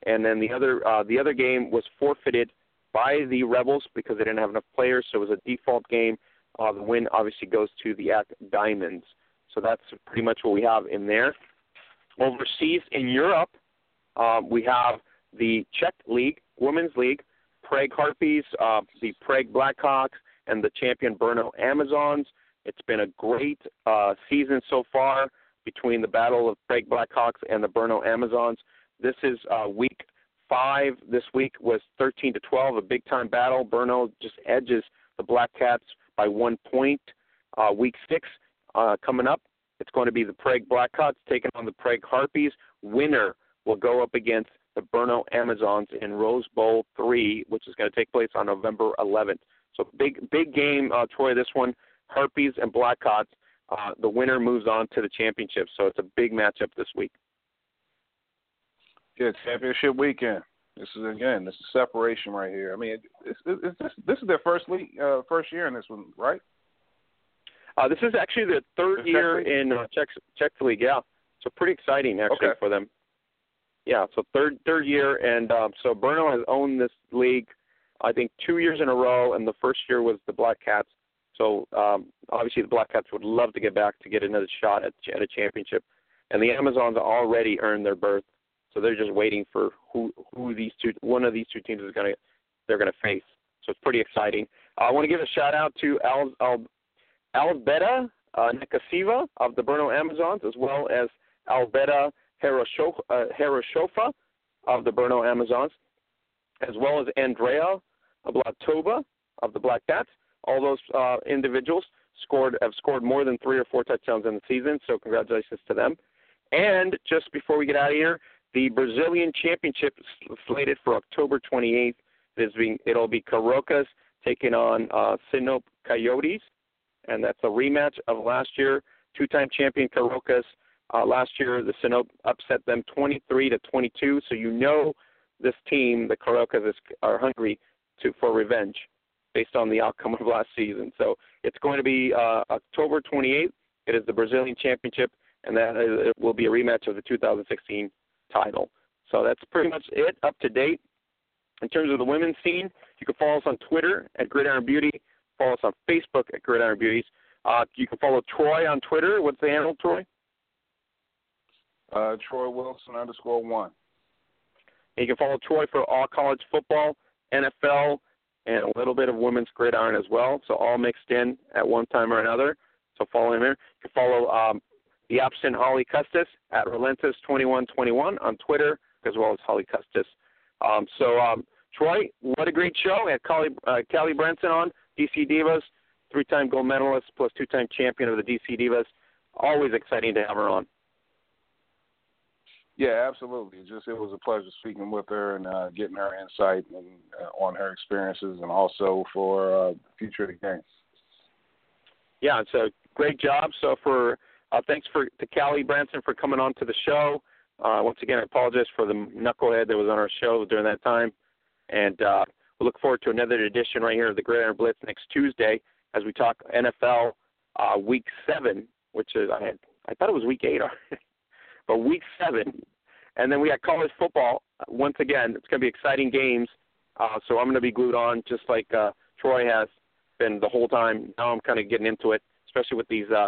And then the other uh, the other game was forfeited by the Rebels because they didn't have enough players, so it was a default game. Uh, the win obviously goes to the ACT Diamonds. So that's pretty much what we have in there. Overseas in Europe, uh, we have the Czech League, Women's League, Prague Harpies, uh, the Prague Blackhawks, and the champion Brno Amazons. It's been a great uh, season so far between the Battle of Prague Blackhawks and the Brno Amazons. This is uh, week five. This week was 13 to 12, a big time battle. Bruno just edges the Black Cats by one point. Uh, week six uh, coming up. It's going to be the Prague Blackcats taking on the Prague Harpies. Winner will go up against the Brno Amazons in Rose Bowl three, which is going to take place on November 11th. So big, big game, uh, Troy. This one, Harpies and Blackcats. Uh, the winner moves on to the championship. So it's a big matchup this week. Yeah, championship weekend. This is again, this is separation right here. I mean, it's, it's, it's this this is their first league, uh, first year in this one, right? Uh, this is actually the third The year in uh, Czech Czech league. Yeah, so pretty exciting actually Okay. for them. Yeah, so third third year, and um, so Brno has owned this league, I think two years in a row, and the first year was the Black Cats. So um, obviously the Black Cats would love to get back to get another shot at at a championship, and the Amazons already earned their berth, so they're just waiting for who who these two one of these two teams is gonna they're gonna face. So it's pretty exciting. I want to give a shout out to Al, Al Albeda uh, Nekasiva of the Brno Amazons, as well as Albeda Herosho- uh, Heroshofa of the Brno Amazons, as well as Andrea Blatova of the Black Cats. All those uh, individuals scored have scored more than three or four touchdowns in the season, so congratulations to them. And just before we get out of here, the Brazilian Championship is slated for October 28th. It is being, it'll be Carocas taking on uh, Sinop Coyotes and that's a rematch of last year. Two-time champion Carocas. Uh, last year, the Sinop upset them 23 to 22. So you know this team, the Carocas, is, are hungry to for revenge based on the outcome of last season. So it's going to be uh, October 28th. It is the Brazilian Championship, and that is, it will be a rematch of the 2016 title. So that's pretty much it up to date. In terms of the women's scene, you can follow us on Twitter at Gridiron Beauty. Follow us on Facebook at Gridiron Beauties. Uh, you can follow Troy on Twitter. What's the handle, Troy? Uh, Troy Wilson underscore one. And you can follow Troy for all college football, NFL, and a little bit of women's gridiron as well. So all mixed in at one time or another. So follow him here. You can follow um, the option Holly Custis at Relentless2121 on Twitter, as well as Holly Custis. Um, so, um, Troy, what a great show. We had Callie, uh, Callie Brownson on, DC Divas, three-time gold medalist plus two-time champion of the DC Divas. Always exciting to have her on. Yeah, absolutely. It just it was a pleasure speaking with her and uh, getting her insight and, uh, on her experiences, and also for uh, future of the game. Yeah, it's a great job. So for uh, thanks for to Callie Brownson for coming on to the show. Uh, once again, I apologize for the knucklehead that was on our show during that time, and uh, we look forward to another edition right here of the Gridiron Blitz next Tuesday as we talk NFL uh, Week Seven, which is I had I thought it was Week Eight but Week Seven, and then we got college football. Once again, it's going to be exciting games. Uh, so I'm going to be glued on just like uh, Troy has been the whole time. Now I'm kind of getting into it, especially with these uh,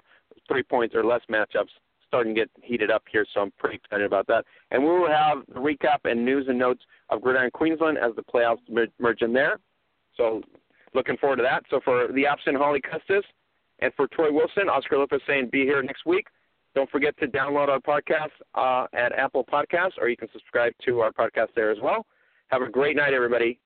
three points or less matchups starting to get heated up here. So I'm pretty excited about that. And we will have the recap and news and notes of Gridiron Queensland as the playoffs merge in there. So looking forward to that. So for the absent Holly Custis and for Troy Wilson, Oscar Lopez saying be here next week. Don't forget to download our podcast uh, at Apple Podcasts, or you can subscribe to our podcast there as well. Have a great night, everybody.